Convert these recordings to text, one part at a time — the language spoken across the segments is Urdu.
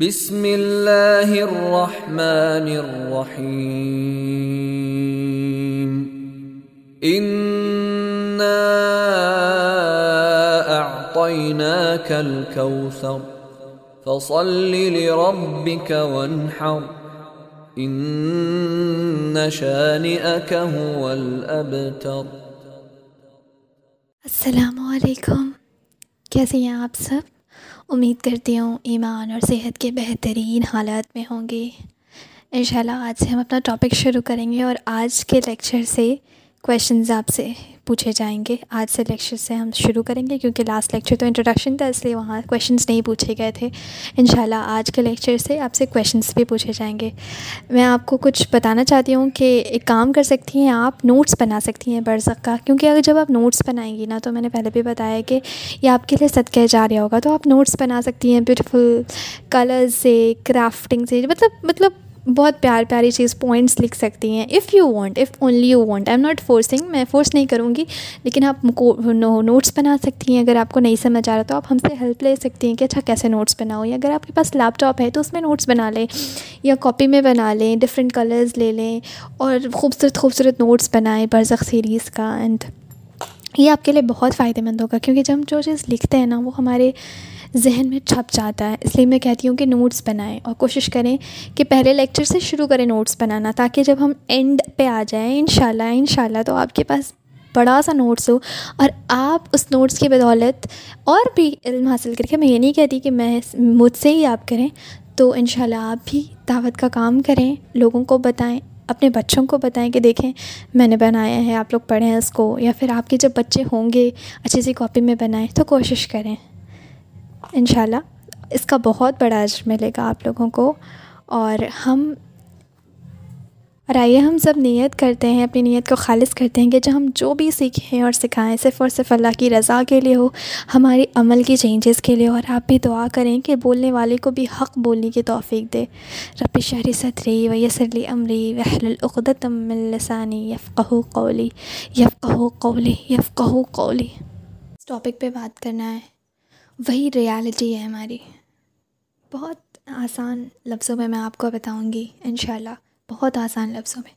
بسم اللہ الرحمن الرحیم انا اعطیناک الكوثر فصل لربک وانحر ان شانئک هو الابتر السلام علیکم، کیسے ہیں آپ سب؟ امید کرتی ہوں ایمان اور صحت کے بہترین حالات میں ہوں گے۔ انشاءاللہ آج سے ہم اپنا ٹاپک شروع کریں گے اور آج کے لیکچر سے کویشچنز آپ سے۔ پوچھے جائیں گے۔ آج سے لیکچر سے ہم شروع کریں گے کیونکہ لاسٹ لیکچر تو انٹروڈکشن تھا، اس لیے وہاں کویشچنز نہیں پوچھے گئے تھے۔ انشاءاللہ آج کے لیکچر سے آپ سے کویشچنز بھی پوچھے جائیں گے۔ میں آپ کو کچھ بتانا چاہتی ہوں کہ ایک کام کر سکتی ہیں، آپ نوٹس بنا سکتی ہیں برزق کا۔ کیونکہ اگر جب آپ نوٹس بنائیں گی نا، تو میں نے پہلے بھی بتایا کہ یہ آپ کے لیے صدقہ جاریہ ہوگا۔ تو آپ نوٹس بنا سکتی ہیں بیوٹیفل کلرز سے کرافٹنگ سے مطلب مطلب بہت پیار پیاری چیز پوائنٹس لکھ سکتی ہیں. If you want if only you want I am not forcing میں فورس نہیں کروں گی، لیکن آپ نوٹس بنا سکتی ہیں. اگر آپ کو نہیں سمجھ آ رہا تو آپ ہم سے ہیلپ لے سکتی ہیں کہ اچھا کیسے نوٹس بناؤ یا اگر آپ کے پاس لیپ ٹاپ ہے تو اس میں نوٹس بنا لیں یا کاپی میں بنا لیں ڈفرینٹ کلرز لے لیں اور خوبصورت خوبصورت نوٹس بنائیں برزخ سیریز کا. اینڈ یہ آپ کے لیے بہت فائدہ مند ہوگا کیونکہ جب ہم جو چیز لکھتے ہیں نا، وہ ہمارے ذہن میں چھپ جاتا ہے۔ اس لیے میں کہتی ہوں کہ نوٹس بنائیں اور کوشش کریں کہ پہلے لیکچر سے شروع کریں نوٹس بنانا تاکہ جب ہم اینڈ پہ آ جائیں ان شاء اللہ ان شاء اللہ تو آپ کے پاس بڑا سا نوٹس ہو اور آپ اس نوٹس کی بدولت اور بھی علم حاصل کر کے، میں یہ نہیں کہتی کہ میں مجھ سے ہی آپ کریں، تو ان شاء اللہ آپ بھی دعوت کا کام کریں، لوگوں کو بتائیں، اپنے بچوں کو بتائیں کہ دیکھیں میں نے بنایا ہے، آپ لوگ پڑھیں اس کو، یا پھر آپ کے جب بچے ہوں گے، اچھی سی کاپی میں بنائیں، تو کوشش کریں۔ ان شاء اللہ اس کا بہت بڑا عجر ملے گا آپ لوگوں کو۔ اور ہم، اور آئیے ہم سب نیت کرتے ہیں، اپنی نیت کو خالص کرتے ہیں کہ جو ہم جو بھی سیکھیں اور سکھائیں، صرف اور صرف اللہ کی رضا کے لیے ہو، ہماری عمل کی چینجز کے لیے۔ اور آپ بھی دعا کریں کہ بولنے والے کو بھی حق بولنے کی توفیق دے۔ رب شہری صدری و یسرلی عمری وحل العقدت من لسانی یفقہ قولی یفقہ قولی یفقہ قولی۔ اس ٹاپک پہ بات کرنا ہے۔ وہی ریالٹی ہے ہماری۔ بہت آسان لفظوں میں میں آپ کو بتاؤں گی، انشاءاللہ بہت آسان لفظوں میں۔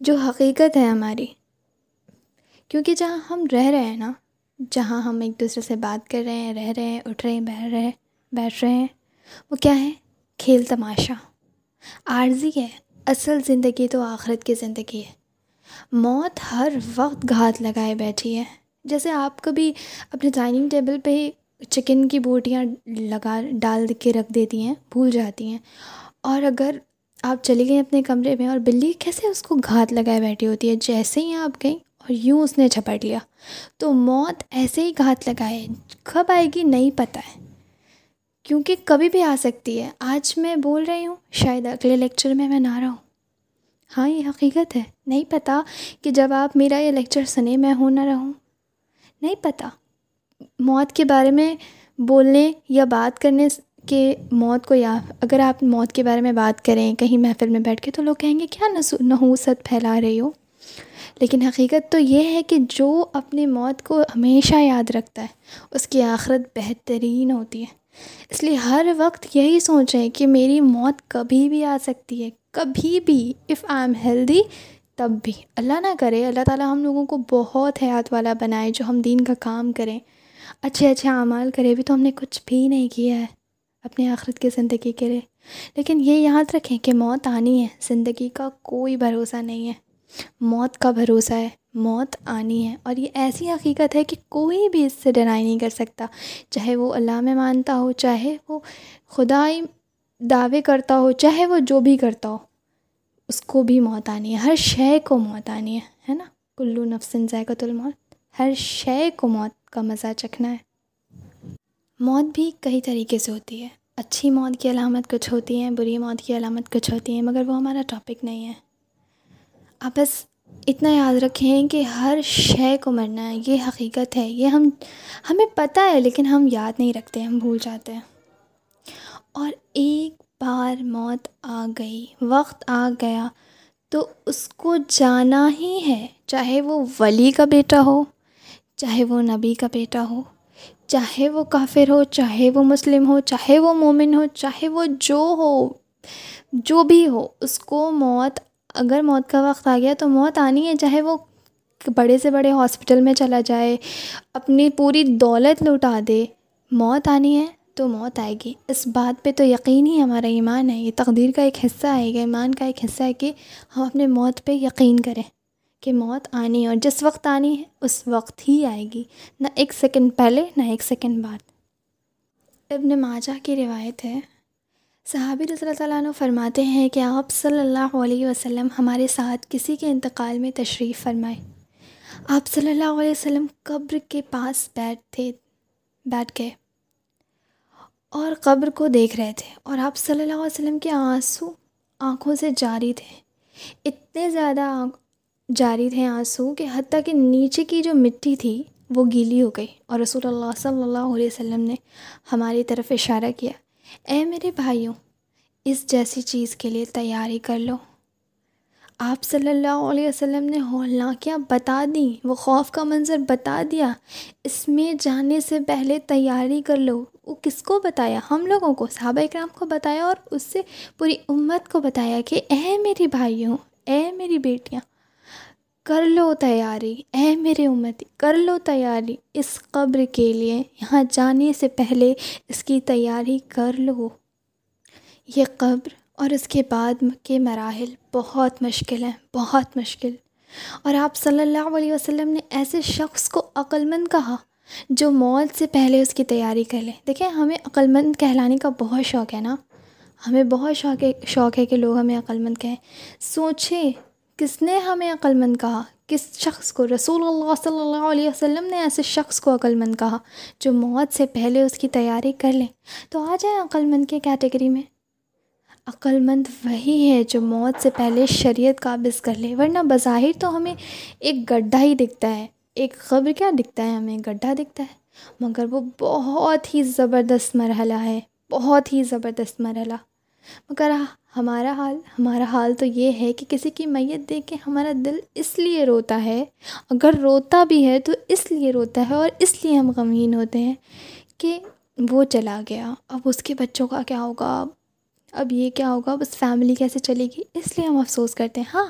جو حقیقت ہے ہماری، کیونکہ جہاں ہم رہ رہے ہیں نا، جہاں ہم ایک دوسرے سے بات کر رہے ہیں، رہ رہے ہیں، اٹھ رہے ہیں، بیٹھ رہے بیٹھ رہے ہیں، وہ کیا ہے؟ کھیل تماشا۔ عارضی ہے، اصل زندگی تو آخرت کی زندگی ہے۔ موت ہر وقت گھات لگائے بیٹھی ہے۔ جیسے آپ کبھی اپنے ڈائننگ ٹیبل پہ ہی چکن کی بوٹیاں لگا ڈال کے رکھ دیتی ہیں، بھول جاتی ہیں۔ اور اگر آپ چلی گئیں اپنے کمرے میں اور بلی، کیسے اس کو گھات لگائے بیٹھی ہوتی ہے؟ جیسے ہی آپ گئیں اور یوں اس نے جھپٹ لیا۔ تو موت ایسے ہی گھات لگائے، کب آئے گی نہیں پتہ ہے۔ کیونکہ کبھی بھی آ سکتی ہے۔ آج میں بول رہی ہوں، شاید اگلے لیکچر میں میں نہ رہوں ہاں یہ حقیقت ہے۔ نہیں پتہ کہ جب آپ میرا یہ لیکچر سنیں، میں ہوں نہ رہوں نہیں پتہ۔ موت کے بارے میں بولنے یا بات کرنے کے موت کو، یا اگر آپ موت کے بارے میں بات کریں، کہیں محفل میں بیٹھ کے تو لوگ کہیں گے، کیا نحوست پھیلا رہی ہو؟ لیکن حقیقت تو یہ ہے کہ جو اپنے موت کو ہمیشہ یاد رکھتا ہے، اس کی آخرت بہترین ہوتی ہے۔ اس لیے ہر وقت یہی سوچیں کہ میری موت کبھی بھی آ سکتی ہے، کبھی بھی اف آئی ایم ہیلدی تب بھی۔ اللہ نہ کرے، اللہ تعالیٰ ہم لوگوں کو بہت حیات والا بنائے جو ہم دین کا کام کریں۔ اچھے اچھے اعمال کرے بھی تو ہم نے کچھ بھی نہیں کیا ہے اپنے آخرت کی زندگی کے لیے۔ لیکن یہ یاد رکھیں کہ موت آنی ہے، زندگی کا کوئی بھروسہ نہیں ہے۔ موت کا بھروسہ ہے، موت آنی ہے۔ اور یہ ایسی حقیقت ہے کہ کوئی بھی اس سے ڈرائی نہیں کر سکتا۔ چاہے وہ اللہ میں مانتا ہو، چاہے وہ خدائی دعوے کرتا ہو، چاہے وہ جو بھی کرتا ہو، اس کو بھی موت آنی ہے۔ ہر شے کو موت آنی ہے ہے نا؟ کلو نفسن ذائقۃ الموت۔ ہر شے کو موت کا مزہ چکھنا ہے۔ موت بھی کئی طریقے سے ہوتی ہے۔ اچھی موت کی علامت کچھ ہوتی ہیں، بری موت کی علامت کچھ ہوتی ہیں، مگر وہ ہمارا ٹاپک نہیں ہے۔ آپ بس اتنا یاد رکھیں کہ ہر شے کو مرنا ہے، یہ حقیقت ہے۔ یہ ہم، ہمیں پتہ ہے، لیکن ہم یاد نہیں رکھتے، ہم بھول جاتے ہیں۔ اور ایک بار موت آ گئی، وقت آ گیا، تو اس کو جانا ہی ہے، چاہے وہ ولی کا بیٹا ہو۔ چاہے وہ نبی کا بیٹا ہو، چاہے وہ کافر ہو، چاہے وہ مسلم ہو، چاہے وہ مومن ہو، چاہے وہ جو ہو، جو بھی ہو، اس کو موت، اگر موت کا وقت آ گیا تو موت آنی ہے۔ چاہے وہ بڑے سے بڑے ہاسپٹل میں چلا جائے، اپنی پوری دولت لوٹا دے، موت آنی ہے تو موت آئے گی۔ اس بات پہ تو یقین ہی ہمارا ایمان ہے۔ یہ تقدیر کا ایک حصہ ہے یہ ایمان کا ایک حصہ ہے کہ ہم اپنے موت پہ یقین کریں۔ کہ موت آنی ہے اور جس وقت آنی ہے، اس وقت ہی آئے گی۔ نہ ایک سیکنڈ پہلے، نہ ایک سیکنڈ بعد۔ ابن ماجہ کی روایت ہے۔ صحابی رضی اللہ تعالیٰ عنہ فرماتے ہیں کہ آپ صلی اللہ علیہ وسلم ہمارے ساتھ کسی کے انتقال میں تشریف فرمائے۔ آپ صلی اللہ علیہ وسلم قبر کے پاس بیٹھ تھے بیٹھ گئے اور قبر کو دیکھ رہے تھے۔ اور آپ صلی اللہ علیہ وسلم کے آنسو آنکھوں سے جاری تھے۔ اتنے زیادہ جاری تھے آنسو کہ حتیٰ کہ نیچے کی جو مٹی تھی وہ گیلی ہو گئی اور رسول اللہ صلی اللہ علیہ وسلم نے ہماری طرف اشارہ کیا۔ اے میرے بھائیوں، اس جیسی چیز کے لیے تیاری کر لو۔ آپ صلی اللہ علیہ وسلم نے ہولناکیاں بتا دیں، وہ خوف کا منظر بتا دیا۔ اس میں جانے سے پہلے تیاری کر لو۔ وہ کس کو بتایا؟ ہم لوگوں کو، صحابہ اکرام کو بتایا اور اس سے پوری امت کو بتایا کہ اے میری بھائیوں، اے میری بیٹیاں کر لو تیاری، اے میرے امتی، کر لو تیاری۔ اس قبر کے لیے، یہاں جانے سے پہلے اس کی تیاری کر لو۔ یہ قبر اور اس کے بعد کے مراحل بہت مشکل ہیں، بہت مشکل۔ اور آپ صلی اللہ علیہ وسلم نے ایسے شخص کو عقلمند کہا جو موت سے پہلے اس کی تیاری کر لے۔ دیکھیں، ہمیں عقلمند کہلانے کا بہت شوق ہے نا۔ ہمیں بہت شوق ہے شوق ہے کہ لوگ ہمیں عقلمند کہیں۔ سوچیں کس نے ہمیں عقلمند کہا؟ کس شخص کو؟ رسول اللہ صلی اللہ علیہ وسلم نے ایسے شخص کو عقلمند کہا جو موت سے پہلے اس کی تیاری کر لیں تو آ جائیں عقلمند کے کیٹیگری میں۔ عقلمند وہی ہے جو موت سے پہلے شریعت قابض کر لے۔ ورنہ بظاہر تو ہمیں ایک گڈھا ہی دکھتا ہے۔ ایک خبر کیا دکھتا ہے؟ ہمیں گڈھا دکھتا ہے۔ مگر وہ بہت ہی زبردست مرحلہ ہے۔ بہت ہی زبردست مرحلہ۔ مگر ہمارا حال ہمارا حال تو یہ ہے کہ کسی کی میت دیکھ کے ہمارا دل اس لیے روتا ہے۔ اگر روتا بھی ہے تو اس لیے روتا ہے اور اس لیے ہم غمگین ہوتے ہیں کہ وہ چلا گیا۔ اب اس کے بچوں کا کیا ہوگا؟ اب یہ کیا ہوگا؟ بس فیملی کیسے چلے گی؟ اس لیے ہم افسوس کرتے ہیں۔ ہاں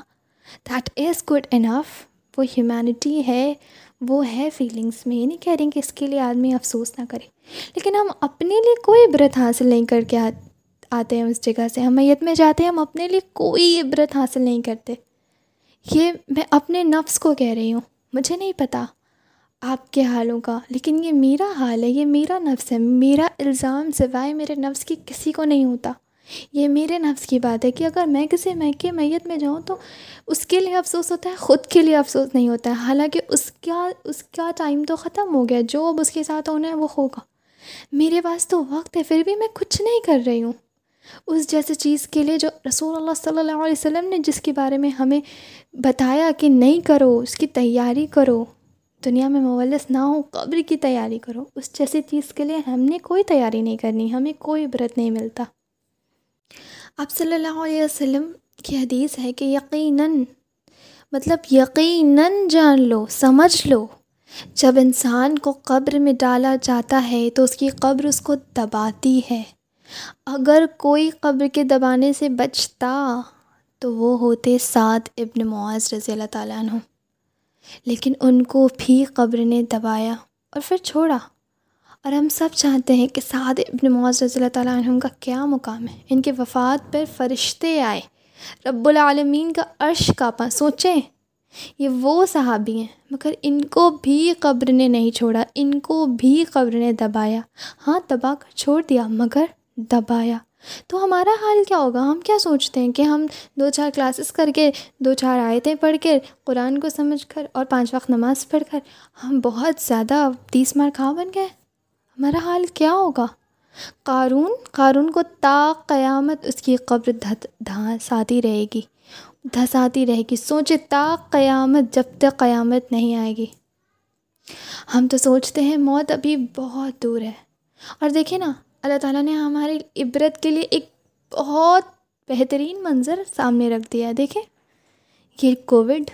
دیٹ از گڈ انف وہ ہیومینٹی ہے، وہ ہے فیلنگس میں۔ یہ نہیں کہہ رہی کہ اس کے لیے آدمی افسوس نہ کرے۔ لیکن ہم اپنے لیے کوئی عبرت حاصل نہیں کر کے آتے ہیں اس جگہ سے ہم میت میں جاتے ہیں، ہم اپنے لیے کوئی عبرت حاصل نہیں کرتے۔ یہ میں اپنے نفس کو کہہ رہی ہوں، مجھے نہیں پتہ آپ کے حالوں کا، لیکن یہ میرا حال ہے، یہ میرا نفس ہے، میرا الزام سوائے میرے نفس کی کسی کو نہیں ہوتا۔ یہ میرے نفس کی بات ہے کہ اگر میں کسی کے میت میں جاؤں تو اس کے لیے افسوس ہوتا ہے، خود کے لیے افسوس نہیں ہوتا ہے۔ حالانکہ اس کا اس کا ٹائم تو ختم ہو گیا، جو اب اس کے ساتھ ہونا ہے وہ ہوگا۔ میرے پاس تو وقت ہے، پھر بھی میں کچھ نہیں کر رہی ہوں۔ اس جیسے چیز کے لیے جو رسول اللہ صلی اللہ علیہ وسلم نے جس کے بارے میں ہمیں بتایا کہ نہیں کرو، اس کی تیاری کرو، دنیا میں مولس نہ ہو قبر کی تیاری کرو، اس جیسی چیز کے لیے ہم نے کوئی تیاری نہیں کرنی، ہمیں کوئی عبرت نہیں ملتا۔ آپ صلی اللہ علیہ وسلم کی حدیث ہے کہ یقیناً مطلب یقیناً جان لو، سمجھ لو، جب انسان کو قبر میں ڈالا جاتا ہے تو اس کی قبر اس کو دباتی ہے۔ اگر کوئی قبر کے دبانے سے بچتا تو وہ ہوتے سعد ابن معاذ رضی اللہ تعالیٰ عنہ۔ لیکن ان کو بھی قبر نے دبایا اور پھر چھوڑا۔ اور ہم سب چاہتے ہیں کہ سعد ابن معاذ رضی اللہ تعالیٰ عنہ کا کیا مقام ہے۔ ان کے وفات پر فرشتے آئے۔ رب العالمین کا عرش کاپا سوچیں، یہ وہ صحابی ہیں۔ مگر ان کو بھی قبر نے نہیں چھوڑا، ان کو بھی قبر نے دبایا۔ ہاں دبا کر چھوڑ دیا، مگر دبایا۔ تو ہمارا حال کیا ہوگا؟ ہم کیا سوچتے ہیں کہ ہم دو چار کلاسز کر کے، دو چار آیتیں پڑھ کے قرآن کو سمجھ کر اور پانچ وقت نماز پڑھ کر ہم بہت زیادہ تیس مار کھا بن گئے۔ ہمارا حال کیا ہوگا؟ قارون قارون کو تا قیامت اس کی قبر دھنساتی رہے گی۔ دھساتی رہے گی۔ سوچے تا قیامت جب تک قیامت نہیں آئے گی۔ ہم تو سوچتے ہیں موت ابھی بہت دور ہے۔ اور دیکھیں نا اللہ تعالیٰ نے ہماری عبرت کے لیے ایک بہت بہترین منظر سامنے رکھ دیا ہے۔ دیکھیں، یہ کووڈ،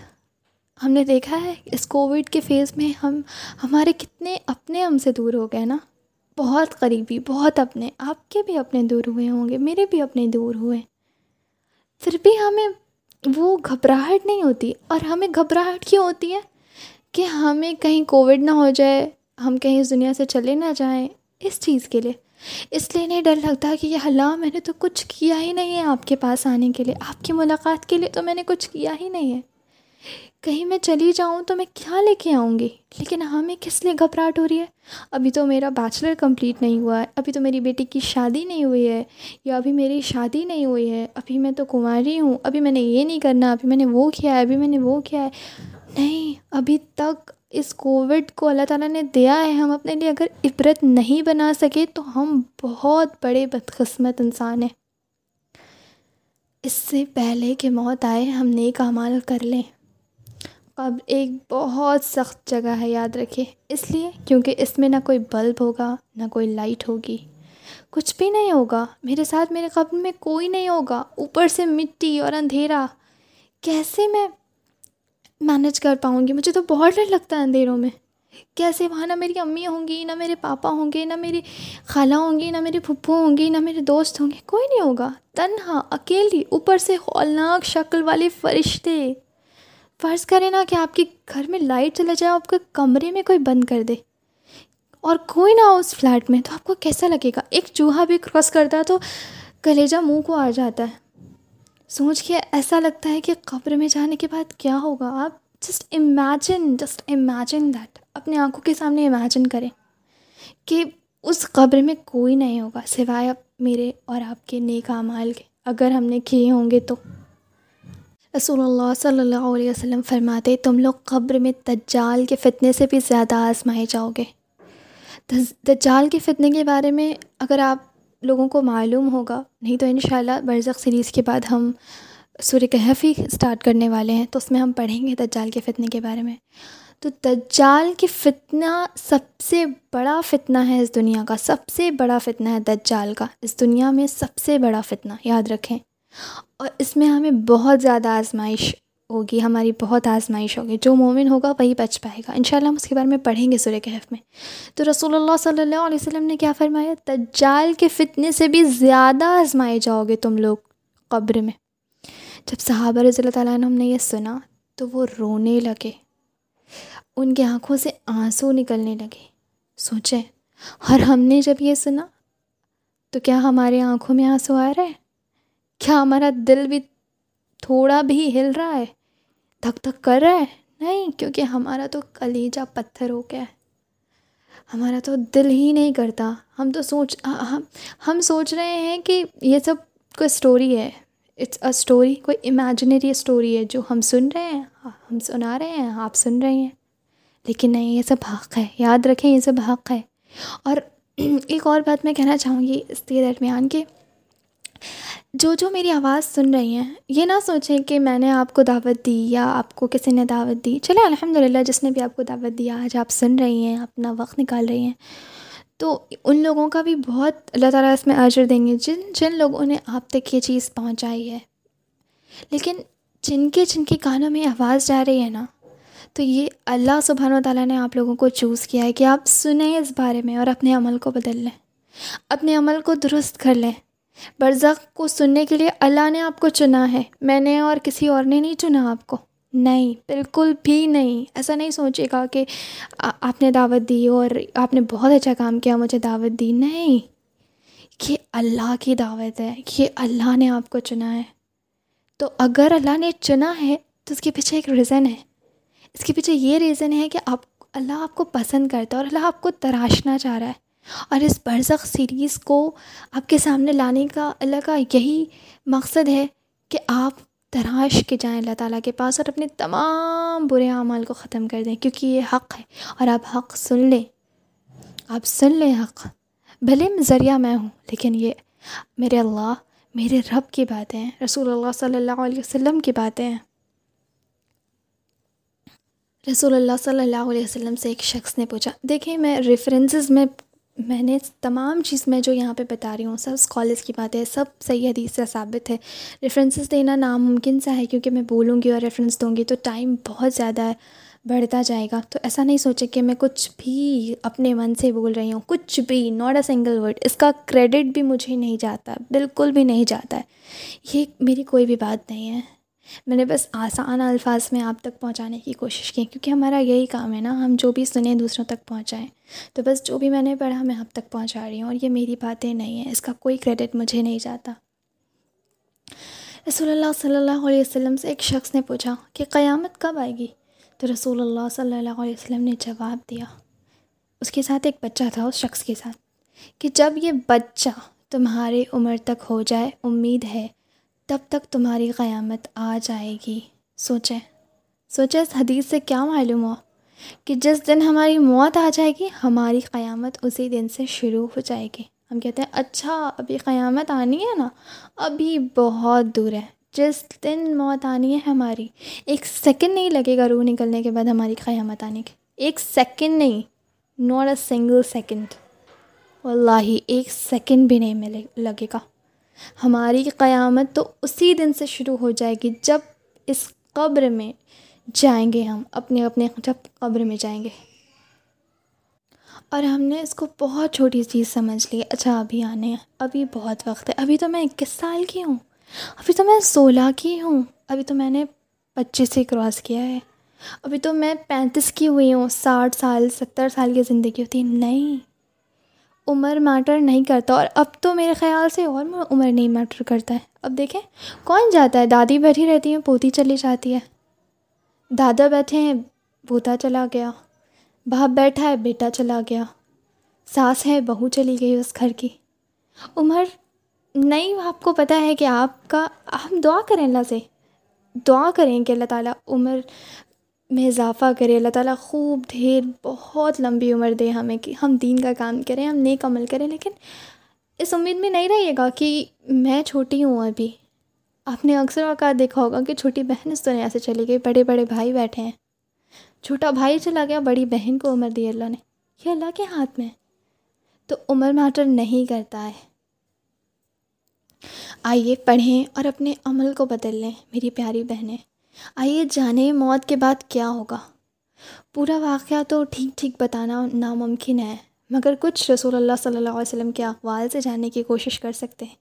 ہم نے دیکھا ہے، اس کووڈ کے فیز میں ہم، ہمارے کتنے اپنے ہم سے دور ہو گئے نا۔ بہت قریبی، بہت اپنے، آپ کے بھی اپنے دور ہوئے ہوں گے، میرے بھی اپنے دور ہوئے۔ پھر بھی ہمیں وہ گھبراہٹ نہیں ہوتی۔ اور ہمیں گھبراہٹ کیوں ہوتی ہے؟ کہ ہمیں کہیں کووڈ نہ ہو جائے، ہم کہیں اس دنیا سے چلے نہ جائیں، اس چیز کے لیے۔ اس لیے نہیں ڈر لگتا کہ یہ اللہ میں نے تو کچھ کیا ہی نہیں ہے آپ کے پاس آنے کے لیے۔ آپ کی ملاقات کے لیے تو میں نے کچھ کیا ہی نہیں ہے۔ کہیں میں چلی جاؤں تو میں کیا لے کے آؤں گی؟ لیکن ہاں، ہمیں کس لیے گھبراہٹ ہو رہی ہے؟ ابھی تو میرا بیچلر کمپلیٹ نہیں ہوا ہے۔ ابھی تو میری بیٹی کی شادی نہیں ہوئی ہے یا ابھی میری شادی نہیں ہوئی ہے۔ ابھی میں تو کنواری ہوں۔ ابھی میں نے یہ نہیں کرنا۔ ابھی میں نے وہ کیا ہے۔ ابھی میں نے وہ کیا ہے۔ نہیں، ابھی تک اس کووڈ کو اللہ تعالیٰ نے دیا ہے، ہم اپنے لیے اگر عبرت نہیں بنا سکے تو ہم بہت بڑے بدقسمت انسان ہیں۔ اس سے پہلے کہ موت آئے، ہم نیک اعمال کر لیں۔ اب ایک بہت سخت جگہ ہے، یاد رکھے۔ اس لیے کیونکہ اس میں نہ کوئی بلب ہوگا، نہ کوئی لائٹ ہوگی۔ کچھ بھی نہیں ہوگا۔ میرے ساتھ میرے قبر میں کوئی نہیں ہوگا۔ اوپر سے مٹی اور اندھیرا۔ کیسے میں مینیج کر پاؤں گی۔ مجھے تو بہت ڈر لگتا ہے اندھیروں میں۔ کیسے وہاں نہ میری امی ہوں گی، نہ میرے پاپا ہوں گے، نہ میری خالہ ہوں گی، نہ میری پھپھو ہوں گی، نہ میرے دوست ہوں گے۔ کوئی نہیں ہوگا۔ تنہا، اکیلی، اوپر سے ہولناک شکل والے فرشتے۔ فرض کریں نا کہ آپ کے گھر میں لائٹ چلا جائے، آپ کے کمرے میں کوئی بند کر دے۔ اور کوئی نہ ہو اس فلیٹ میں، تو آپ کو کیسا لگے گا؟ ایک چوہا بھی کراس کرتا ہے تو کلیجہ منہ کو آ جاتا ہے۔ سوچ کے ایسا لگتا ہے کہ قبر میں جانے کے بعد کیا ہوگا آپ؟ Just imagine just imagine that اپنے آنکھوں کے سامنے امیجن کریں کہ اس قبر میں کوئی نہیں ہوگا سوائے میرے اور آپ کے نیک اعمال کے۔ اگر ہم نے کیے ہوں گے تو۔ رسول اللہ صلی اللہ علیہ وسلم فرماتے، تم لوگ قبر میں دجال کے فتنے سے بھی زیادہ آزمائے جاؤ گے۔ دجال کے فتنے کے بارے میں اگر آپ لوگوں کو معلوم ہوگا۔ نہیں تو انشاءاللہ برزخ سیریز کے بعد ہم سورہ کہف ہی اسٹارٹ کرنے والے ہیں۔ تو اس میں ہم پڑھیں گے دجال کے فتنے کے بارے میں۔ تو دجال کے فتنہ سب سے بڑا فتنہ ہے اس دنیا کا۔ سب سے بڑا فتنہ ہے دجال کا۔ اس دنیا میں سب سے بڑا فتنہ، یاد رکھیں۔ اور اس میں ہمیں بہت زیادہ آزمائش ہوگی، ہماری بہت آزمائش ہوگی۔ جو مومن ہوگا وہی بچ پائے گا۔ انشاءاللہ ہم اس کے بارے میں پڑھیں گے سورہ کہف میں۔ تو رسول اللہ صلی اللہ علیہ وسلم نے کیا فرمایا؟ تجال کے فتنے سے بھی زیادہ آزمائے جاؤ گے تم لوگ قبر میں۔ جب صحابہ رضی اللہ تعالیٰ عنہ ہم نے یہ سنا تو وہ رونے لگے۔ ان کی آنکھوں سے آنسو نکلنے لگے۔ سوچیں، اور ہم نے جب یہ سنا تو کیا ہمارے آنکھوں میں آنسو آ رہا ہے کیا ہمارا دل بھی تھوڑا بھی ہل رہا ہے، دھک دھک کر رہا ہے۔ نہیں، کیونکہ ہمارا تو کلیجہ پتھر ہو گیا ہے۔ ہمارا تو دل ہی نہیں کرتا۔ ہم تو سوچ، ہم ہم سوچ رہے ہیں کہ یہ سب کوئی اسٹوری ہے۔ اٹس اے اسٹوری کوئی امیجنری اسٹوری ہے جو ہم سن رہے ہیں، ہم سنا رہے ہیں، آپ سن رہے ہیں۔ لیکن نہیں، یہ سب حق ہے۔ یاد رکھیں، یہ سب حق ہے۔ اور ایک اور بات میں کہنا چاہوں گی اس کے درمیان کہ جو جو میری آواز سن رہی ہیں، یہ نہ سوچیں کہ میں نے آپ کو دعوت دی یا آپ کو کسی نے دعوت دی۔ چلے الحمد للہ جس نے بھی آپ کو دعوت دیا، آج آپ سن رہی ہیں، اپنا وقت نکال رہی ہیں۔ تو ان لوگوں کا بھی بہت اللہ تعالیٰ اس میں اجر دیں گے۔ جن جن لوگوں نے آپ تک یہ چیز پہنچائی ہے۔ لیکن جن کے جن کے کانوں میں آواز جا رہی ہے نا، تو یہ اللہ سبحانہ و تعالیٰ نے آپ لوگوں کو چوز کیا ہے کہ آپ سنیں اس بارے میں اور اپنے عمل کو بدل لیں۔ اپنے عمل کو درست کر لیں۔ برزخ کو سننے کے لیے اللہ نے آپ کو چنا ہے۔ میں نے اور کسی اور نے نہیں چنا آپ کو۔ نہیں، بالکل بھی نہیں۔ ایسا نہیں سوچے گا کہ آپ نے دعوت دی اور آپ نے بہت اچھا کام کیا، مجھے دعوت دی۔ نہیں یہ اللہ کی دعوت ہے یہ اللہ نے آپ کو چنا ہے۔ تو اگر اللہ نے چنا ہے، تو اس کے پیچھے ایک ریزن ہے۔ اس کے پیچھے یہ ریزن ہے کہ آپ، اللہ آپ کو پسند کرتا ہے اور اللہ آپ کو تراشنا چاہ رہا ہے۔ اور اس برزخ سیریز کو آپ کے سامنے لانے کا اللہ کا یہی مقصد ہے کہ آپ تراش کے جائیں اللہ تعالیٰ کے پاس اور اپنے تمام برے اعمال کو ختم کر دیں کیونکہ یہ حق ہے اور آپ حق سن لیں۔ آپ سن لیں حق۔ بھلے ذریعہ میں ہوں، لیکن یہ میرے اللہ، میرے رب کی باتیں ہیں، رسول اللہ صلی اللہ علیہ وسلم کی باتیں ہیں۔ رسول اللہ صلی اللہ علیہ وسلم سے ایک شخص نے پوچھا، دیکھیں میں ریفرنسز میں میں نے تمام چیز میں جو یہاں پہ بتا رہی ہوں، سب اسکالرس کی بات ہے سب صحیح حدیث سے ثابت ہے۔ ریفرنسز دینا ناممکن سا ہے کیونکہ میں بولوں گی اور ریفرنس دوں گی تو ٹائم بہت زیادہ ہے بڑھتا جائے گا۔ تو ایسا نہیں سوچے کہ میں کچھ بھی اپنے من سے بول رہی ہوں، کچھ بھی ناٹ اے سنگل ورڈ اس کا کریڈٹ بھی مجھے نہیں جاتا، بالکل بھی نہیں جاتا۔ ہے یہ میری کوئی بھی بات نہیں ہے۔ میں نے بس آسان الفاظ میں آپ تک پہنچانے کی کوشش کی کیونکہ ہمارا یہی کام ہے نا، ہم جو بھی سنیں دوسروں تک پہنچائیں۔ تو بس جو بھی میں نے پڑھا میں آپ تک پہنچا رہی ہوں اور یہ میری باتیں نہیں ہیں، اس کا کوئی کریڈٹ مجھے نہیں جاتا۔ رسول اللہ صلی اللہ علیہ وسلم سے ایک شخص نے پوچھا کہ قیامت کب آئے گی؟ تو رسول اللہ صلی اللہ علیہ وسلم نے جواب دیا۔ اس کے ساتھ ایک بچہ تھا، اس شخص کے ساتھ، کہ جب یہ بچہ تمہارے عمر تک ہو جائے، امید ہے تب تک تمہاری قیامت آ جائے گی۔ سوچیں۔ سوچیں، اس حدیث سے کیا معلوم ہوا کہ جس دن ہماری موت آ جائے گی، ہماری قیامت اسی دن سے شروع ہو جائے گی۔ ہم کہتے ہیں اچھا ابھی قیامت آنی ہے نا؟ ابھی بہت دور ہے۔ جس دن موت آنی ہے ہماری، ایک سیکنڈ نہیں لگے گا روح نکلنے کے بعد ہماری قیامت آنے کی۔ ایک سیکنڈ نہیں ناٹ اے سنگل سیکنڈ واللہ، ایک سیکنڈ بھی نہیں ملے، لگے گا۔ ہماری قیامت تو اسی دن سے شروع ہو جائے گی جب اس قبر میں جائیں گے ہم، اپنے اپنے جب قبر میں جائیں گے۔ اور ہم نے اس کو بہت چھوٹی چیز سمجھ لی۔ اچھا ابھی آنے ہیں۔ ابھی بہت وقت ہے۔ ابھی تو میں اکیس سال کی ہوں۔ ابھی تو میں سولہ کی ہوں۔ ابھی تو میں نے پچیس سے کراس کیا ہے۔ ابھی تو میں پینتیس کی ہوئی ہوں۔ ساٹھ سال، ستر سال کی زندگی ہوتی۔ ہے نہیں۔ عمر میٹر نہیں کرتا اور اب تو میرے خیال سے اور عمر نہیں میٹر کرتا ہے۔ اب دیکھیں، کون جاتا ہے؟ دادی بیٹھی رہتی ہیں، پوتی چلی جاتی ہے۔ دادا بیٹھے ہیں، پوتا چلا گیا۔ باپ بیٹھا ہے، بیٹا چلا گیا۔ ساس ہے، بہو چلی گئی اس گھر کی۔ عمر، نہیں، آپ کو پتہ ہے کہ آپ کا ہم دعا کریں اللہ سے۔ دعا کریں کہ اللہ تعالیٰ عمر میں اضافہ کرے، اللہ تعالیٰ خوب ڈھیر بہت لمبی عمر دے ہمیں کہ ہم دین کا کام کریں، ہم نیک عمل کریں، لیکن اس امید میں نہیں رہیے گا کہ میں چھوٹی ہوں ابھی۔ آپ نے اکثر اوقات دیکھا ہوگا کہ چھوٹی بہن اس دنیا سے چلی گئی، بڑے بڑے بھائی بیٹھے ہیں۔ چھوٹا بھائی چلا گیا، بڑی بہن کو عمر دی اللہ نے۔ یہ اللہ کے ہاتھ میں تو عمر میٹر نہیں کرتا ہے۔ آئیے پڑھیں اور اپنے عمل کو بدل لیں، میری پیاری بہنیں۔ آئیے جانیں موت کے بعد کیا ہوگا۔ پورا واقعہ تو ٹھیک ٹھیک بتانا ناممکن ہے، مگر کچھ رسول اللہ صلی اللہ علیہ وسلم کے اقوال سے جاننے کی کوشش کر سکتے ہیں۔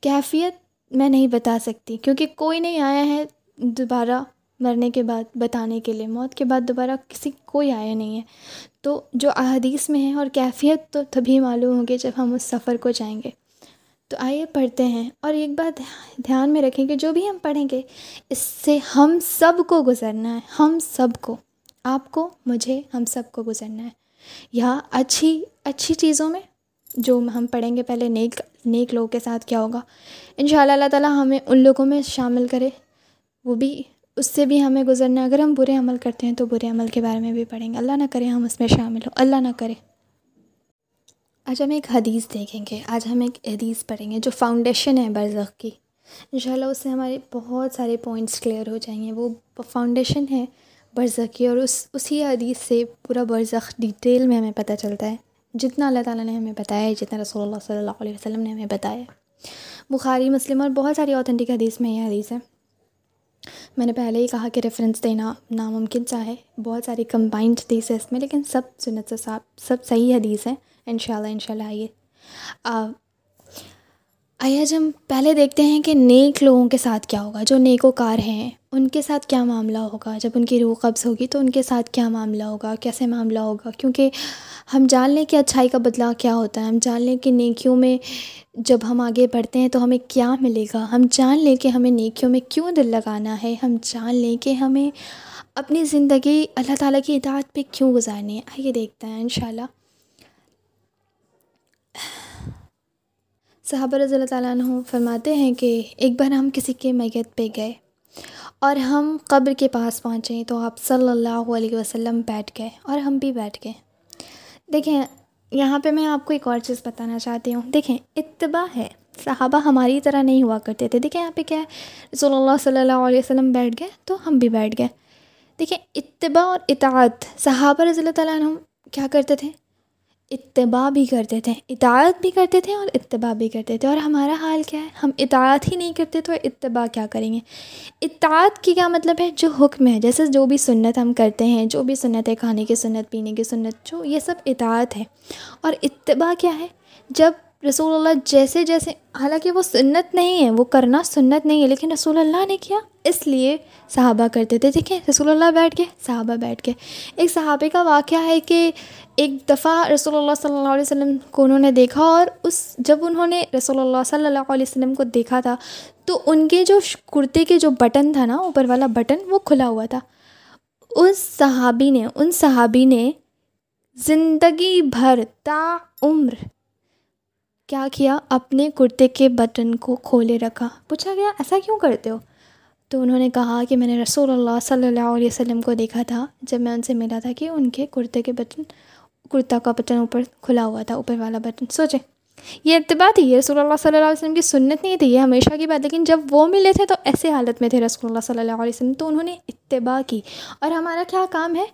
کیفیت میں نہیں بتا سکتی، کیونکہ کوئی نہیں آیا ہے دوبارہ مرنے کے بعد بتانے کے لیے۔ موت کے بعد دوبارہ کسی، کوئی آیا نہیں ہے۔ تو جو احادیث میں ہے اور کیفیت تو تبھی معلوم ہوگی جب ہم اس سفر کو جائیں گے۔ تو آئیے پڑھتے ہیں اور ایک بات دھیان میں رکھیں کہ جو بھی ہم پڑھیں گے، اس سے ہم سب کو گزرنا ہے، ہم سب کو، آپ کو، مجھے، ہم سب کو گزرنا ہے۔ یا اچھی اچھی چیزوں میں جو ہم پڑھیں گے، پہلے نیک نیک لوگوں کے ساتھ کیا ہوگا۔ ان شاء اللہ اللہ تعالیٰ ہمیں ان لوگوں میں شامل کرے، وہ بھی اس سے بھی ہمیں گزرنا ہے۔ اگر ہم برے عمل کرتے ہیں تو برے عمل کے بارے میں بھی پڑھیں گے۔ اللہ نہ کرے ہم اس میں شامل ہوں۔ اللہ نہ کرے۔ آج ہم ایک حدیث دیکھیں گے۔ آج ہم ایک حدیث پڑھیں گے جو فاؤنڈیشن ہے برزخ کی۔ ان شاء اللہ اس سے ہمارے بہت سارے پوائنٹس کلیئر ہو جائیں گے۔ وہ فاؤنڈیشن ہے برزخ کی اور اس، اسی حدیث سے پورا برزخ ڈیٹیل میں ہمیں پتہ چلتا ہے۔ جتنا اللہ تعالیٰ نے ہمیں بتایا ہے، جتنا رسول اللہ صلی اللہ علیہ وسلم نے ہمیں بتایا بخاری، مسلم اور بہت ساری اوتھینٹک حدیث میں یہ حدیث ہے۔ میں نے پہلے ہی کہا کہ ریفرنس دینا ناممکن چاہے بہت ساری کمبائنڈ حدیث ہے اس میں، لیکن سب سنت سے صاحب سب صحیح حدیث ہیں ان شاء اللہ ان شاء اللہ آئیے آئیے آج ہم پہلے دیکھتے ہیں کہ نیک لوگوں کے ساتھ کیا ہوگا۔ جو نیک و کار ہیں، ان کے ساتھ کیا معاملہ ہوگا؟ جب ان کی روح قبض ہوگی تو ان کے ساتھ کیا معاملہ ہوگا؟ کیسے معاملہ ہوگا؟ کیونکہ ہم جان لیں کہ اچھائی کا بدلاؤ کیا ہوتا ہے۔ ہم جان لیں کہ نیکیوں میں جب ہم آگے بڑھتے ہیں تو ہمیں کیا ملے گا؟ ہم جان لیں کہ ہمیں نیکیوں میں کیوں دل لگانا ہے؟ ہم جان لیں کہ ہمیں اپنی زندگی اللہ تعالیٰ کی اطاعت پہ کیوں گزارنی ہے؟ آئیے دیکھتے ہیں ان شاء اللہ صحابہ رضی اللہ تعالیٰ عنہ فرماتے ہیں کہ ایک بار ہم کسی کے میت پہ گئے اور ہم قبر کے پاس پہنچے تو آپ صلی اللہ علیہ وسلم بیٹھ گئے اور ہم بھی بیٹھ گئے۔ دیکھیں، یہاں پہ میں آپ کو ایک اور چیز بتانا چاہتی ہوں۔ دیکھیں، اتباع ہے۔ صحابہ ہماری طرح نہیں ہوا کرتے تھے۔ دیکھیں یہاں پہ کیا ہے، رسول اللہ صلی اللہ علیہ وسلم بیٹھ گئے تو ہم بھی بیٹھ گئے۔ دیکھیں، اتباع اور اطاعت۔ صحابہ رضی اللہ تعالیٰ عنہ کیا کرتے تھے؟ اتباع بھی کرتے تھے، اطاعت بھی کرتے تھے اور اتباع بھی کرتے تھے۔ اور ہمارا حال کیا ہے؟ ہم اطاعت ہی نہیں کرتے تو اتباع کیا کریں گے؟ اطاعت کی کیا مطلب ہے؟ جو حکم ہے، جیسے جو بھی سنت ہم کرتے ہیں، جو بھی سنت ہے کھانے کی، سنت پینے کی، سنت جو، یہ سب اطاعت ہے۔ اور اتباع کیا ہے؟ جب رسول اللہ جیسے جیسے، حالانکہ وہ سنت نہیں ہے، وہ کرنا سنت نہیں ہے، لیکن رسول اللہ نے کیا۔ اس لیے صحابہ کرتے تھے، دیکھیں، رسول اللہ بیٹھ کے، صحابہ بیٹھ کے۔ ایک صحابے کا واقعہ ہے کہ ایک دفعہ رسول اللہ صلی اللہ علیہ وسلم کو انہوں نے دیکھا اور اس، جب انہوں نے رسول اللہ صلی اللہ علیہ وسلم کو دیکھا تھا، تو ان کے جو کرتے کے جو بٹن تھا نا، اوپر والا بٹن، وہ کھلا ہوا تھا۔ اس صحابی نے، ان صحابی نے زندگی بھر تا عمر کیا کیا اپنے کرتے کے بٹن کو کھولے رکھا؟ پوچھا گیا، ایسا کیوں کرتے ہو؟ تو انہوں نے کہا کہ میں نے رسول اللہ صلی اللہ علیہ وسلم کو دیکھا تھا، جب میں ان سے ملا تھا کہ ان کے کرتے کے بٹن، کرتا کا بٹن اوپر کھلا ہوا تھا، اوپر والا بٹن۔ سوچیں، یہ اتباع تھی، یہ رسول اللہ صلی اللہ علیہ وسلم کی سنت نہیں تھی، یہ ہمیشہ کی بات۔ لیکن جب وہ ملے تھے تو ایسے حالت میں تھے رسول اللہ صلی اللہ علیہ وسلم۔ تو انہوں نے اتباع کی۔ اور ہمارا کیا کام ہے؟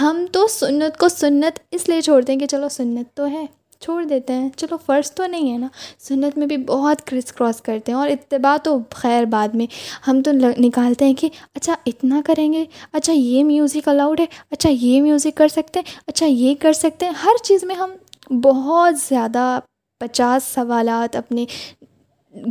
ہم تو سنت کو سنت اس لیے چھوڑتے ہیں کہ چلو سنت تو ہے۔ چھوڑ دیتے ہیں۔ چلو فرض تو نہیں ہے نا۔ سنت میں بھی بہت کرس کراس کرتے ہیں اور اتباع تو خیر بعد میں۔ ہم تو نکالتے ہیں کہ اچھا اتنا کریں گے۔ اچھا یہ میوزک الاؤڈ ہے۔ اچھا یہ میوزک کر سکتے ہیں۔ اچھا یہ کر سکتے ہیں۔ ہر چیز میں ہم بہت زیادہ پچاس سوالات اپنے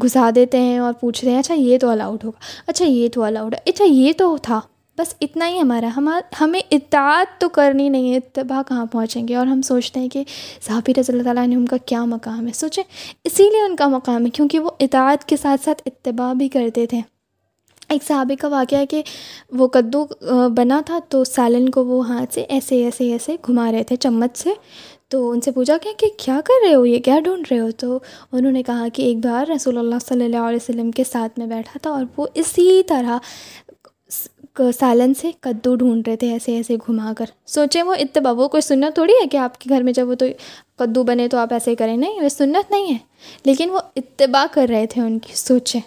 گھسا دیتے ہیں اور پوچھ رہے ہیں اچھا یہ تو الاؤڈ ہوگا۔ اچھا یہ تو الاؤڈ ہے۔ اچھا یہ تو تھا۔ بس اتنا ہی ہمارا ہمیں اطاعت تو کرنی نہیں ہے اتباع کہاں پہنچیں گے؟ اور ہم سوچتے ہیں کہ صحابی رضی اللہ تعالیٰ نے ان کا کیا مقام ہے۔ سوچیں، اسی لیے ان کا مقام ہے کیونکہ وہ اطاعت کے ساتھ ساتھ اتباع بھی کرتے تھے۔ ایک صحابی کا واقعہ ہے کہ وہ کدو بنا تھا تو سالن کو وہ ہاتھ سے ایسے ایسے ایسے گھما رہے تھے چمچ سے۔ تو ان سے پوچھا گیا کہ کیا کر رہے ہو؟ یہ کیا ڈھونڈ رہے ہو؟ تو انہوں نے کہا کہ ایک بار رسول اللہ صلی اللہ علیہ وسلم کے ساتھ میں بیٹھا تھا اور وہ اسی طرح سالن سے کدو ڈھونڈ رہے تھے ایسے ایسے گھما کر۔ سوچیں وہ اتباع، وہ کوئی سنت تھوڑی ہے کہ آپ کے گھر میں جب وہ تو کدو بنے تو آپ ایسے کریں؟ نہیں، وہ سنت نہیں ہے۔ لیکن وہ اتباع کر رہے تھے ان کی سوچیں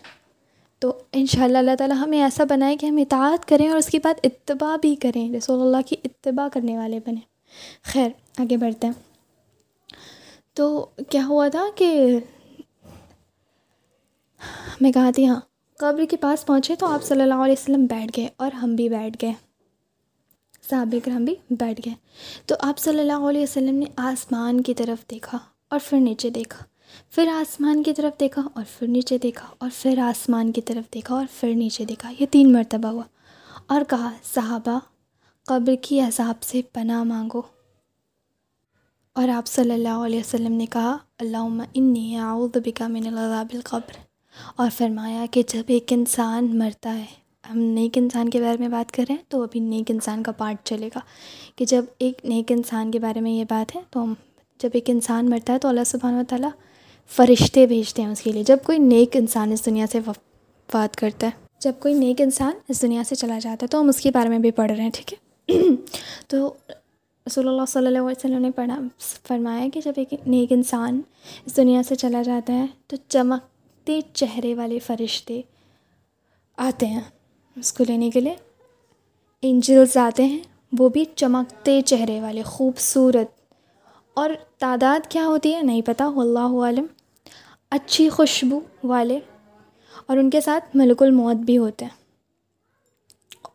تو ان شاء اللہ اللہ تعالیٰ ہمیں ایسا بنائے کہ ہم اطاعت کریں اور اس کے بعد اتباع بھی کریں، رسول اللہ کی اتباع کرنے والے بنیں۔ خیر، آگے بڑھتے ہیں۔ تو کیا ہوا تھا کہ میں کہا تھی ہاں قبر کے پاس پہنچے تو آپ صلی اللہ علیہ وسلم بیٹھ گئے اور ہم بھی بیٹھ گئے۔ صحابہ کرام بھی بیٹھ گئے۔ تو آپ صلی اللہ علیہ وسلم نے آسمان کی طرف دیکھا اور پھر نیچے دیکھا۔ پھر آسمان کی طرف دیکھا اور پھر نیچے دیکھا اور پھر آسمان کی طرف دیکھا اور پھر نیچے دیکھا۔ یہ تین مرتبہ ہوا۔ اور کہا، صحابہ، قبر کی عذاب سے پناہ مانگو۔ اور آپ صلی اللہ علیہ وسلم نے کہا، اللہم انی اعوذ بکا من العذاب القبر۔ اور فرمایا کہ جب ایک انسان مرتا ہے، ہم نیک انسان کے بارے میں بات کر رہے ہیں تو ابھی نیک انسان کا پارٹ چلے گا۔ کہ جب ایک نیک انسان کے بارے میں یہ بات ہے تو ہم جب ایک انسان مرتا ہے تو اللہ سبحانہ و تعالیٰ فرشتے بھیجتے ہیں اس کے لیے۔ جب کوئی نیک انسان اس دنیا سے وفات کرتا ہے، جب کوئی نیک انسان اس دنیا سے چلا جاتا ہے تو ہم اس کے بارے میں بھی پڑھ رہے ہیں، ٹھیک ہے؟ تو رسول اللہ صلی اللہ علیہ وسلم نے پڑھا، فرمایا کہ جب ایک نیک انسان اس دنیا سے چلا جاتا ہے تو چمک چہرے والے فرشتے آتے ہیں اس کو لینے کے لیے۔ انجلس آتے ہیں، وہ بھی چمکتے چہرے والے، خوبصورت۔ اور تعداد کیا ہوتی ہے نہیں پتہ اللہ عالم۔ اچھی خوشبو والے۔ اور ان کے ساتھ ملک الموت بھی ہوتے ہیں۔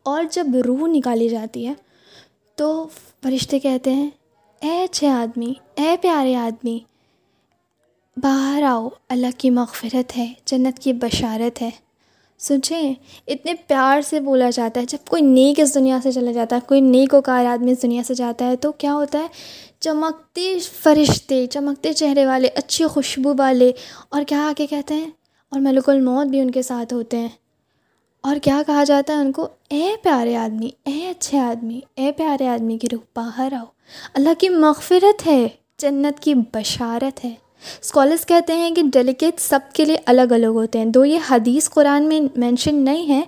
اور جب روح نکالی جاتی ہے تو فرشتے کہتے ہیں، اے اچھے آدمی، اے پیارے آدمی باہر آؤ، اللہ کی مغفرت ہے، جنت کی بشارت ہے۔ سوچیں اتنے پیار سے بولا جاتا ہے، جب کوئی نیک اس دنیا سے چلا جاتا ہے، کوئی نیک و کار آدمی اس دنیا سے جاتا ہے، تو کیا ہوتا ہے؟ چمکتے فرشتے، چمکتے چہرے والے، اچھی خوشبو والے۔ اور کیا آ کے کہتے ہیں؟ اور ملک الموت بھی ان کے ساتھ ہوتے ہیں۔ اور کیا کہا جاتا ہے ان کو؟ اے پیارے آدمی، اے اچھے آدمی، اے پیارے آدمی کی روح باہر آؤ۔ اللہ کی مغفرت ہے، جنت کی بشارت ہے۔ اسکالرس کہتے ہیں کہ ڈیلیکیٹ سب کے لیے الگ الگ ہوتے ہیں، دو یہ حدیث قرآن میں مینشن نہیں ہے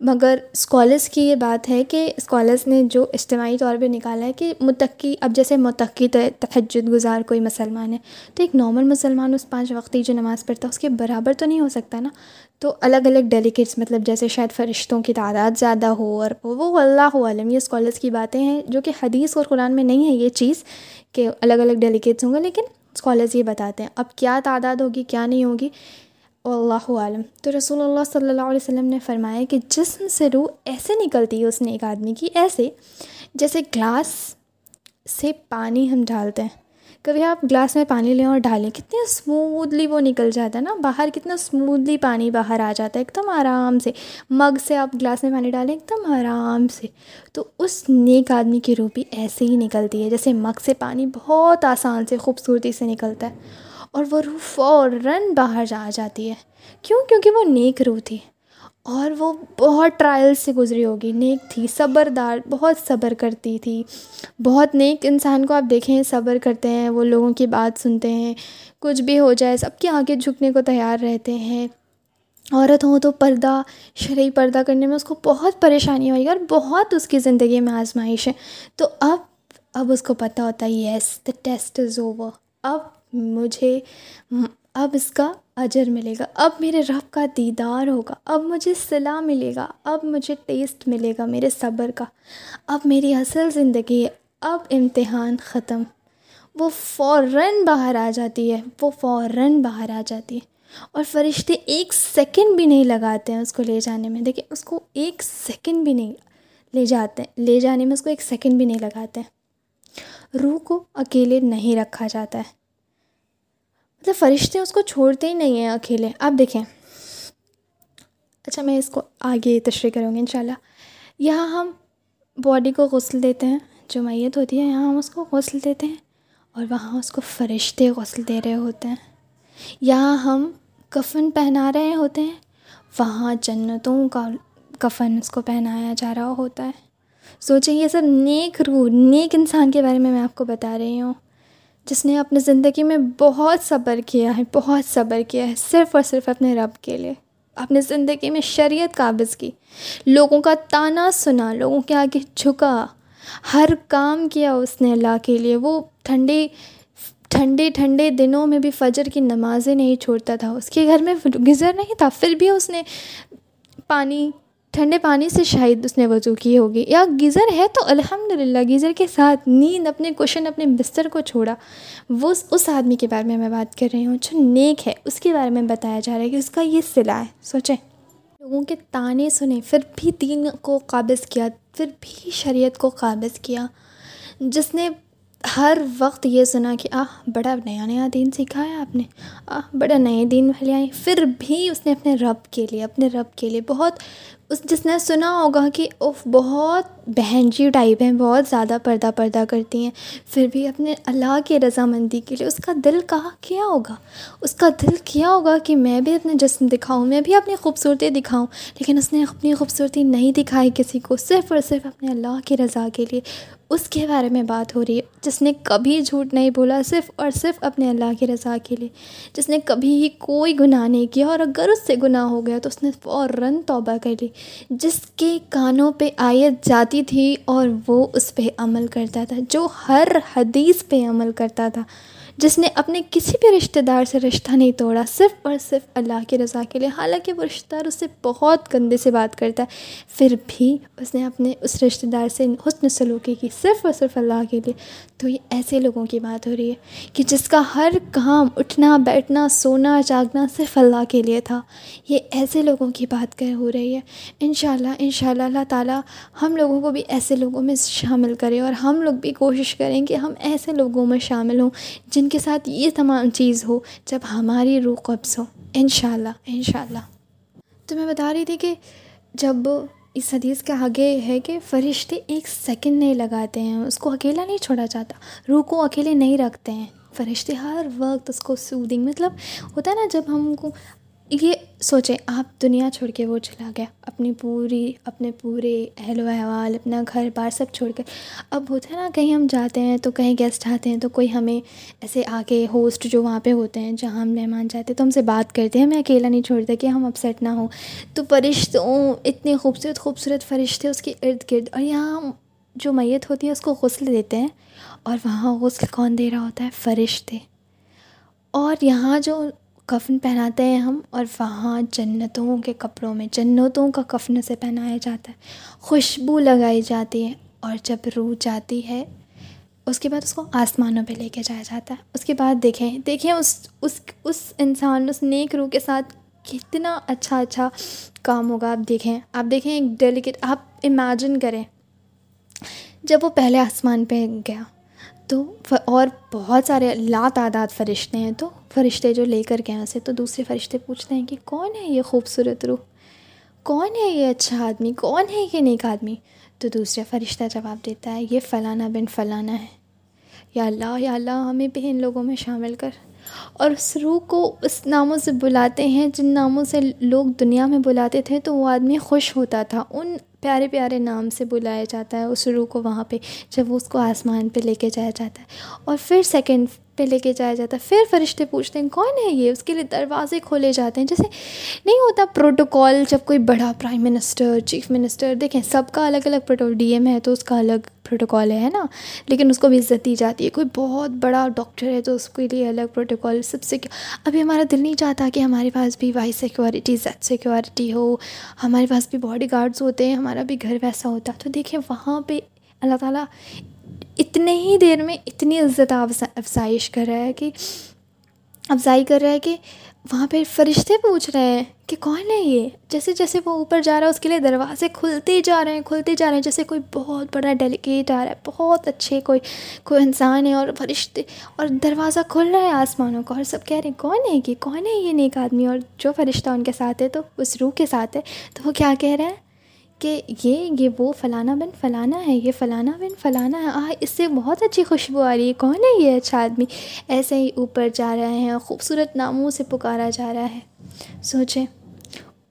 مگر اسکالرس کی یہ بات ہے کہ اسکالرس نے جو اجتماعی طور پہ نکالا ہے کہ متقی، اب جیسے متقی تہجد گزار کوئی مسلمان ہے، تو ایک نارمل مسلمان اس پانچ وقتی جو نماز پڑھتا ہے، اس کے برابر تو نہیں ہو سکتا نا؟ تو الگ الگ ڈیلیکیٹس مطلب جیسے شاید فرشتوں کی تعداد زیادہ ہو اور وہ اللہ عالم، یہ اسکالرس کی باتیں ہیں جو کہ حدیث اور قرآن میں نہیں ہے یہ چیز کہ الگ الگ ڈیلیکیٹس ہوں گے، لیکن اسکالرز یہ بتاتے ہیں۔ اب کیا تعداد ہوگی، کیا نہیں ہوگی؟ اللہ عالم۔ تو رسول اللہ صلی اللہ علیہ وسلم نے فرمایا کہ جسم سے روح ایسے نکلتی ہے اس نے ایک آدمی کی، ایسے جیسے گلاس سے پانی ہم ڈالتے ہیں۔ کبھی آپ گلاس میں پانی لیں اور ڈالیں کتنے اسموتھلی وہ نکل جاتا ہے نا، باہر کتنا اسموتھلی پانی باہر آ جاتا ہے ایک دم آرام سے۔ مگ سے آپ گلاس میں پانی ڈالیں ایک دم آرام سے۔ تو اس نیک آدمی کی روح بھی ایسے ہی نکلتی ہے جیسے مگ سے پانی بہت آسان سے، خوبصورتی سے نکلتا ہے۔ اور وہ روح فوراً باہر جا جاتی ہے۔ کیوں؟ کیونکہ وہ نیک روح تھی۔ اور وہ بہت ٹرائل سے گزری ہوگی، نیک تھی، صبردار، بہت صبر کرتی تھی۔ بہت نیک انسان کو آپ دیکھیں، صبر کرتے ہیں، وہ لوگوں کی بات سنتے ہیں۔ کچھ بھی ہو جائے، سب کے آگے جھکنے کو تیار رہتے ہیں۔ عورت ہوں تو پردہ، شرعی پردہ کرنے میں اس کو بہت پریشانی ہوئی اور بہت اس کی زندگی میں آزمائش ہے۔ تو اب اب اس کو پتہ ہوتا ہے یس دا ٹیسٹ از اوور اب مجھے، اب اس کا اجر ملے گا۔ اب میرے رب کا دیدار ہوگا۔ اب مجھے صلاح ملے گا۔ اب مجھے ٹیسٹ ملے گا میرے صبر کا۔ اب میری اصل زندگی ہے اب امتحان ختم۔ وہ فوراً باہر آ جاتی ہے۔ وہ فوراً باہر آ جاتی ہے۔ اور فرشتے ایک سیکنڈ بھی نہیں لگاتے ہیں اس کو لے جانے میں۔ دیکھیں، اس کو ایک سیکنڈ بھی نہیں لے جاتے ہیں۔ لے جانے میں اس کو ایک سیکنڈ بھی نہیں لگاتے ہیں۔ روح کو اکیلے نہیں رکھا جاتا ہے۔ مطلب فرشتے اس کو چھوڑتے ہی نہیں ہیں اکیلے۔ آپ دیکھیں۔ اچھا میں اس کو آگے تشریح کروں گی ان شاء اللہ یہاں ہم باڈی کو غسل دیتے ہیں، جو میت ہوتی ہے، یہاں ہم اس کو غسل دیتے ہیں اور وہاں اس کو فرشتے غسل دے رہے ہوتے ہیں۔ یہاں ہم کفن پہنا رہے ہوتے ہیں، وہاں جنتوں کا کفن اس کو پہنایا جا رہا ہوتا ہے۔ سوچیں، یہ سب نیک روح، نیک انسان کے بارے میں میں آپ کو بتا رہی ہوں۔ جس نے اپنے زندگی میں بہت صبر کیا ہے، بہت صبر کیا ہے، صرف اور صرف اپنے رب کے لیے۔ اپنے زندگی میں شریعت قابض کی۔ لوگوں کا تانا سنا، لوگوں کے آگے جھکا۔ ہر کام کیا اس نے اللہ کے لیے۔ وہ ٹھنڈے ٹھنڈے ٹھنڈے دنوں میں بھی فجر کی نمازیں نہیں چھوڑتا تھا۔ اس کے گھر میں گزر نہیں تھا، پھر بھی اس نے پانی ٹھنڈے پانی سے شاید اس نے وضو کی ہوگی۔ یا گیزر ہے تو الحمد للہ گیزر کے ساتھ نیند اپنے کوشن اپنے بستر کو چھوڑا۔ وہ اس آدمی کے بارے میں میں بات کر رہی ہوں جو نیک ہے۔ اس کے بارے میں بتایا جا رہا ہے کہ اس کا یہ صلاح ہے۔ سوچیں۔ لوگوں کے تانے سنے پھر بھی دین کو قابض کیا۔ پھر بھی شریعت کو قابض کیا۔ جس نے ہر وقت یہ سنا کہ آہ، بڑا نیا نیا دین سیکھا ہے آپ نے۔ آہ، بڑا نئے دین والے آئے۔ پھر بھی اس نے اپنے رب کے لیے، اپنے رب کے لیے بہت اس جس نے سنا ہوگا کہ اف بہت بہن جی ٹائپ ہیں، بہت زیادہ پردہ پردہ کرتی ہیں۔ پھر بھی اپنے اللہ کی رضامندی کے لیے اس کا دل کہا کیا ہوگا؟ اس کا دل کیا ہوگا کہ میں بھی اپنے جسم دکھاؤں، میں بھی اپنی خوبصورتی دکھاؤں؟ لیکن اس نے اپنی خوبصورتی نہیں دکھائی کسی کو، صرف اور صرف اپنے اللہ کی رضا کے لیے۔ اس کے بارے میں بات ہو رہی ہے۔ جس نے کبھی جھوٹ نہیں بولا، صرف اور صرف اپنے اللہ کی رضا کے لیے۔ جس نے کبھی کوئی گناہ نہیں کیا، اور اگر اس سے گناہ ہو گیا تو اس نے فوراً توبہ کر لی۔ جس کے کانوں پہ آیت جاتی تھی اور وہ اس پہ عمل کرتا تھا، جو ہر حدیث پہ عمل کرتا تھا۔ جس نے اپنے کسی بھی رشتہ دار سے رشتہ نہیں توڑا، صرف اور صرف اللہ کی رضا کے لیے۔ حالانکہ وہ رشتہ دار اس سے بہت گندے سے بات کرتا ہے، پھر بھی اس نے اپنے اس رشتہ دار سے حسن سلوکی کی صرف اور صرف اللہ کے لیے۔ تو یہ ایسے لوگوں کی بات ہو رہی ہے کہ جس کا ہر کام اٹھنا، بیٹھنا، سونا، جاگنا صرف اللہ کے لیے تھا۔ یہ ایسے لوگوں کی بات کر ہو رہی ہے۔ ان شاء اللہ ان شاء اللہ اللہ تعالیٰ ہم لوگوں کو بھی ایسے لوگوں میں شامل کرے اور ہم لوگ بھی کوشش کریں کہ ہم ایسے لوگوں میں شامل ہوں جن جن کے ساتھ یہ تمام چیز ہو، جب ہماری روح قبض ہو۔ ان شاء اللہ ان شاء اللہ تو میں بتا رہی تھی کہ جب اس حدیث کے آگے ہے کہ فرشتے ایک سیکنڈ نہیں لگاتے ہیں، اس کو اکیلا نہیں چھوڑا جاتا، روح کو اکیلے نہیں رکھتے ہیں۔ فرشتے ہر وقت اس کو سودنگ مطلب ہوتا ہے نا جب ہم کو یہ سوچیں، آپ دنیا چھوڑ کے وہ چلا گیا۔ اپنی پوری، اپنے پورے اہل و احوال، اپنا گھر بار سب چھوڑ کر اب ہوتا ہے نا، کہیں ہم جاتے ہیں تو کہیں گیسٹ آتے ہیں تو کوئی ہمیں ایسے آ کے ہوسٹ جو وہاں پہ ہوتے ہیں، جہاں ہم مہمان جاتے ہیں، تو ہم سے بات کرتے ہیں۔ ہمیں اکیلا نہیں چھوڑتے کہ ہم اپسیٹ نہ ہوں۔ تو فرشتوں، اتنے خوبصورت خوبصورت فرشتے اس کے ارد گرد، اور یہاں جو میت ہوتی ہے، اس کو غسل دیتے ہیں۔ اور وہاں غسل کون دے رہا ہوتا ہے؟ فرشتے۔ اور یہاں جو کفن پہناتے ہیں ہم اور وہاں جنتوں کے کپڑوں میں، جنتوں کا کفن سے پہنایا جاتا ہے۔ خوشبو لگائی جاتی ہے اور جب روح جاتی ہے، اس کے بعد اس کو آسمانوں پہ لے کے جایا جاتا ہے۔ اس کے بعد دیکھیں دیکھیں اس اس اس انسان، اس نیک روح کے ساتھ کتنا اچھا اچھا کام ہوگا۔ آپ دیکھیں آپ دیکھیں ایک ڈیلیکیٹ آپ امیجن کریں، جب وہ پہلے آسمان پہ گیا تو اور بہت سارے لا تعداد فرشتے ہیں تو فرشتے جو لے کر گئے اسے تو دوسرے فرشتے پوچھتے ہیں کہ کون ہے یہ خوبصورت روح؟ کون ہے یہ اچھا آدمی؟ کون ہے یہ نیک آدمی؟ تو دوسرا فرشتہ جواب دیتا ہے، یہ فلانا بن فلانا ہے۔ یا اللہ یا اللہ، ہمیں بھی ان لوگوں میں شامل کر۔ اور اس روح کو اس ناموں سے بلاتے ہیں، جن ناموں سے لوگ دنیا میں بلاتے تھے تو وہ آدمی خوش ہوتا تھا۔ ان پیارے پیارے نام سے بلایا جاتا ہے اس روح کو وہاں پہ، جب وہ اس کو آسمان پہ لے کے جایا جاتا ہے۔ اور پھر سیکنڈ پہ لے کے جایا جاتا ہے۔ پھر فرشتے پوچھتے ہیں، کون ہے یہ؟ اس کے لیے دروازے کھولے جاتے ہیں۔ جیسے نہیں ہوتا پروٹوکول جب کوئی بڑا پرائم منسٹر، چیف منسٹر، دیکھیں سب کا الگ الگ پروٹوکول ڈی ایم ہے تو اس کا الگ پروٹوکول ہے نا؟ لیکن اس کو بھی عزت دی جاتی ہے۔ کوئی بہت بڑا ڈاکٹر ہے تو اس کے لیے الگ پروٹوکول، سب سے ابھی ہمارا دل نہیں چاہتا کہ ہمارے پاس بھی وائی سیکورٹی زیڈ سیکورٹی ہو۔ ہمارے پاس بھی باڈی گارڈز ہوتے ہیں، ہمارا بھی گھر ویسا ہوتا۔ تو دیکھیں وہاں پہ اللہ تعالیٰ اتنے ہی دیر میں اتنی عزت افزائش کر رہا ہے کہ، افزائی کر رہا ہے کہ وہاں پہ فرشتے پوچھ رہے ہیں کہ کون ہے یہ؟ جیسے جیسے وہ اوپر جا رہا ہے اس کے لیے دروازے کھلتے جا رہے ہیں، کھلتے جا رہے ہیں، جیسے کوئی بہت بڑا ڈیلیکیٹ آ رہا ہے، بہت اچھے کوئی کوئی انسان ہے اور فرشتے اور دروازہ کھل رہا ہے آسمانوں کا اور سب کہہ رہے ہیں، کون ہے یہ؟ کون ہے یہ نیک آدمی؟ اور جو فرشتہ ان کے ساتھ ہے تو اس روح کے ساتھ ہے، تو وہ کیا کہہ رہے ہیں کہ یہ یہ وہ فلانا بن فلانا ہے، یہ فلانا بن فلانا ہے۔ آ اس سے بہت اچھی خوشبو آ رہی ہے۔ کون ہے یہ اچھا آدمی؟ ایسے ہی اوپر جا رہے ہیں خوبصورت ناموں سے پکارا جا رہا ہے۔ سوچیں۔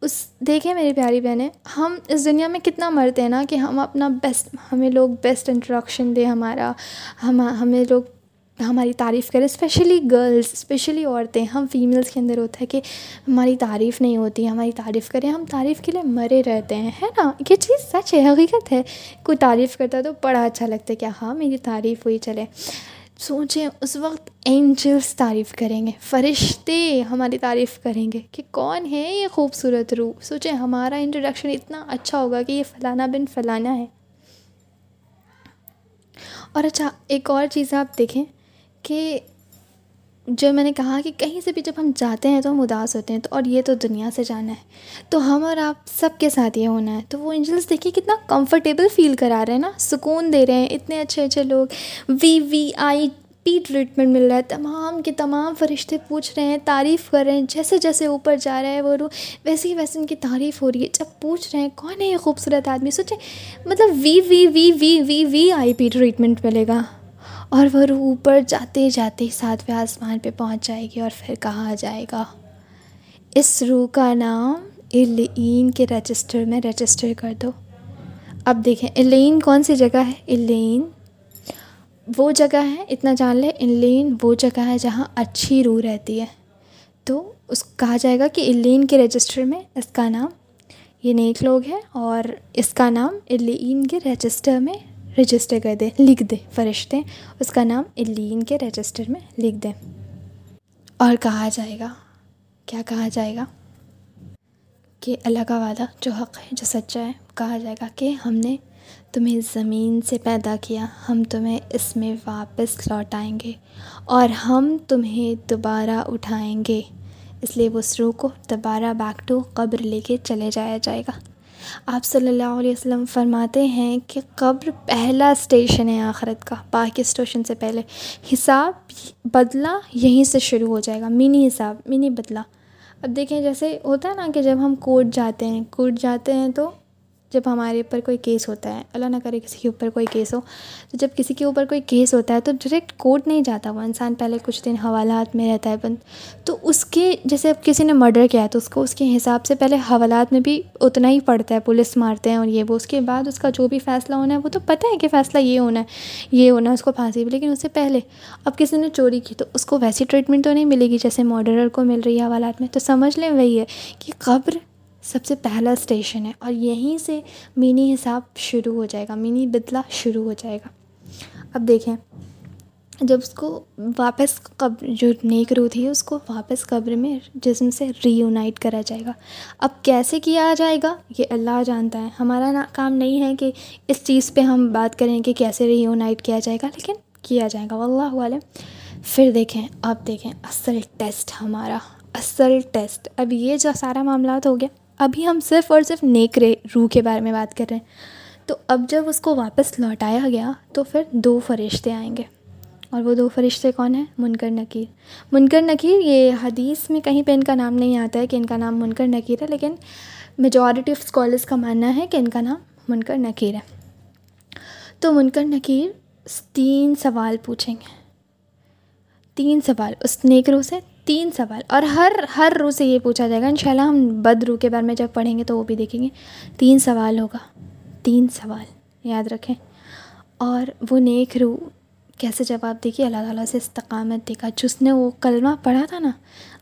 اس، دیکھیں میری پیاری بہنیں، ہم اس دنیا میں کتنا مرتے ہیں نا کہ ہم اپنا بیسٹ ہمیں لوگ بیسٹ انٹروڈکشن دیں ہمارا، ہم، ہمیں لوگ ہماری تعریف کریں اسپیشلی گرلس اسپیشلی عورتیں، ہم فیمیلس کے اندر ہوتا ہے کہ ہماری تعریف نہیں ہوتی، ہماری تعریف کریں، ہم تعریف کے لیے مرے رہتے ہیں، ہے نا؟ یہ چیز سچ ہے، حقیقت ہے۔ کوئی تعریف کرتا ہے تو بڑا اچھا لگتا ہے کہ ہاں میری تعریف ہوئی، چلے۔ سوچیں اس وقت اینجلس تعریف کریں گے، فرشتے ہماری تعریف کریں گے کہ کون ہے یہ خوبصورت روح؟ سوچیں ہمارا انٹروڈکشن اتنا اچھا ہوگا کہ یہ فلانا بن فلانا ہے۔ اور اچھا ایک اور چیز آپ دیکھیں۔ کہ جو میں نے کہا کہ کہیں سے بھی جب ہم جاتے ہیں تو ہم اداس ہوتے ہیں تو اور یہ تو دنیا سے جانا ہے، تو ہم اور آپ سب کے ساتھ یہ ہونا ہے۔ تو وہ انجلس دیکھیے کتنا کمفرٹیبل فیل کرا رہے ہیں نا، سکون دے رہے ہیں۔ اتنے اچھے اچھے لوگ وی وی آئی پی ٹریٹمنٹ مل رہا ہے۔ تمام کے تمام فرشتے پوچھ رہے ہیں، تعریف کر رہے ہیں۔ جیسے جیسے اوپر جا رہا ہے وہ روح، ویسے ہی ویسے ان کی تعریف ہو رہی ہے۔ جب پوچھ رہے ہیں، کون ہے یہ خوبصورت آدمی؟ سوچیں مطلب وی وی وی وی وی وی آئی پی ٹریٹمنٹ ملے گا۔ اور وہ روح اوپر جاتے جاتے ساتویں آسمان پہ پہنچ جائے گی اور پھر کہا جائے گا؟ اس روح کا نام الین کے رجسٹر میں رجسٹر کر دو۔ اب دیکھیں الین کون سی جگہ ہے؟ الین وہ جگہ ہے، اتنا جان لیں الین وہ جگہ ہے جہاں اچھی روح رہتی ہے۔ تو اس کہا جائے گا کہ الین کے رجسٹر میں اس کا نام یہ نیک لوگ ہیں اور اس کا نام الین کے رجسٹر میں رجسٹر کر دیں لکھ دیں فرشتے۔ اس کا نام الین کے رجسٹر میں لکھ دیں اور کہا جائے گا، کیا کہا جائے گا؟ کہ اللہ کا وعدہ جو حق ہے، جو سچا ہے، کہا جائے گا کہ ہم نے تمہیں زمین سے پیدا کیا، ہم تمہیں اس میں واپس لوٹائیں گے اور ہم تمہیں دوبارہ اٹھائیں گے۔ اس لیے وہ سرو کو دوبارہ بیک ٹو قبر لے کے چلے جایا جائے گا۔ آپ صلی اللہ علیہ وسلم فرماتے ہیں کہ قبر پہلا اسٹیشن ہے آخرت کا، باقی اسٹیشن سے پہلے۔ حساب بدلہ یہیں سے شروع ہو جائے گا منی حساب منی بدلہ۔ اب دیکھیں جیسے ہوتا ہے نا کہ جب ہم کورٹ جاتے ہیں کورٹ جاتے ہیں تو جب ہمارے اوپر کوئی کیس ہوتا ہے، اللہ نہ کرے کسی کے اوپر کوئی کیس ہو، تو جب کسی کے اوپر کوئی کیس ہوتا ہے تو ڈائریکٹ کورٹ نہیں جاتا وہ۔ انسان پہلے کچھ دن حوالات میں رہتا ہے، بند۔ تو اس کے جیسے اب کسی نے مرڈر کیا ہے تو اس کو اس کے حساب سے پہلے حوالات میں بھی اتنا ہی پڑتا ہے، پولیس مارتے ہیں اور یہ وہ۔ اس کے بعد اس کا جو بھی فیصلہ ہونا ہے وہ تو پتہ ہے کہ فیصلہ یہ ہونا ہے، یہ ہونا ہے، اس کو پھانسی بھی۔ لیکن اس سے پہلے اب کسی نے چوری کی تو اس کو ویسی ٹریٹمنٹ تو نہیں ملے گی جیسے مرڈرر کو مل رہی ہے حوالات میں۔ تو سمجھ لیں وہی ہے کہ قبر سب سے پہلا اسٹیشن ہے اور یہیں سے مینی حساب شروع ہو جائے گا، مینی بدلہ شروع ہو جائے گا۔ اب دیکھیں، جب اس کو واپس قبر جو نیک روح تھی، اس کو واپس قبر میں جسم سے ری یونائٹ کرا جائے گا۔ اب کیسے کیا جائے گا؟ یہ اللہ جانتا ہے۔ ہمارا نا، کام نہیں ہے کہ اس چیز پہ ہم بات کریں کہ کیسے ری یونائٹ کیا جائے گا، لیکن کیا جائے گا۔ واللہ عالم۔ پھر دیکھیں، اب دیکھیں، اصل ٹیسٹ ہمارا، اصل ٹیسٹ اب یہ جو سارا معاملات ہو گیا ابھی ہم صرف اور صرف نیک روح کے بارے میں بات کر رہے ہیں۔ تو اب جب اس کو واپس لوٹایا گیا، تو پھر دو فرشتے آئیں گے۔ اور وہ دو فرشتے کون ہیں؟ منکر نکیر۔ منکر نکیر، یہ حدیث میں کہیں پہ ان کا نام نہیں آتا ہے کہ ان کا نام منکر نکیر ہے، لیکن میجورٹی آف اسکالرس کا ماننا ہے کہ ان کا نام منکر نکیر ہے۔ تو منکر نکیر تین سوال پوچھیں گے۔ تین سوال، اس نیک روح سے تین سوال اور ہر ہر روح سے یہ پوچھا جائے گا ان شاء اللہ ہم بد روح کے بارے میں جب پڑھیں گے تو وہ بھی دیکھیں گے۔ تین سوال ہوگا۔ تین سوال، یاد رکھیں۔ اور وہ نیک روح کیسے جواب دے گی؟ اللہ تعالیٰ سے استقامت دے گا۔ جس نے وہ کلمہ پڑھا تھا نا،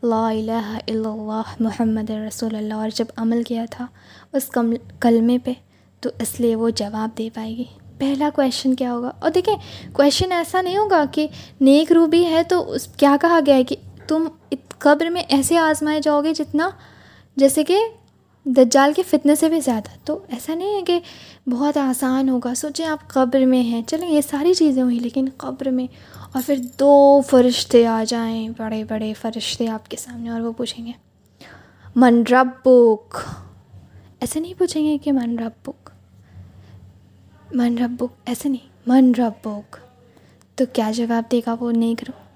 لا الہ الا اللہ محمد رسول اللہ، اور جب عمل کیا تھا اس کم، کلمے پہ، تو اس لیے وہ جواب دے پائے گی۔ پہلا کویشچن کیا ہوگا؟ اور دیکھیں کویشچن ایسا نہیں ہوگا کہ نیک روح بھی ہے تو اس، کیا کہا گیا ہے کہ تم قبر میں ایسے آزمائے جاؤ گے جتنا جیسے کہ دجال کے فتنے سے بھی زیادہ۔ تو ایسا نہیں ہے کہ بہت آسان ہوگا۔ سوچیں آپ قبر میں ہیں۔ چلیں یہ ساری چیزیں ہوئی لیکن قبر میں اور پھر دو فرشتے آ جائیں، بڑے بڑے فرشتے آپ کے سامنے اور وہ پوچھیں گے، من ربک؟ ایسے نہیں پوچھیں گے کہ من ربک۔ من ربک؟ ایسے نہیں۔ من ربک۔ تو کیا جواب دے گا وہ؟ نہیں کرو۔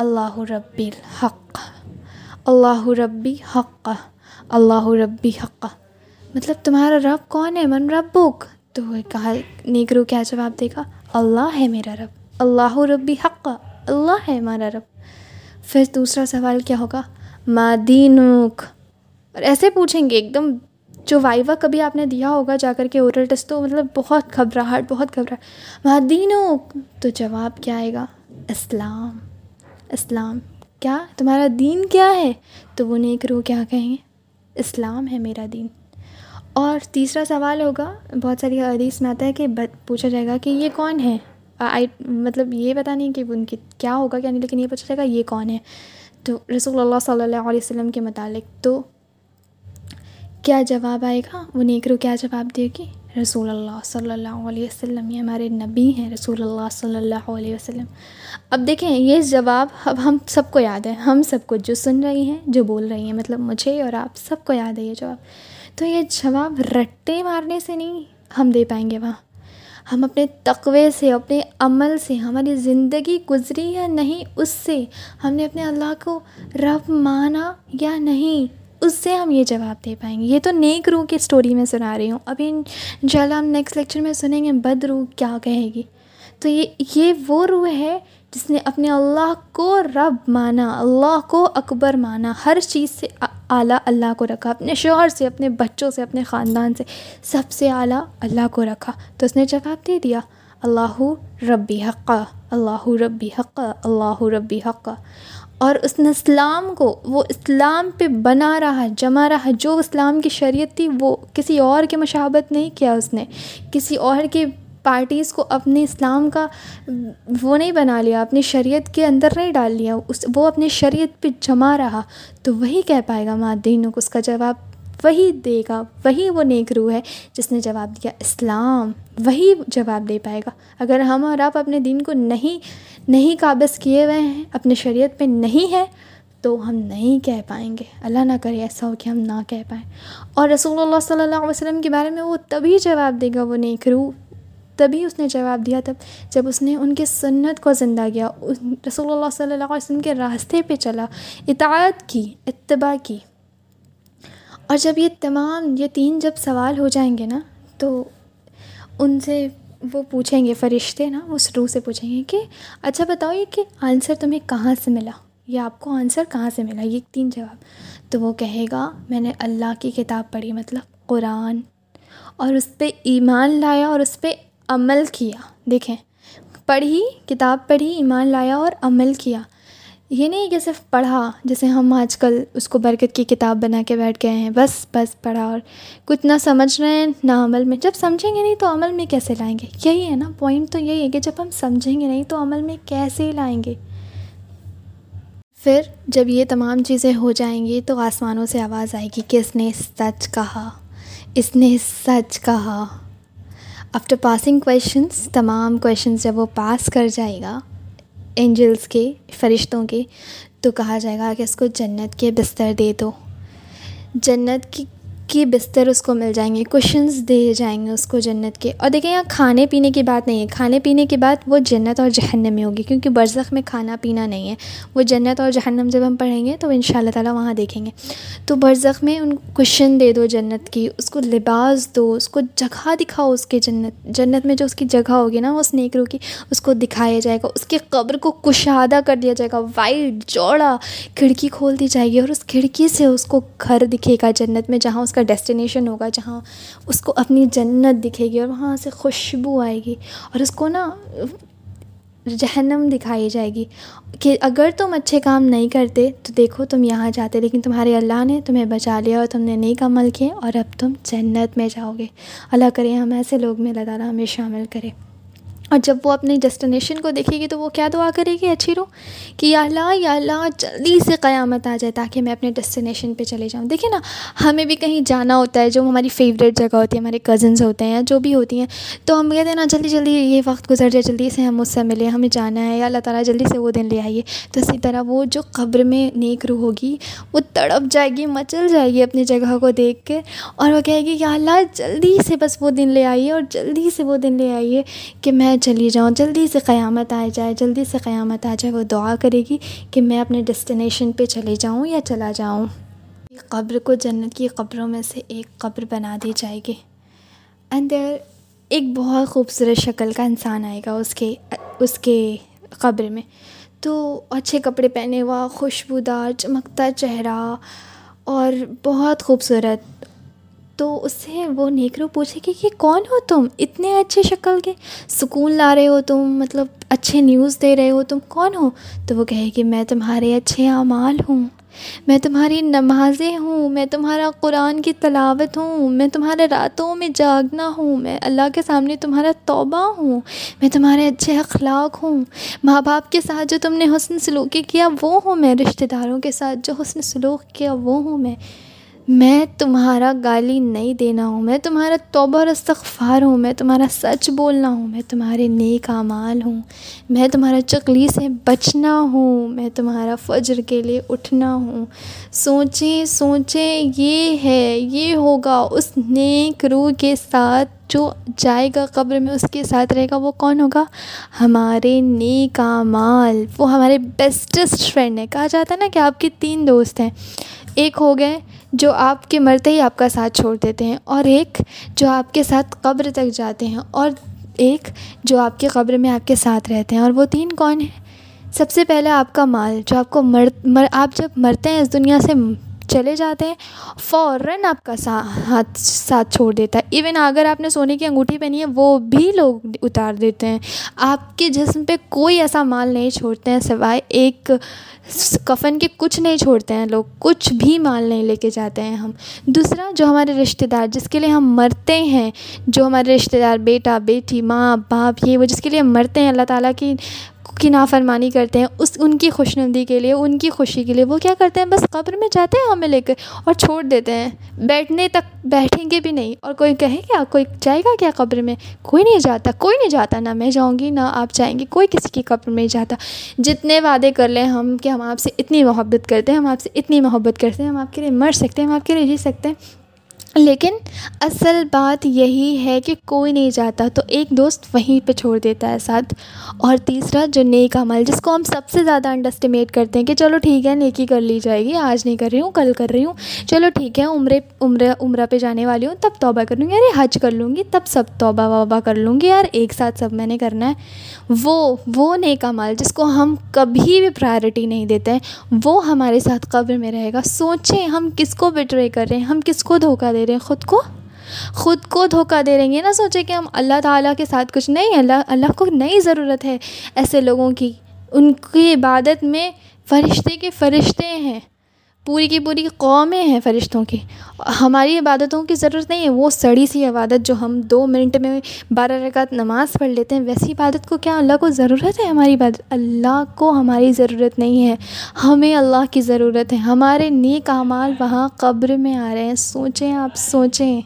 اللہ ربی الحق اللہ ربی حق اللہ ربی حق مطلب تمہارا رب کون ہے؟ من ربک. تو کہا نیگرو کیا جواب دے گا؟ اللہ ہے میرا رب. اللہ ربی حق اللہ ہے ہمارا رب. پھر دوسرا سوال کیا ہوگا؟ مادینک اور ایسے پوچھیں گے، ایک دم جو وائوا کبھی آپ نے دیا ہوگا جا کر کے اورل ٹیسٹ تو مطلب بہت گھبراہٹ بہت گھبراہٹ. مادینک تو جواب کیا آئے گا؟ اسلام. اسلام۔ کیا تمہارا دین کیا ہے؟ تو وہ نیک روح کیا کہیں گے؟ اسلام ہے میرا دین۔ اور تیسرا سوال ہوگا، بہت ساری حدیث میں آتا ہے کہ پوچھا جائے گا کہ یہ کون ہے؟ آئی مطلب یہ پتہ نہیں کہ ان کی کیا ہوگا کیا نہیں، لیکن یہ پوچھا جائے گا یہ کون ہے؟ تو رسول اللہ صلی اللہ علیہ وسلم کے متعلق۔ تو کیا جواب آئے گا؟ وہ نیک روح کیا جواب دے گی؟ رسول اللہ صلی اللہ علیہ وسلم، یہ ہمارے نبی ہیں رسول اللہ صلی اللہ علیہ وسلم۔ اب دیکھیں، یہ جواب اب ہم سب کو یاد ہے۔ ہم سب کو جو سن رہی ہیں، جو بول رہی ہیں مطلب مجھے اور آپ سب کو یاد ہے یہ جواب۔ تو یہ جواب رٹے مارنے سے نہیں ہم دے پائیں گے وہاں۔ ہم اپنے تقوے سے، اپنے عمل سے، ہماری زندگی گزری یا نہیں، اس سے ہم نے اپنے اللہ کو رب مانا یا نہیں، اس سے ہم یہ جواب دے پائیں گے۔ یہ تو نیک روح کی اسٹوری میں سنا رہی ہوں۔ ابھی ان شاء اللہ ہم نیکسٹ لیکچر میں سنیں گے بد روح کیا کہے گی۔ تو یہ یہ وہ روح ہے جس نے اپنے اللہ کو رب مانا، اللہ کو اکبر مانا، ہر چیز سے اعلیٰ اللہ کو رکھا، اپنے شوہر سے، اپنے بچوں سے، اپنے خاندان سے سب سے اعلیٰ اللہ کو رکھا۔ تو اس نے جواب دے دیا، اللہ ربی حقہ اللہ ربی حقہ اللہ ربی حقہ اور اس نے اسلام کو، وہ اسلام پہ بنا رہا جما رہا، جو اسلام کی شریعت تھی، وہ کسی اور کے مشابت نہیں کیا اس نے۔ کسی اور کے پارٹیز کو اپنے اسلام کا وہ نہیں بنا لیا، اپنی شریعت کے اندر نہیں ڈال لیا، اس، وہ اپنی شریعت پہ جما رہا، تو وہی کہہ پائے گا مادین کو، اس کا جواب وہی دے گا، وہی وہ نیک روح ہے جس نے جواب دیا اسلام، وہی جواب دے پائے گا۔ اگر ہم اور آپ اپنے دین کو نہیں نہیں قابض کیے ہوئے ہیں اپنے شریعت پہ نہیں ہے، تو ہم نہیں کہہ پائیں گے۔ اللہ نہ کرے ایسا ہو کہ ہم نہ کہہ پائیں۔ اور رسول اللہ صلی اللہ علیہ وسلم کے بارے میں وہ تبھی جواب دے گا وہ نیک روح۔ تبھی اس نے جواب دیا تب جب اس نے ان کے سنت کو زندہ کیا رسول اللہ صلی اللہ علیہ وسلم کے راستے پہ چلا، اطاعت کی، اتباع کی۔ اور جب یہ تمام، یہ تین جب سوال ہو جائیں گے نا، تو ان سے وہ پوچھیں گے، فرشتے نا، اس روح سے پوچھیں گے کہ اچھا بتاؤ یہ کہ آنسر تمہیں کہاں سے ملا؟ یا آپ کو آنسر کہاں سے ملا؟ یہ تین جواب۔ تو وہ کہے گا، میں نے اللہ کی کتاب پڑھی مطلب قرآن۔ اور اس پہ ایمان لایا اور اس پہ عمل کیا۔ دیکھیں، پڑھی، کتاب پڑھی، ایمان لایا اور عمل کیا۔ یہ نہیں کہ صرف پڑھا، جیسے ہم آج کل اس کو برکت کی کتاب بنا کے بیٹھ گئے ہیں، بس بس پڑھا اور کچھ نہ سمجھ رہے ہیں، نہ عمل میں۔ جب سمجھیں گے نہیں تو عمل میں کیسے لائیں گے؟ یہی ہے نا پوائنٹ تو یہی ہے کہ جب ہم سمجھیں گے نہیں تو عمل میں کیسے لائیں گے؟ پھر جب یہ تمام چیزیں ہو جائیں گی تو آسمانوں سے آواز آئے گی کہ اس نے سچ کہا؟ اس نے سچ کہا؟ آفٹر پاسنگ کویشچنس تمام کویشچنس جب وہ پاس کر جائے گا اینجلس کے، فرشتوں کے، تو کہا جائے گا کہ اس کو جنت کے بستر دے دو۔ جنت کی کی بستر اس کو مل جائیں گے کوشنز دے جائیں گے اس کو جنت کے۔ اور دیکھیں، یہاں کھانے پینے کی بات نہیں ہے۔ کھانے پینے کی بات وہ جنت اور جہنم میں ہوگی، کیونکہ برزخ میں کھانا پینا نہیں ہے۔ وہ جنت اور جہنم جب ہم پڑھیں گے تو ان شاء اللہ تعالیٰ وہاں دیکھیں گے۔ تو برزخ میں ان کوشن دے دو جنت کی، اس کو لباس دو، اس کو جگہ دکھاؤ اس کے جنت جنت میں جو اس کی جگہ ہوگی نا اس نیک رو کی، اس کو دکھایا جائے گا۔ اس کے قبر کو کشادہ کر دیا جائے گا۔ وائٹ چوڑا کھڑکی کھول دی جائے گی اور اس کھڑکی سے اس کو گھر دکھے گا جنت میں، جہاں اس کا کا ڈیسٹینیشن ہوگا جہاں اس کو اپنی جنت دکھے گی اور وہاں سے خوشبو آئے گی اور اس کو نا جہنم دکھائی جائے گی کہ اگر تم اچھے کام نہیں کرتے تو دیکھو تم یہاں جاتے لیکن تمہارے اللہ نے تمہیں بچا لیا اور تم نے نیک عمل کیے اور اب تم جنت میں جاؤ گے۔ اللہ کرے ہم ایسے لوگ میں اللہ تعالیٰ ہمیں شامل کرے۔ اور جب وہ اپنی ڈیسٹینیشن کو دیکھے گی تو وہ کیا دعا کرے گی اچھی رو کہ یا اللہ یا اللہ، جلدی سے قیامت آ جائے تاکہ میں اپنے ڈیسٹینیشن پہ چلے جاؤں۔ دیکھیں نا، ہمیں بھی کہیں جانا ہوتا ہے، جو ہماری فیوریٹ جگہ ہوتی ہے، ہمارے کزنس ہوتے ہیں یا جو بھی ہوتی ہیں، تو ہم کہتے ہیں نا، جلدی جلدی یہ وقت گزر جائے، جلدی سے ہم اس سے ملے ہمیں جانا ہے، یا اللہ تعالیٰ جلدی سے وہ دن لے آئیے۔ تو اسی طرح وہ جو قبر میں نیک روح ہوگی، وہ تڑپ جائے گی، مچل جائے گی اپنی جگہ کو دیکھ کے۔ اور وہ کہے گی، یا اللہ، جلدی سے بس وہ دن لے آئیے، اور جلدی سے وہ دن لے آئیے کہ میں چلی جاؤں، جلدی سے قیامت آ جائے، جلدی سے قیامت آ جائے، وہ دعا کرے گی کہ میں اپنے ڈیسٹینیشن پہ چلے جاؤں یا چلا جاؤں۔ قبر کو جنت کی قبروں میں سے ایک قبر بنا دی جائے گی۔ اینڈ دیر ایک بہت خوبصورت شکل کا انسان آئے گا اس کے اس کے قبر میں۔ تو اچھے کپڑے پہنے ہوا، خوشبودار، چمکتا چہرہ اور بہت خوبصورت تو اس سے وہ نیکرو پوچھے کہ یہ کون ہو تم؟ اتنے اچھے شکل کے سکون لا رہے ہو تم مطلب اچھے نیوز دے رہے ہو تم، کون ہو؟ تو وہ کہے کہ میں تمہارے اچھے اعمال ہوں، میں تمہاری نمازیں ہوں، میں تمہارا قرآن کی تلاوت ہوں، میں تمہارے راتوں میں جاگنا ہوں، میں اللہ کے سامنے تمہارا توبہ ہوں، میں تمہارے اچھے اخلاق ہوں۔ ماں باپ کے ساتھ جو تم نے حسن سلوکی کیا، وہ ہوں میں، رشتہ داروں کے ساتھ جو حسن سلوک کیا، وہ ہوں میں۔ میں تمہارا گالی نہیں دینا ہوں، میں تمہارا توبہ اور استغفار ہوں، میں تمہارا سچ بولنا ہوں، میں تمہارے نیک اعمال ہوں، میں تمہارا چکلی سے بچنا ہوں، میں تمہارا فجر کے لیے اٹھنا ہوں۔ سوچیں سوچیں، یہ ہے، یہ ہوگا اس نیک روح کے ساتھ۔ جو جائے گا قبر میں اس کے ساتھ رہے گا، وہ کون ہوگا؟ ہمارے نیک اعمال۔ وہ ہمارے بیسٹسٹ فرینڈ ہیں۔ کہا جاتا ہے نا کہ آپ کے تین دوست ہیں۔ ایک ہو گئے جو آپ کے مرتے ہی آپ کا ساتھ چھوڑ دیتے ہیں اور ایک جو آپ کے ساتھ قبر تک جاتے ہیں اور ایک جو آپ کے قبر میں آپ کے ساتھ رہتے ہیں۔ اور وہ تین کون ہیں؟ سب سے پہلے آپ کا مال، جو آپ کو مر مر، آپ جب مرتے ہیں اس دنیا سے چلے جاتے ہیں، فوراً آپ کا ہاتھ ساتھ چھوڑ دیتا ہے۔ ایون اگر آپ نے سونے کی انگوٹھی پہنی ہے، وہ بھی لوگ اتار دیتے ہیں۔ آپ کے جسم پہ کوئی ایسا مال نہیں چھوڑتے ہیں، سوائے ایک کفن کے کچھ نہیں چھوڑتے ہیں لوگ۔ کچھ بھی مال نہیں لے کے جاتے ہیں ہم۔ دوسرا، جو ہمارے رشتہ دار، جس کے لیے ہم مرتے ہیں، جو ہمارے رشتہ دار، بیٹا، بیٹی، ماں، باپ، یہ وہ جس کے لیے ہم مرتے ہیں، اللہ تعالیٰ کی کی نافرمانی کرتے ہیں، اس، ان کی خوش نندی کے لیے، ان کی خوشی کے لیے، وہ کیا کرتے ہیں؟ بس قبر میں جاتے ہیں ہمیں لے کر اور چھوڑ دیتے ہیں۔ بیٹھنے تک بیٹھیں گے بھی نہیں۔ اور کوئی کہے کیا کوئی جائے گا کیا قبر میں؟ کوئی نہیں جاتا، کوئی نہیں جاتا، نہ میں جاؤں گی، نہ آپ جائیں گے، کوئی کسی کی قبر میں جاتا۔ جتنے وعدے کر لیں ہم کہ ہم آپ سے اتنی محبت کرتے ہیں، ہم آپ سے اتنی محبت کرتے ہیں، ہم آپ کے لیے مر سکتے ہیں، ہم آپ کے لیے جی سکتے ہیں۔ لیکن اصل بات یہی ہے کہ کوئی نہیں جاتا تو ایک دوست وہیں پہ چھوڑ دیتا ہے ساتھ۔ اور تیسرا جو نیک عمل، جس کو ہم سب سے زیادہ انڈسٹیمیٹ کرتے ہیں کہ چلو ٹھیک ہے، نیکی کر لی جائے گی، آج نہیں کر رہی ہوں، کل کر رہی ہوں۔ چلو ٹھیک ہے، عمرے، عمرہ عمرہ پہ جانے والی ہوں، تب توبہ کر لوں۔ گی ارے حج کر لوں گی، تب سب توبہ وبہ کر لوں گی۔ یار، ایک ساتھ سب میں نے کرنا ہے۔ وہ وہ نیک عمل، جس کو ہم کبھی بھی پرائرٹی نہیں دیتے ہیں وہ ہمارے ساتھ قبر میں رہے گا۔ سوچیں ہم کس کو بٹرے کر رہے ہیں، ہم کس کو دھوکہ دے رہے ہیں خود کو؟ خود کو دھوکہ دے رہے ہیں۔ یہ نہ سوچیں کہ ہم اللہ تعالیٰ کے ساتھ کچھ نہیں اللہ اللہ کو نئی ضرورت ہے ایسے لوگوں کی۔ ان کی عبادت میں فرشتے کے فرشتے ہیں۔ پوری کی پوری قومیں ہیں فرشتوں کی۔ ہماری عبادتوں کی ضرورت نہیں ہے، وہ سڑی سی عبادت جو ہم دو منٹ میں بارہ رکعت نماز پڑھ لیتے ہیں، ویسی عبادت کو کیا اللہ کو ضرورت ہے ہماری عبادت؟ اللہ کو ہماری ضرورت نہیں ہے، ہمیں اللہ کی ضرورت ہے۔ ہمارے نیک اعمال وہاں قبر میں آ رہے ہیں۔ سوچیں آپ، سوچیں۔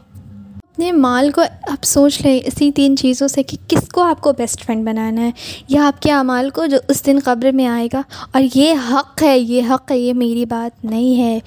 اپنے مال کو آپ سوچ لیں اسی تین چیزوں سے کہ کس کو آپ کو بیسٹ فرینڈ بنانا ہے یا آپ کے اعمال کو جو اس دن قبر میں آئے گا اور یہ حق ہے، یہ حق ہے، یہ میری بات نہیں ہے۔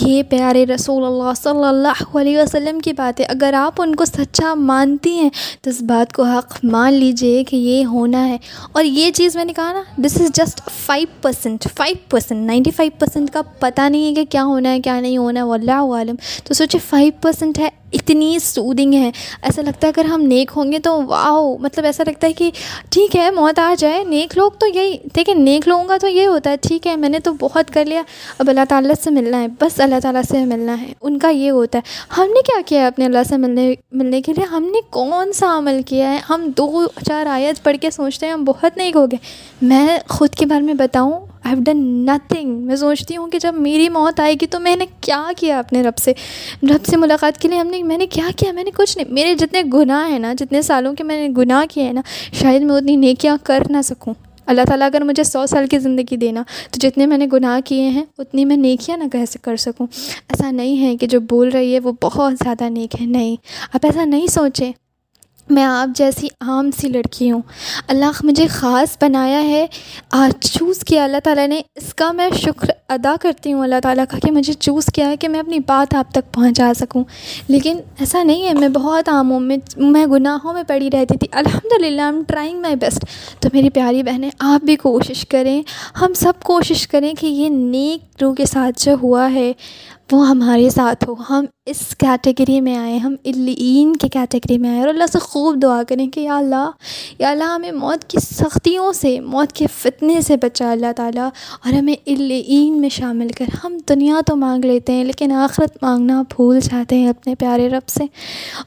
یہ پیارے رسول اللہ صلی اللہ علیہ وسلم کی بات ہے۔ اگر آپ ان کو سچا مانتی ہیں تو اس بات کو حق مان لیجیے کہ یہ ہونا ہے۔ اور یہ چیز میں نے کہا نا this is just five percent five percent ninety five percent کا پتہ نہیں ہے کہ کیا ہونا ہے، کیا نہیں ہونا ہے، واللہ عالم تو سوچے فائیو پرسینٹ ہے اتنی سودنگ ہے۔ ایسا لگتا ہے اگر ہم نیک ہوں گے تو واؤ مطلب ایسا لگتا ہے کہ ٹھیک ہے، موت آ جائے۔ نیک لوگ تو یہی، دیکھیں، نیک لوگوں کا تو یہ ہوتا ہے، ٹھیک ہے، میں نے تو بہت کر لیا۔ اب اللہ تعالیٰ سے ملنا ہے، بس اللہ تعالیٰ سے ملنا ہے۔ ان کا یہ ہوتا ہے۔ ہم نے کیا کیا ہے اپنے اللہ سے ملنے ملنے کے لیے؟ ہم نے کون سا عمل کیا ہے؟ ہم دو چار آیت پڑھ کے سوچتے ہیں، ہم بہت نیک ہو گئے۔ میں خود کے بارے میں بتاؤں آئی ہیو ڈن نتھنگ میں سوچتی ہوں کہ جب میری موت آئے گی تو میں نے کیا کیا اپنے رب سے؟ رب سے ملاقات کے لیے ہم نے، میں نے کیا کیا؟ میں نے کچھ نہیں. میرے جتنے گناہ ہیں نا، جتنے سالوں کے میں نے گناہ کیے ہیں نا، شاید میں اتنی نیکیاں کر نہ سکوں۔ اللہ تعالیٰ اگر مجھے سو سال کی زندگی دینا، تو جتنے میں نے گناہ کیے ہیں، اتنی میں نیکیاں نہ کیسے کر سکوں۔ ایسا نہیں ہے کہ جو بول رہی ہے وہ بہت زیادہ نیک ہے، نہیں۔ آپ ایسا نہیں سوچیں۔ میں آپ جیسی عام سی لڑکی ہوں۔ اللہ مجھے خاص بنایا ہے۔ آج چوز کیا، اللہ تعالیٰ نے اس کا میں شکر ادا کرتی ہوں۔ اللہ تعالیٰ کا کہ مجھے چوز کیا ہے کہ میں اپنی بات آپ تک پہنچا سکوں۔ لیکن ایسا نہیں ہے، میں بہت عام ہوں۔ میں میں گناہوں میں پڑی رہتی تھی۔ الحمد للہ ایم ٹرائنگ مائی بیسٹ تو میری پیاری بہنیں، آپ بھی کوشش کریں۔ ہم سب کوشش کریں کہ یہ نیک روح کے ساتھ جو ہوا ہے وہ ہمارے ساتھ ہو۔ ہم اس کیٹیگری میں آئیں ہم الین کی کیٹیگری میں آئیں اور اللہ سے خوب دعا کریں کہ یا اللہ یا اللہ، ہمیں موت کی سختیوں سے، موت کے فتنے سے بچا۔ اللہ تعالیٰ، اور ہمیں الین میں شامل کر۔ ہم دنیا تو مانگ لیتے ہیں، لیکن آخرت مانگنا بھول جاتے ہیں اپنے پیارے رب سے۔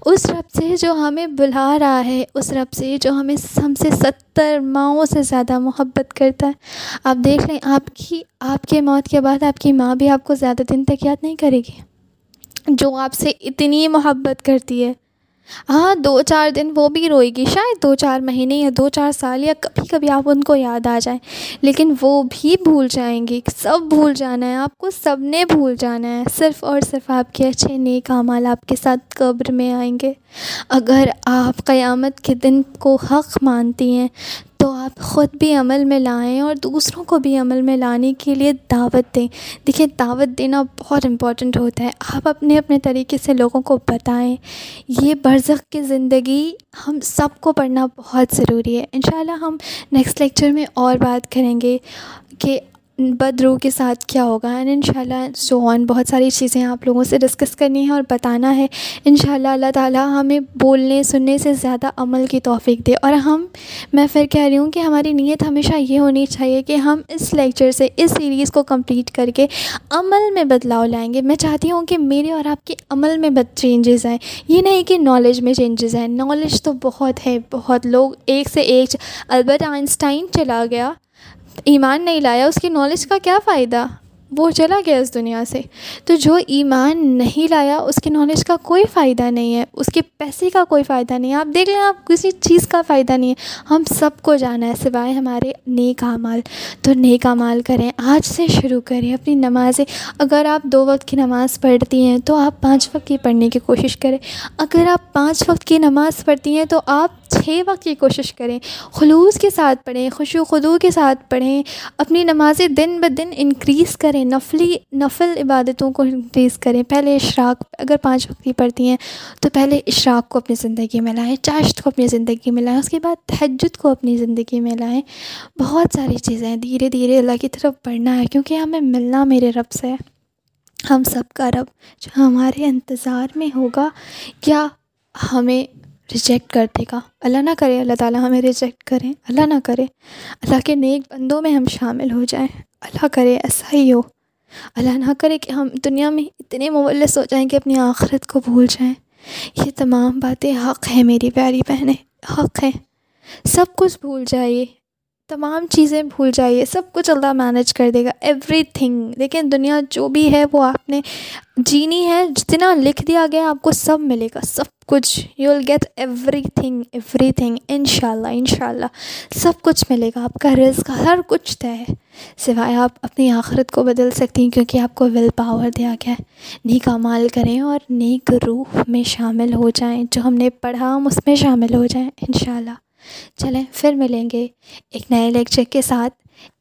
اس رب سے جو ہمیں بلا رہا ہے، اس رب سے جو ہمیں ہم سے ستر ماؤں سے زیادہ محبت کرتا ہے۔ آپ دیکھ لیں، آپ کی آپ کے موت کے بعد آپ کی ماں بھی آپ کو زیادہ دن تک یاد نہیں کرے گی؟ جو آپ سے اتنی محبت کرتی ہے۔ ہاں دو چار دن وہ بھی روئے گی، شاید دو چار مہینے یا دو چار سال یا کبھی کبھی آپ ان کو یاد آ جائیں۔ لیکن وہ بھی بھول جائیں گی سب بھول جانا ہے، آپ کو سب نے بھول جانا ہے۔ صرف اور صرف آپ کے اچھے نیک اعمال آپ کے ساتھ قبر میں آئیں گے۔ اگر آپ قیامت کے دن کو حق مانتی ہیں تو آپ خود بھی عمل میں لائیں اور دوسروں کو بھی عمل میں لانے کے لیے دعوت دیں۔ دیکھیں دعوت دینا بہت امپورٹنٹ ہوتا ہے۔ آپ اپنے اپنے طریقے سے لوگوں کو بتائیں۔ یہ برزخ کی زندگی ہم سب کو پڑھنا بہت ضروری ہے۔ ان شاء اللہ ہم نیکسٹ لیکچر میں اور بات کریں گے کہ بد روح کے ساتھ کیا ہوگا؟ اینڈ ان شاء اللہ سو آن بہت ساری چیزیں آپ لوگوں سے ڈسکس کرنی ہے اور بتانا ہے. ان شاء اللہ اللہ تعالیٰ ہمیں بولنے، سننے سے زیادہ عمل کی توفیق دے. اور ہم، میں پھر کہہ رہی ہوں کہ ہماری نیت ہمیشہ یہ ہونی چاہیے کہ ہم اس لیکچر سے، اس سیریز کو کمپلیٹ کر کے عمل میں بدلاؤ لائیں گے. میں چاہتی ہوں کہ میرے اور آپ کے عمل میں بد چینجز آئیں. یہ نہیں کہ نالج میں چینجز آئیں. نالج تو بہت ہے، بہت لوگ ایک سے ایک، البرٹ آئنسٹائن چلا گیا. ایمان نہیں لایا، اس کی نالج کا کیا فائدہ؟ وہ چلا گیا اس دنیا سے۔ تو جو ایمان نہیں لایا، اس کی نالج کا کوئی فائدہ نہیں ہے، اس کے پیسے کا کوئی فائدہ نہیں ہے۔ آپ دیکھ لیں، آپ کسی چیز کا فائدہ نہیں ہے۔ ہم سب کو جانا ہے سوائے ہمارے نیک اعمال۔ تو نیک اعمال کریں، آج سے شروع کریں اپنی نمازیں۔ اگر آپ دو وقت کی نماز پڑھتی ہیں، تو آپ پانچ وقت کی پڑھنے کی کوشش کریں۔ اگر آپ پانچ وقت کی نماز پڑھتی ہیں، تو آپ چھ وقت کی کوشش کریں، خلوص کے ساتھ پڑھیں، خوش و خدو کے ساتھ پڑھیں، اپنی نمازیں دن بہ دن انکریز کریں، نفلی، نفل عبادتوں کو انکریز کریں۔ پہلے اشراق، اگر پانچ وقت کی پڑھتی ہیں، تو پہلے اشراق کو اپنی زندگی میں لائیں، چاشت کو اپنی زندگی میں لائیں، اس کے بعد تہجد کو اپنی زندگی میں لائیں۔ بہت ساری چیزیں دھیرے دھیرے اللہ کی طرف بڑھنا ہے، کیونکہ ہمیں ملنا میرے رب سے ہم سب کا رب، جو ہمارے انتظار میں ہوگا، کیا ہمیں ریجیکٹ کر دے گا۔ اللہ نہ کرے، اللہ تعالیٰ ہمیں ریجیکٹ کریں اللہ نہ کرے۔ اللہ کے نیک بندوں میں ہم شامل ہو جائیں۔ اللہ کرے، ایسا ہی ہو۔ اللہ نہ کرے کہ ہم دنیا میں اتنے مولس ہو جائیں کہ اپنی آخرت کو بھول جائیں۔ یہ تمام باتیں حق ہیں میری پیاری بہنیں، حق ہیں۔ سب کچھ بھول جائیے۔ تمام چیزیں بھول جائیے، سب کچھ اللہ مینیج کر دے گا ایوری تھنگ لیکن دنیا جو بھی ہے، وہ آپ نے جینی ہے، جتنا لکھ دیا گیا، آپ کو سب ملے گا، سب کچھ۔ You will get everything everything ان شاء اللہ ان شاء اللہ سب کچھ ملے گا، آپ کا رزق، ہر کچھ طے ہے۔ سوائے آپ اپنی آخرت کو بدل سکتی ہیں، کیونکہ آپ کو ول پاور دیا گیا ہے۔ نیک مال کریں اور نیک روح میں شامل ہو جائیں، جو ہم نے پڑھا، ہم اس میں شامل ہو جائیں ان شاء اللہ چلیں پھر ملیں گے ایک نئے لیکچر کے ساتھ۔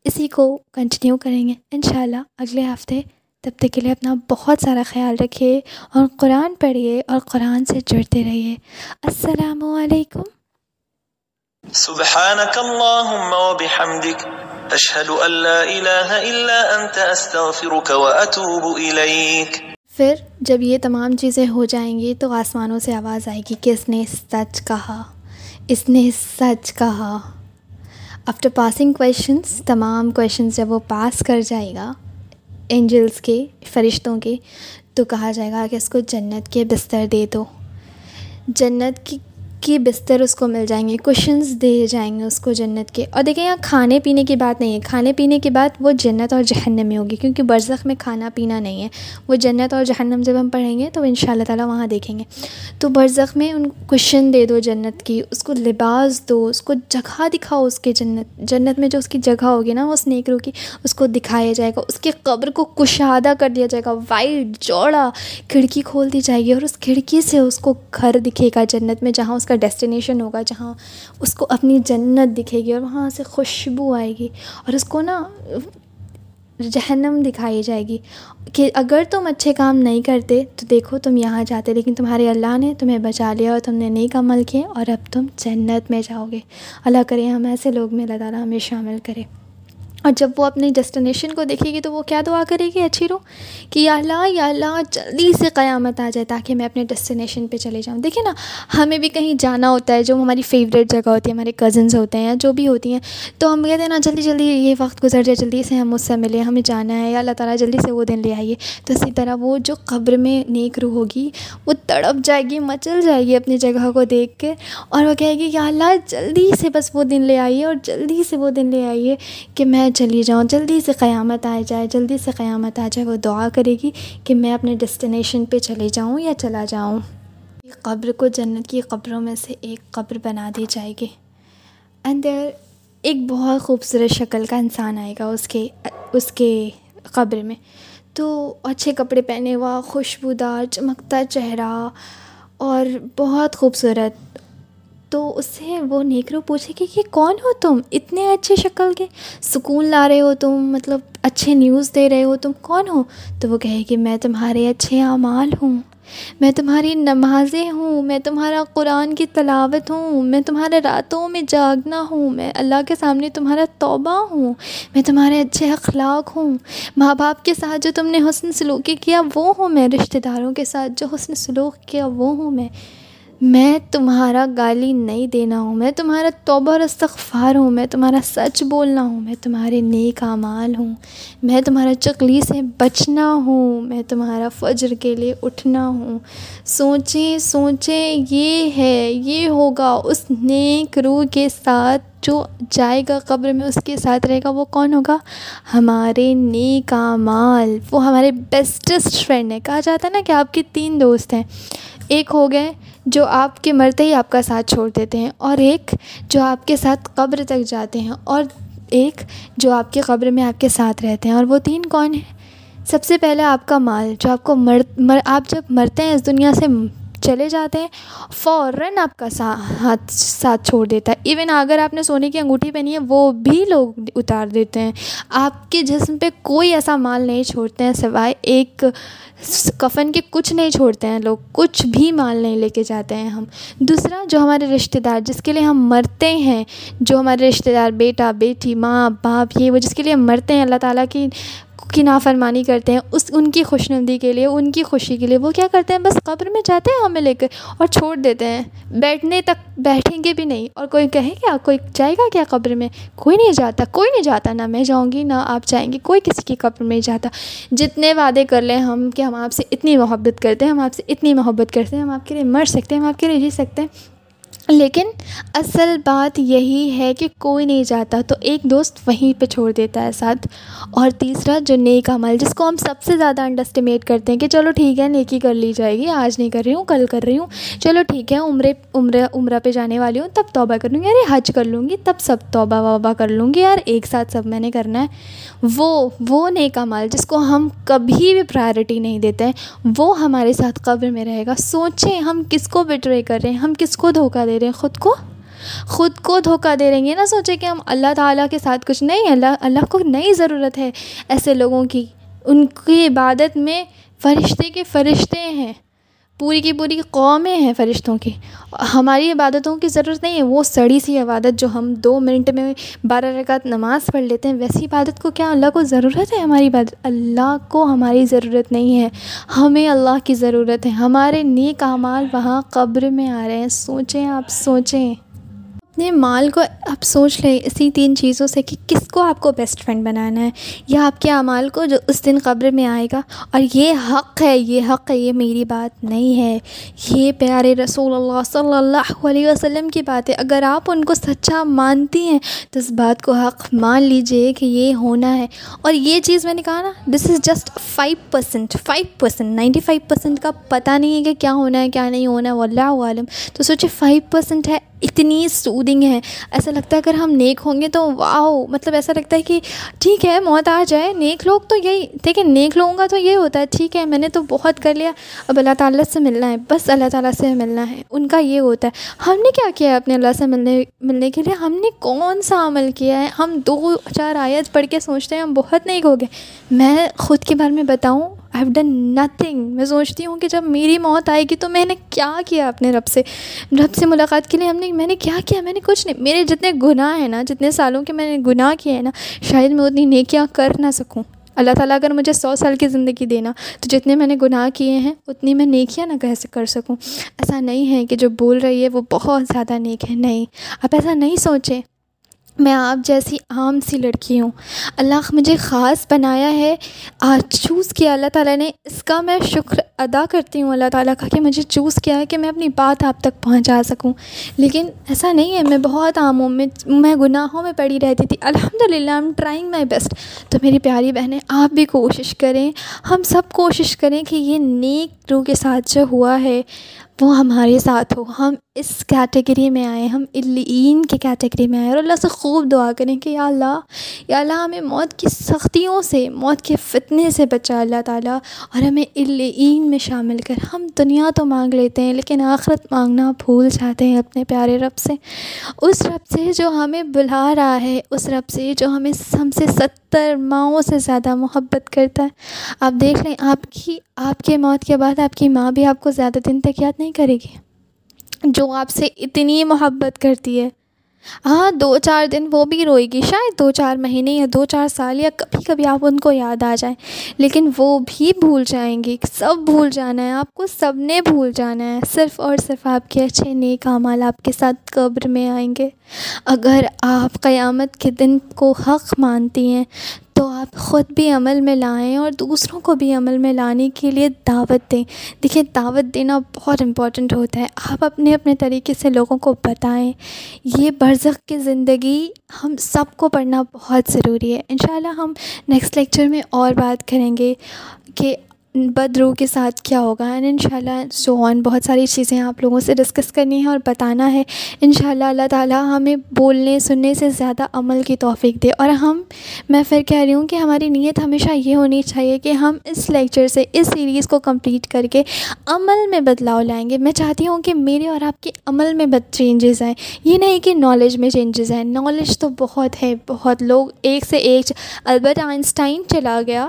اسی کو کنٹینیو کریں گے ان شاء اللہ اگلے ہفتے۔ تب تک کے لیے اپنا بہت سارا خیال رکھیے اور قرآن پڑھیے اور قرآن سے جڑتے رہیے۔ السلام علیکم۔ سبحانك اللهم وبحمدك أشهد أن لا إله إلا أنت أستغفرك وأتوب إليك پھر جب یہ تمام چیزیں ہو جائیں گی تو آسمانوں سے آواز آئے گی کہ اس نے سچ کہا؟ اس نے سچ کہا۔ آفٹر پاسنگ کویشچنس تمام کویشچنس جب وہ پاس کر جائے گا اینجلس کے، فرشتوں کے، تو کہا جائے گا کہ اس کو جنت کے بستر دے دو۔ جنت کی کی بستر اس کو مل جائیں گے کوشنز دے جائیں گے اس کو جنت کے۔ اور دیکھیں، یہاں کھانے پینے کی بات نہیں ہے۔ کھانے پینے کے بعد وہ جنت اور جہنم میں ہوگی، کیونکہ برزخ میں کھانا پینا نہیں ہے۔ وہ جنت اور جہنم جب ہم پڑھیں گے تو ان شاء اللہ تعالیٰ وہاں دیکھیں گے۔ تو برزخ میں ان کوشن دے دو جنت کی، اس کو لباس دو، اس کو جگہ دکھاؤ اس کے جنت۔ جنت میں جو اس کی جگہ ہوگی نا، وہ سنیک رو کی، اس کو دکھایا جائے گا۔ اس کے قبر کو کشادہ کر دیا جائے گا۔ وائٹ چوڑا کھڑکی کھول دی جائے گی اور اس کھڑکی سے اس کو گھر دکھے گا جنت میں، جہاں اس کا ڈیسٹینیشن ہوگا جہاں اس کو اپنی جنت دکھے گی اور وہاں سے خوشبو آئے گی اور اس کو نا جہنم دکھائی جائے گی کہ اگر تم اچھے کام نہیں کرتے تو دیکھو تم یہاں جاتے لیکن تمہارے اللہ نے تمہیں بچا لیا اور تم نے نیک عمل کیے اور اب تم جنت میں جاؤ گے۔ اللہ کرے ہم ایسے لوگ میں اللہ تعالیٰ ہمیں شامل کرے۔ اور جب وہ اپنی ڈیسٹینیشن کو دیکھے گی تو وہ کیا دعا کرے گی اچھی رو کہ یا اللہ یا اللہ، جلدی سے قیامت آ جائے تاکہ میں اپنے ڈیسٹینیشن پہ چلے جاؤں۔ دیکھیں نا، ہمیں بھی کہیں جانا ہوتا ہے، جو ہماری فیوریٹ جگہ ہوتی ہے، ہمارے کزنس ہوتے ہیں یا جو بھی ہوتی ہیں، تو ہم کہتے ہیں نا، جلدی جلدی یہ وقت گزر جائے، جلدی سے ہم اس سے ملیں، ہمیں جانا ہے، یا اللہ تعالیٰ جلدی سے وہ دن لے آئیے۔ تو اسی طرح وہ جو قبر میں نیک روح ہوگی، وہ تڑپ جائے گی، مچل جائے گی اپنی جگہ کو دیکھ کے۔ اور وہ کہے گی، یا اللہ، جلدی سے بس وہ دن لے آئیے، اور جلدی سے وہ دن لے آئیے کہ میں چلی جاؤں، جلدی سے قیامت آ جائے، جلدی سے قیامت آ جائے، وہ دعا کرے گی کہ میں اپنے ڈیسٹینیشن پہ چلے جاؤں یا چلا جاؤں۔ قبر کو جنت کی قبروں میں سے ایک قبر بنا دی جائے گی۔ اینڈ دیر ایک بہت خوبصورت شکل کا انسان آئے گا اس کے اس کے قبر میں۔ تو اچھے کپڑے پہنے ہوا، خوشبودار، چمکتا چہرہ اور بہت خوبصورت تو اس سے وہ نیکرو پوچھے گی کہ کون ہو تم؟ اتنے اچھے شکل کے سکون لا رہے ہو تم مطلب اچھے نیوز دے رہے ہو تم، کون ہو؟ تو وہ کہے کہ میں تمہارے اچھے اعمال ہوں، میں تمہاری نمازیں ہوں، میں تمہارا قرآن کی تلاوت ہوں، میں تمہارے راتوں میں جاگنا ہوں، میں اللہ کے سامنے تمہارا توبہ ہوں، میں تمہارے اچھے اخلاق ہوں۔ ماں باپ کے ساتھ جو تم نے حسن سلوکی کیا، وہ ہوں میں، رشتہ داروں کے ساتھ جو حسن سلوک کیا، وہ ہوں میں۔ میں تمہارا گالی نہیں دینا ہوں، میں تمہارا توبہ اور استغفار ہوں، میں تمہارا سچ بولنا ہوں، میں تمہارے نیک اعمال ہوں، میں تمہارا چکلی سے بچنا ہوں، میں تمہارا فجر کے لیے اٹھنا ہوں۔ سوچیں سوچیں یہ ہے، یہ ہوگا، اس نیک روح کے ساتھ جو جائے گا قبر میں، اس کے ساتھ رہے گا، وہ کون ہوگا؟ ہمارے نیک اعمال۔ وہ ہمارے بیسٹسٹ فرینڈ ہیں۔ کہا جاتا ہے نا کہ آپ کے تین دوست ہیں۔ ایک ہو گئے جو آپ کے مرتے ہی آپ کا ساتھ چھوڑ دیتے ہیں اور ایک جو آپ کے ساتھ قبر تک جاتے ہیں اور ایک جو آپ کی قبر میں آپ کے ساتھ رہتے ہیں اور وہ تین کون ہیں؟ سب سے پہلے آپ کا مال، جو آپ کو مر مر، آپ جب مرتے ہیں اس دنیا سے چلے جاتے ہیں، فوراً آپ کا ہاتھ ساتھ چھوڑ دیتا ہے۔ ایون اگر آپ نے سونے کی انگوٹھی پہنی ہے، وہ بھی لوگ اتار دیتے ہیں۔ آپ کے جسم پہ کوئی ایسا مال نہیں چھوڑتے ہیں، سوائے ایک کفن کے کچھ نہیں چھوڑتے ہیں لوگ۔ کچھ بھی مال نہیں لے کے جاتے ہیں ہم۔ دوسرا، جو ہمارے رشتہ دار، جس کے لیے ہم مرتے ہیں، جو ہمارے رشتہ دار، بیٹا، بیٹی، ماں، باپ، یہ وہ جس کے لیے ہم مرتے ہیں، اللہ تعالیٰ کی کی نافرمانی کرتے ہیں، اس، ان کی خوش نمدی کے لیے، ان کی خوشی کے لیے، وہ کیا کرتے ہیں؟ بس قبر میں جاتے ہیں ہمیں لے کر اور چھوڑ دیتے ہیں۔ بیٹھنے تک بیٹھیں گے بھی نہیں۔ اور کوئی کہے کیا کوئی جائے گا کیا قبر میں؟ کوئی نہیں جاتا، کوئی نہیں جاتا، نہ میں جاؤں گی، نہ آپ جائیں گے، کوئی کسی کی قبر میں جاتا۔ جتنے وعدے کر لیں ہم کہ ہم آپ سے اتنی محبت کرتے ہیں، ہم آپ سے اتنی محبت کرتے ہیں، ہم آپ کے لیے مر سکتے ہیں، ہم آپ کے لیے جی سکتے ہیں۔ لیکن اصل بات یہی ہے کہ کوئی نہیں جاتا تو ایک دوست وہیں پہ چھوڑ دیتا ہے ساتھ۔ اور تیسرا جو نیک عمل، جس کو ہم سب سے زیادہ انڈسٹیمیٹ کرتے ہیں کہ چلو ٹھیک ہے، نیکی کر لی جائے گی، آج نہیں کر رہی ہوں، کل کر رہی ہوں۔ چلو ٹھیک ہے، عمرے، عمرہ عمرہ پہ جانے والی ہوں، تب توبہ کر لوں۔ گی ارے حج کر لوں گی، تب سب توبہ وبہ کر لوں گی۔ یار، ایک ساتھ سب میں نے کرنا ہے۔ وہ وہ نیک عمل جس کو ہم کبھی بھی پرائرٹی نہیں دیتے ہیں وہ ہمارے ساتھ قبر میں رہے گا۔ سوچیں ہم کس کو بٹرے کر رہے ہیں، ہم کس کو دھوکہ دے رہے ہیں خود کو؟ خود کو دھوکہ دے رہے ہیں۔ یہ نہ سوچیں کہ ہم اللہ تعالیٰ کے ساتھ کچھ نہیں اللہ اللہ کو نئی ضرورت ہے ایسے لوگوں کی۔ ان کی عبادت میں فرشتے کے فرشتے ہیں۔ پوری کی پوری قومیں ہیں فرشتوں کی۔ ہماری عبادتوں کی ضرورت نہیں ہے۔ وہ سڑی سی عبادت جو ہم دو منٹ میں بارہ رکعت نماز پڑھ لیتے ہیں، ویسی عبادت کو کیا اللہ کو ضرورت ہے؟ ہماری عبادت، اللہ کو ہماری ضرورت نہیں ہے۔ ہمیں اللہ کی ضرورت ہے۔ ہمارے نیک اعمال وہاں قبر میں آ رہے ہیں۔ سوچیں آپ، سوچیں۔ اپنے مال کو آپ سوچ لیں اسی تین چیزوں سے کہ کس کو آپ کو بیسٹ فرینڈ بنانا ہے یا آپ کے اعمال کو جو اس دن قبر میں آئے گا اور یہ حق ہے، یہ حق ہے، یہ میری بات نہیں ہے۔ یہ پیارے رسول اللہ صلی اللہ علیہ وسلم کی بات ہے۔ اگر آپ ان کو سچا مانتی ہیں تو اس بات کو حق مان لیجیے کہ یہ ہونا ہے۔ اور یہ چیز میں نے کہا نا this is just five percent five percent ninety five percent کا پتہ نہیں ہے کہ کیا ہونا ہے، کیا نہیں ہونا ہے اللہ عالم تو سوچے فائیو پرسینٹ ہے اتنی سودنگ ہے ایسا لگتا ہے اگر ہم نیک ہوں گے تو واؤ مطلب ایسا لگتا ہے کہ ٹھیک ہے، موت آ جائے۔ نیک لوگ تو یہی، دیکھیں، نیک لوگوں کا تو یہ ہوتا ہے، ٹھیک ہے، میں نے تو بہت کر لیا۔ اب اللہ تعالیٰ سے ملنا ہے، بس اللہ تعالیٰ سے ملنا ہے۔ ان کا یہ ہوتا ہے۔ ہم نے کیا کیا ہے اپنے اللہ سے ملنے ملنے کے لیے؟ ہم نے کون سا عمل کیا ہے؟ ہم دو چار آیت پڑھ کے سوچتے ہیں، ہم بہت نیک ہو گئے۔ میں خود کے بارے میں بتاؤں آئی ہیو ڈن نتھنگ میں سوچتی ہوں کہ جب میری موت آئے گی تو میں نے کیا کیا اپنے رب سے؟ رب سے ملاقات کے لیے ہم نے میں نے کیا کیا؟ میں نے کچھ نہیں. میرے جتنے گناہ ہیں نا، جتنے سالوں کے میں نے گناہ کیے ہیں نا، شاید میں اتنی نیکیاں کر نہ سکوں۔ اللہ تعالیٰ اگر مجھے سو سال کی زندگی دینا تو جتنے میں نے گناہ کیے ہیں، اتنی میں نیکیاں نہ کیسے کر سکوں۔ ایسا نہیں ہے کہ جو بول رہی ہے وہ بہت زیادہ نیک ہے، نہیں۔ آپ ایسا نہیں سوچیں۔ میں آپ جیسی عام سی لڑکی ہوں۔ اللہ مجھے خاص بنایا ہے۔ آج چوز کیا اللہ تعالیٰ نے، اس کا میں شکر ادا کرتی ہوں اللہ تعالیٰ کا کہ مجھے چوز کیا ہے کہ میں اپنی بات آپ تک پہنچا سکوں۔ لیکن ایسا نہیں ہے، میں بہت عام ہوں۔ میں میں گناہوں میں پڑی رہتی تھی۔ الحمد للہ ایم ٹرائنگ مائی بیسٹ تو میری پیاری بہنیں، آپ بھی کوشش کریں۔ ہم سب کوشش کریں کہ یہ نیک روح کے ساتھ جو ہوا ہے، وہ ہمارے ساتھ ہو۔ ہم اس کیٹیگری میں آئیں ہم الین کی کیٹیگری میں آئیں اور اللہ سے خوب دعا کریں کہ یا اللہ یا اللہ ہمیں موت کی سختیوں سے، موت کے فتنے سے بچا اللہ تعالیٰ۔ اور ہمیں الین میں شامل کر، ہم دنیا تو مانگ لیتے ہیں، لیکن آخرت مانگنا بھول جاتے ہیں اپنے پیارے رب سے۔ اس رب سے جو ہمیں بلا رہا ہے، اس رب سے جو ہمیں ہم سے ستر ماؤں سے زیادہ محبت کرتا ہے۔ آپ دیکھ لیں، آپ کی، آپ کے موت کے بعد آپ کی ماں بھی آپ کو زیادہ دن تک یاد نہیں کرے گی۔ جو آپ سے اتنی محبت کرتی ہے۔ ہاں دو چار دن وہ بھی روئے گی شاید، دو چار مہینے یا دو چار سال یا کبھی کبھی آپ ان کو یاد آ جائیں۔ لیکن وہ بھی بھول جائیں گی سب بھول جانا ہے، آپ کو سب نے بھول جانا ہے۔ صرف اور صرف آپ کے اچھے نیک اعمال آپ کے ساتھ قبر میں آئیں گے۔ اگر آپ قیامت کے دن کو حق مانتی ہیں آپ خود بھی عمل میں لائیں اور دوسروں کو بھی عمل میں لانے کے لیے دعوت دیں۔ دیکھیں، دعوت دینا بہت امپورٹنٹ ہوتا ہے۔ آپ اپنے اپنے طریقے سے لوگوں کو بتائیں۔ یہ برزخ کی زندگی ہم سب کو پڑھنا بہت ضروری ہے۔ ان شاء اللہ ہم نیکسٹ لیکچر میں اور بات کریں گے کہ بد روح کے ساتھ کیا ہوگا؟ اینڈ ان شاء اللہ سو آن بہت ساری چیزیں آپ لوگوں سے ڈسکس کرنی ہے اور بتانا ہے۔ ان شاء اللہ اللہ تعالیٰ ہمیں بولنے، سننے سے زیادہ عمل کی توفیق دے۔ اور ہم، میں پھر کہہ رہی ہوں کہ ہماری نیت ہمیشہ یہ ہونی چاہیے کہ ہم اس لیکچر سے، اس سیریز کو کمپلیٹ کر کے عمل میں بدلاؤ لائیں گے۔ میں چاہتی ہوں کہ میرے اور آپ کے عمل میں بد چینجز آئیں۔ یہ نہیں کہ نالج میں چینجز آئیں۔ نالج تو بہت ہے، بہت۔ لوگ ایک سے ایک، البرٹ آئنسٹائن چلا گیا۔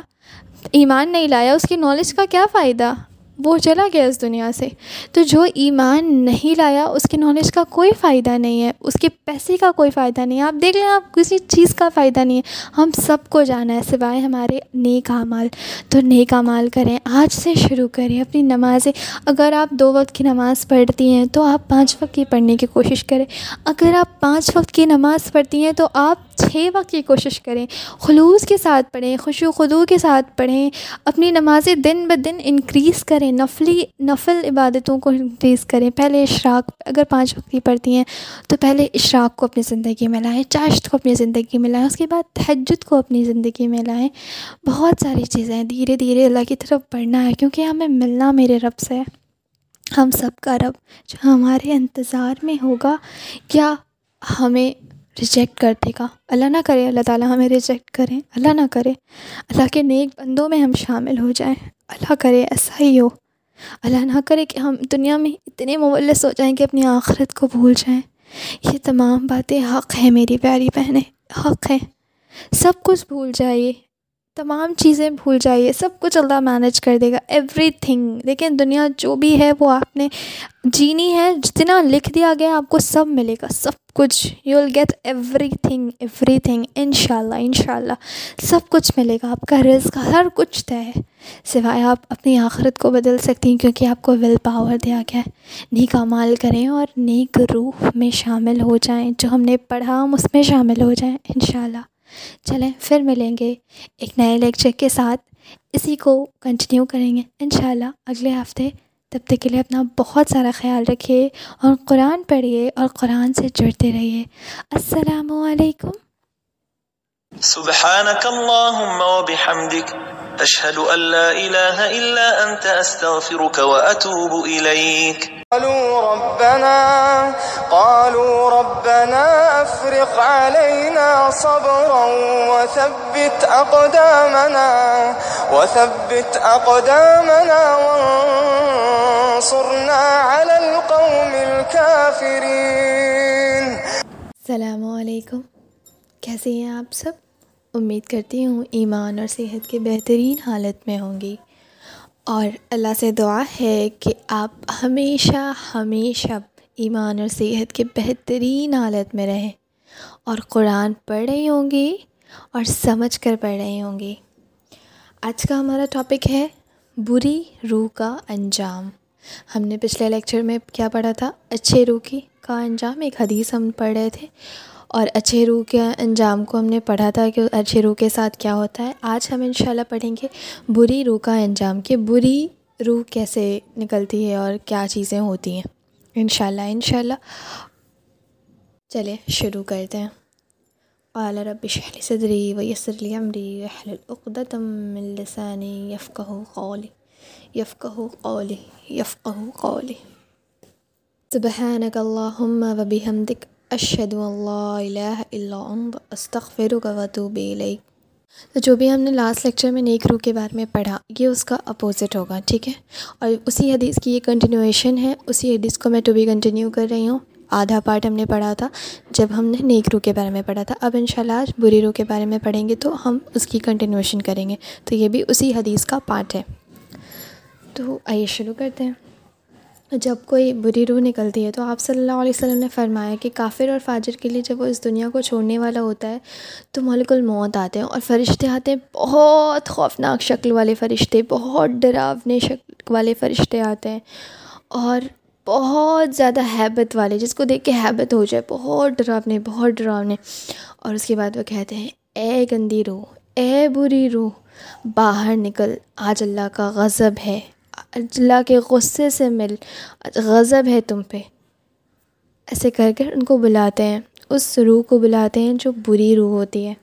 ایمان نہیں لایا، اس کی نالج کا کیا فائدہ؟ وہ چلا گیا اس دنیا سے۔ تو جو ایمان نہیں لایا، اس کی نالج کا کوئی فائدہ نہیں ہے۔ اس کے پیسے کا کوئی فائدہ نہیں ہے۔ آپ دیکھ لیں، آپ کسی چیز کا فائدہ نہیں ہے۔ ہم سب کو جانا ہے سوائے ہمارے نیک اعمال۔ تو نیک اعمال کریں۔ آج سے شروع کریں اپنی نمازیں۔ اگر آپ دو وقت کی نماز پڑھتی ہیں، تو آپ پانچ وقت کی پڑھنے کی کوشش کریں۔ اگر آپ پانچ وقت کی نماز پڑھتی ہیں، تو آپ چھ وقت کی کوشش کریں، خلوص کے ساتھ پڑھیں، خوش و خدو کے ساتھ پڑھیں، اپنی نمازیں دن بہ دن انکریز کریں، نفلی، نفل عبادتوں کو انکریز کریں۔ پہلے اشراق، اگر پانچ وقت کی پڑھتی ہیں، تو پہلے اشراق کو اپنی زندگی میں لائیں، چاشت کو اپنی زندگی میں لائیں، اس کے بعد تہجد کو اپنی زندگی میں لائیں۔ بہت ساری چیزیں دھیرے دھیرے اللہ کی طرف بڑھنا ہے، کیونکہ ہمیں ملنا میرے رب سے۔ ہم سب کا رب جو ہمارے انتظار میں ہوگا، کیا ہمیں ریجیکٹ کر دے گا۔ اللہ نہ کرے، اللہ تعالیٰ ہمیں ریجیکٹ کریں اللہ نہ کرے۔ اللہ کے نیک بندوں میں ہم شامل ہو جائیں۔ اللہ کرے، ایسا ہی ہو۔ اللہ نہ کرے کہ ہم دنیا میں اتنے مولس ہو جائیں کہ اپنی آخرت کو بھول جائیں۔ یہ تمام باتیں حق ہیں میری پیاری بہنیں، حق ہیں۔ سب کچھ بھول جائیے۔ تمام چیزیں بھول جائیے، سب کچھ اللہ مینیج کر دے گا ایوری تھنگ لیکن دنیا جو بھی ہے، وہ آپ نے جینی ہے، جتنا لکھ دیا گیا، آپ کو سب ملے گا، سب کچھ۔ You will get everything everything ان شاء اللہ ان شاء اللہ سب کچھ ملے گا۔ آپ کا رزق، ہر کچھ طے ہے۔ سوائے آپ اپنی آخرت کو بدل سکتی ہیں، کیونکہ آپ کو ول پاور دیا گیا ہے۔ نیک مال کریں اور نیک روح میں شامل ہو جائیں۔ جو ہم نے پڑھا، ہم اس میں شامل ہو جائیں۔ ان شاء اللہ چلیں، پھر ملیں گے ایک نئے لیکچر کے ساتھ۔ اسی کو کنٹینیو کریں گے، انشاءاللہ اگلے ہفتے۔ تب تک کے لیے اپنا بہت سارا خیال رکھیے اور قرآن پڑھیے اور قرآن سے جڑتے رہیے۔ السلام علیکم۔ سبحانك اللهم وبحمدك أشهد أن لا إله إلا أنت أستغفرك وأتوب إليك. قالوا ربنا قالوا ربنا افرغ علينا صبرا وثبت اقدامنا وثبت اقدامنا وانصرنا على القوم الكافرين. السلام علیکم کیسے ہیں آپ سب؟ امید کرتی ہوں ایمان اور صحت کے بہترین حالت میں ہوں گی۔ اور اللہ سے دعا ہے کہ آپ ہمیشہ ہمیشہ ایمان اور صحت کے بہترین حالت میں رہیں اور قرآن پڑھ رہی ہوں گی اور سمجھ کر پڑھ رہی ہوں گی۔ آج کا ہمارا ٹاپک ہے بری روح کا انجام۔ ہم نے پچھلے لیکچر میں کیا پڑھا تھا؟ اچھے روح کی کا انجام، ایک حدیث ہم پڑھ رہے تھے۔ اور اچھے روح کے انجام کو ہم نے پڑھا تھا کہ اچھے روح کے ساتھ کیا ہوتا ہے۔ آج ہم انشاءاللہ پڑھیں گے بری روح کا انجام کہ بری روح کیسے نکلتی ہے اور کیا چیزیں ہوتی ہیں۔ انشاءاللہ انشاءاللہ۔ چلے شروع کرتے ہیں۔ قال رب اشرح لي صدري ويسر لي امري واحلل عقدة من لساني يفقهوا قولي يفقهوا قولي يفقهوا قولي۔ سبحانك اللهم وبحمدك اشہد اللہ الہ الا انت، استغفرک و اتوب الیک۔ تو جو بھی ہم نے لاسٹ لیکچر میں نیک روح کے بارے میں پڑھا، یہ اس کا اپوزٹ ہوگا، ٹھیک ہے؟ اور اسی حدیث کی یہ کنٹینویشن ہے، اسی حدیث کو میں ٹو بی کنٹینیو کر رہی ہوں۔ آدھا پارٹ ہم نے پڑھا تھا، جب ہم نے نیک روح کے بارے میں پڑھا تھا۔ اب انشاءاللہ آج بری روح کے بارے میں پڑھیں گے تو ہم اس کی کنٹینویشن کریں گے۔ تو یہ بھی اسی حدیث کا پارٹ ہے۔ تو آئیے شروع کرتے ہیں۔ جب کوئی بری روح نکلتی ہے تو آپ صلی اللہ علیہ وسلم نے فرمایا کہ کافر اور فاجر کے لیے جب وہ اس دنیا کو چھوڑنے والا ہوتا ہے تو ملک الموت آتے ہیں اور فرشتے آتے ہیں، بہت خوفناک شکل والے فرشتے، بہت ڈراونے شکل والے فرشتے آتے ہیں اور بہت زیادہ ہیبت والے، جس کو دیکھ کے ہیبت ہو جائے، بہت ڈراونے بہت ڈراونے۔ اور اس کے بعد وہ کہتے ہیں، اے گندی روح، اے بری روح، باہر نکل، آج اللہ کا غضب ہے۔ اللہ کے غصے سے مل، غضب ہے تم پہ۔ ایسے کر کر ان کو بلاتے ہیں، اس روح کو بلاتے ہیں جو بری روح ہوتی ہے۔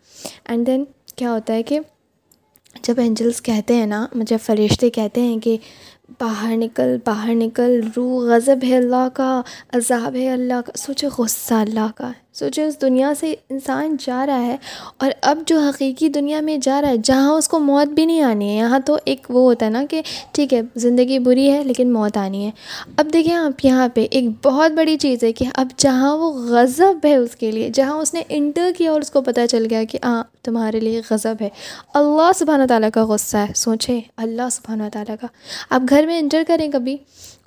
اینڈ دین کیا ہوتا ہے کہ جب اینجلس کہتے ہیں نا، جب فرشتے کہتے ہیں کہ باہر نکل باہر نکل، روح غضب ہے اللہ کا، عذاب ہے اللہ کا سوچے غصہ اللہ کا سوچے اس دنیا سے انسان جا رہا ہے اور اب جو حقیقی دنیا میں جا رہا ہے، جہاں اس کو موت بھی نہیں آنی ہے، یہاں تو ایک وہ ہوتا ہے نا کہ ٹھیک ہے، زندگی بری ہے لیکن موت آنی ہے۔ اب دیکھیں آپ یہاں پہ ایک بہت بڑی چیز ہے کہ اب جہاں وہ غضب ہے اس کے لیے، جہاں اس نے انٹر کیا اور اس کو پتہ چل گیا کہ ہاں تمہارے لیے غضب ہے۔ اللہ سبحانہ تعالیٰ کا غصہ ہے، سوچیں۔ اللہ سبحانہ تعالیٰ کا۔ آپ گھر میں انٹر کریں کبھی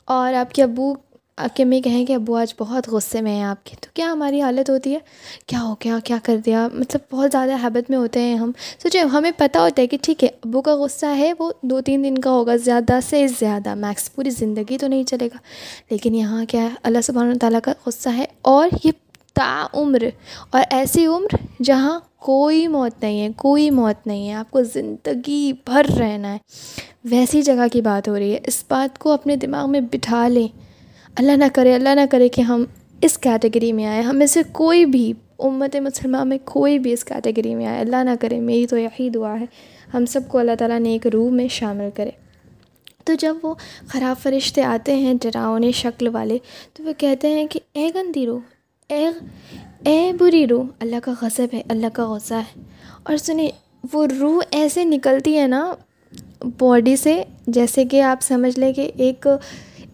اور آپ کے ابو آپ کے امی کہیں کہ ابو، آج بہت غصے میں ہیں آپ کے۔ تو کیا ہماری حالت ہوتی ہے؟ کیا ہو گیا؟ کیا کر دیا؟ مطلب بہت زیادہ ہیبت میں ہوتے ہیں ہم۔ سوچے ہمیں پتہ ہوتا ہے کہ ٹھیک ہے، ابو کا غصہ ہے، وہ دو تین دن کا ہوگا، زیادہ سے زیادہ میکس پوری زندگی تو نہیں چلے گا۔ لیکن یہاں کیا ہے، اللہ سبحانہ تعالیٰ کا غصہ ہے اور یہ تا عمر، اور ایسی عمر جہاں کوئی موت نہیں ہے، کوئی موت نہیں ہے، آپ کو زندگی بھر رہنا ہے۔ ویسی جگہ کی بات ہو رہی ہے۔ اس بات کو اپنے دماغ میں بٹھا لیں۔ اللہ نہ کرے، اللہ نہ کرے کہ ہم اس کیٹیگری میں آئیں ہم میں سے کوئی بھی امت مسلمہ میں کوئی بھی اس کیٹیگری میں آئے، اللہ نہ کرے، میری تو یہی دعا ہے۔ ہم سب کو اللہ تعالیٰ نے ایک روح میں شامل کرے۔ تو جب وہ خراب فرشتے آتے ہیں ڈراؤنے شکل والے، تو وہ کہتے ہیں کہ اے گندی روح، اے اے بری روح، اللہ کا غضب ہے، اللہ کا غصہ ہے۔ اور سنیں، وہ روح ایسے نکلتی ہے نا باڈی سے، جیسے کہ آپ سمجھ لیں کہ ایک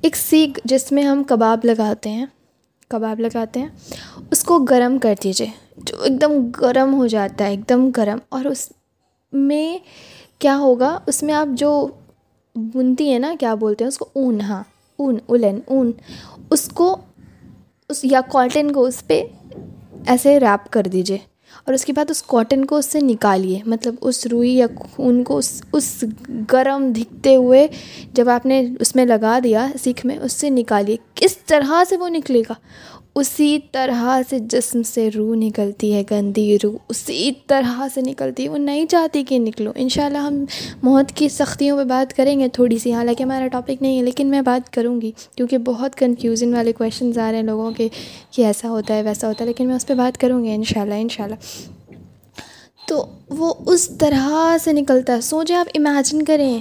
ایک سیکھ جس میں ہم کباب لگاتے ہیں، کباب لگاتے ہیں، اس کو گرم کر دیجیے جو ایک دم گرم ہو جاتا ہے، ایک دم گرم۔ اور اس میں کیا ہوگا، اس میں آپ جو بنتی ہیں نا، کیا بولتے ہیں، اس کو اون ہاں اون، اولن، اون۔ اس کو، اس یا کاٹن کو اس پہ ایسے ریپ کر دیجیے اور اس کے بعد اس کاٹن کو اس سے نکالیے۔ مطلب اس روئی یا خون کو اس اس گرم دکھتے ہوئے جب آپ نے اس میں لگا دیا سیکھ میں، اس سے نکالیے۔ کس طرح سے وہ نکلے گا؟ اسی طرح سے جسم سے روح نکلتی ہے، گندی روح اسی طرح سے نکلتی ہے۔ وہ نہیں چاہتی کہ نکلو۔ ان شاء اللہ ہم موت کی سختیوں پہ بات کریں گے تھوڑی سی۔ حالانکہ ہمارا ٹاپک نہیں ہے، لیکن میں بات کروں گی کیونکہ بہت کنفیوژن والے کویشچنز آ رہے ہیں لوگوں کے کہ ایسا ہوتا ہے، ویسا ہوتا ہے، لیکن میں اس پہ بات کروں گی ان شاء اللہ ان شاء اللہ تو وہ اس طرح سے نکلتا ہے۔ سوچیں آپ امیجن کریں۔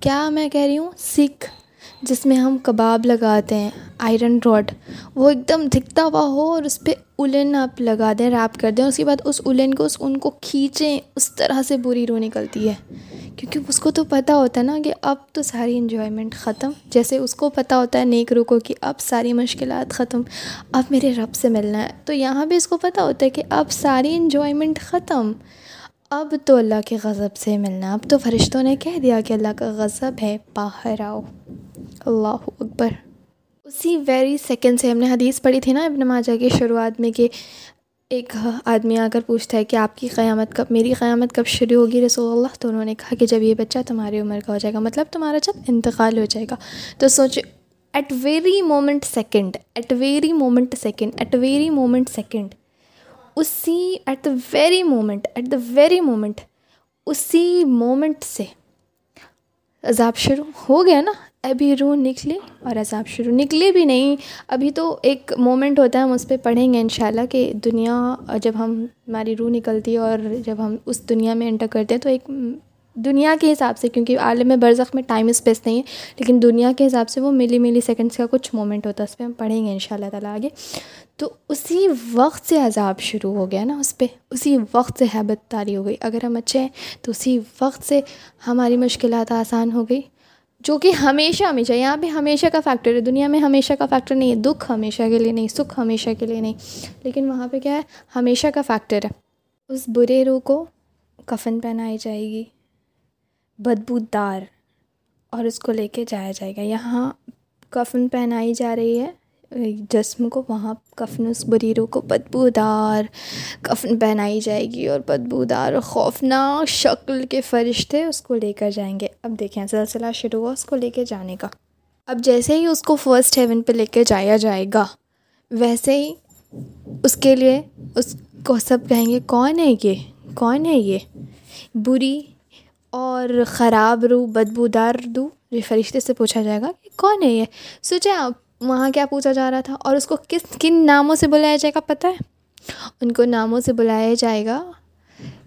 کیا میں کہہ رہی ہوں؟ سکھ۔ جس میں ہم کباب لگاتے ہیں آئرن راڈ وہ ایک دم دھکتا ہوا ہو اور اس پہ اولن آپ لگا دیں ریپ کر دیں۔ اس کے بعد اس اولن کو، اس ان کو کھینچیں، اس طرح سے بری روح نکلتی ہے۔ کیونکہ اس کو تو پتہ ہوتا ہے نا کہ اب تو ساری انجوائمنٹ ختم۔ جیسے اس کو پتہ ہوتا ہے نیک روح کو کہ اب ساری مشکلات ختم۔ اب میرے رب سے ملنا ہے۔ تو یہاں بھی اس کو پتہ ہوتا ہے کہ اب ساری انجوائمنٹ ختم۔ اب تو اللہ کے غضب سے ملنا، اب تو فرشتوں نے کہہ دیا کہ اللہ کا غضب ہے، باہر آؤ۔ اللہ اکبر۔ اسی ویری سیکنڈ سے ہم نے حدیث پڑھی تھی نا ابن ماجہ کی شروعات میں کہ ایک آدمی آ کر پوچھتا ہے کہ آپ کی قیامت کب، میری قیامت کب شروع ہوگی؟ رسول اللہ تو انہوں نے کہا کہ جب یہ بچہ تمہاری عمر کا ہو جائے گا مطلب تمہارا جب انتقال ہو جائے گا۔ تو سوچے at very moment second at very moment second at very moment second اسی at the very moment at the very moment اسی مومنٹ سے عذاب شروع ہو گیا نا؟ ابھی روح نکلی اور عذاب شروع نکلے بھی نہیں۔ ابھی تو ایک مومنٹ ہوتا ہے، ہم اس پہ پڑھیں گے انشاءاللہ اللہ کہ دنیا جب ہم، ہماری روح نکلتی ہے اور جب ہم اس دنیا میں انٹر کرتے ہیں تو ایک دنیا کے حساب سے، کیونکہ عالم برزخ میں ٹائم اسپیس نہیں ہے، لیکن دنیا کے حساب سے وہ ملی ملی سیکنڈس کا کچھ مومنٹ ہوتا ہے۔ اس پہ ہم پڑھیں گے ان شاء اللہ تعالیٰ آگے۔ تو اسی وقت سے عذاب شروع ہو گیا نا اس پہ۔ اسی وقت سے حیبت تاری ہو گئی۔ اگر ہم اچھے ہیں تو اسی وقت سے ہماری مشکلات آسان ہو گئی۔ جو کہ ہمیشہ ہمیشہ، یہاں پہ ہمیشہ کا فیکٹر ہے۔ دنیا میں ہمیشہ کا فیکٹر نہیں ہے۔ دکھ ہمیشہ کے لیے نہیں، سکھ ہمیشہ کے لیے نہیں۔ لیکن وہاں پہ کیا ہے؟ ہمیشہ کا فیکٹر ہے۔ اس برے روح کو کفن پہنائی جائے گی۔ بدبو دار اور اس کو لے کے جایا جائے گا۔ یہاں کفن پہنائی جا رہی ہے۔ جسم کو وہاں کفن، اس بری روح کو بدبو دار کفن پہنائی جائے گی اور بدبو دار خوفناک شکل کے فرشتے اس کو لے کر جائیں گے۔ اب دیکھیں سلسلہ شروع ہوا اس کو لے کے جانے کا۔ اب جیسے ہی اس کو فرسٹ ہیون پہ لے کے جایا جائے گا، ویسے ہی اس کے لیے اس کو سب کہیں گے، کون ہے یہ؟ کون ہے یہ؟ بری اور خراب روح، بدبو دار روح یہ فرشتے سے پوچھا جائے گا کہ کون ہے یہ؟ سوچیں جی ہاں، آپ وہاں کیا پوچھا جا رہا تھا؟ اور اس کو کس، کن ناموں سے بلایا جائے گا پتہ ہے؟ ان کو ناموں سے بلایا جائے گا۔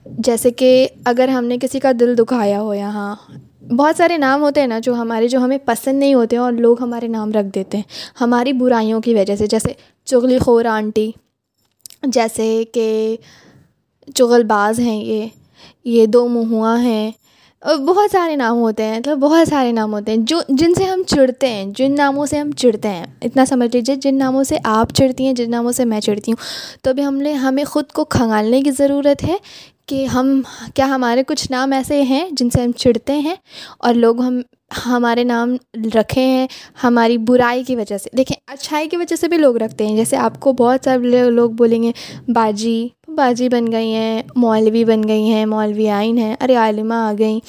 جیسے کہ اگر ہم نے کسی کا دل دکھایا ہو یہاں، بہت سارے نام ہوتے ہیں نا جو ہمارے، جو ہمیں پسند نہیں ہوتے ہیں اور لوگ ہمارے نام رکھ دیتے ہیں۔ ہماری برائیوں کی وجہ سے، جیسے چغلی خور آنٹی، جیسے کہ چغل باز ہیں یہ یہ دو منہواں ہیں۔ بہت سارے نام ہوتے ہیں مطلب بہت سارے نام ہوتے ہیں۔ جو، جن سے ہم چڑھتے ہیں، جن ناموں سے ہم چڑھتے ہیں، اتنا سمجھ لیجیے جن ناموں سے آپ چڑھتی ہیں، جن ناموں سے میں چڑھتی ہوں۔ تو ابھی ہم نے، ہمیں خود کو کھنگالنے کی ضرورت ہے کہ ہم، کیا ہمارے کچھ نام ایسے ہیں جن سے ہم چڑھتے ہیں اور لوگ ہم، ہمارے نام رکھے ہیں ہماری برائی کی وجہ سے۔ دیکھیں، اچھائی کی وجہ سے بھی لوگ رکھتے ہیں۔ جیسے آپ کو بہت سارے لوگ بولیں گے، باجی باجی بن گئی ہیں، مولوی بن گئی ہیں، مولوی آئین ہیں، ارے عالمہ آ گئیں۔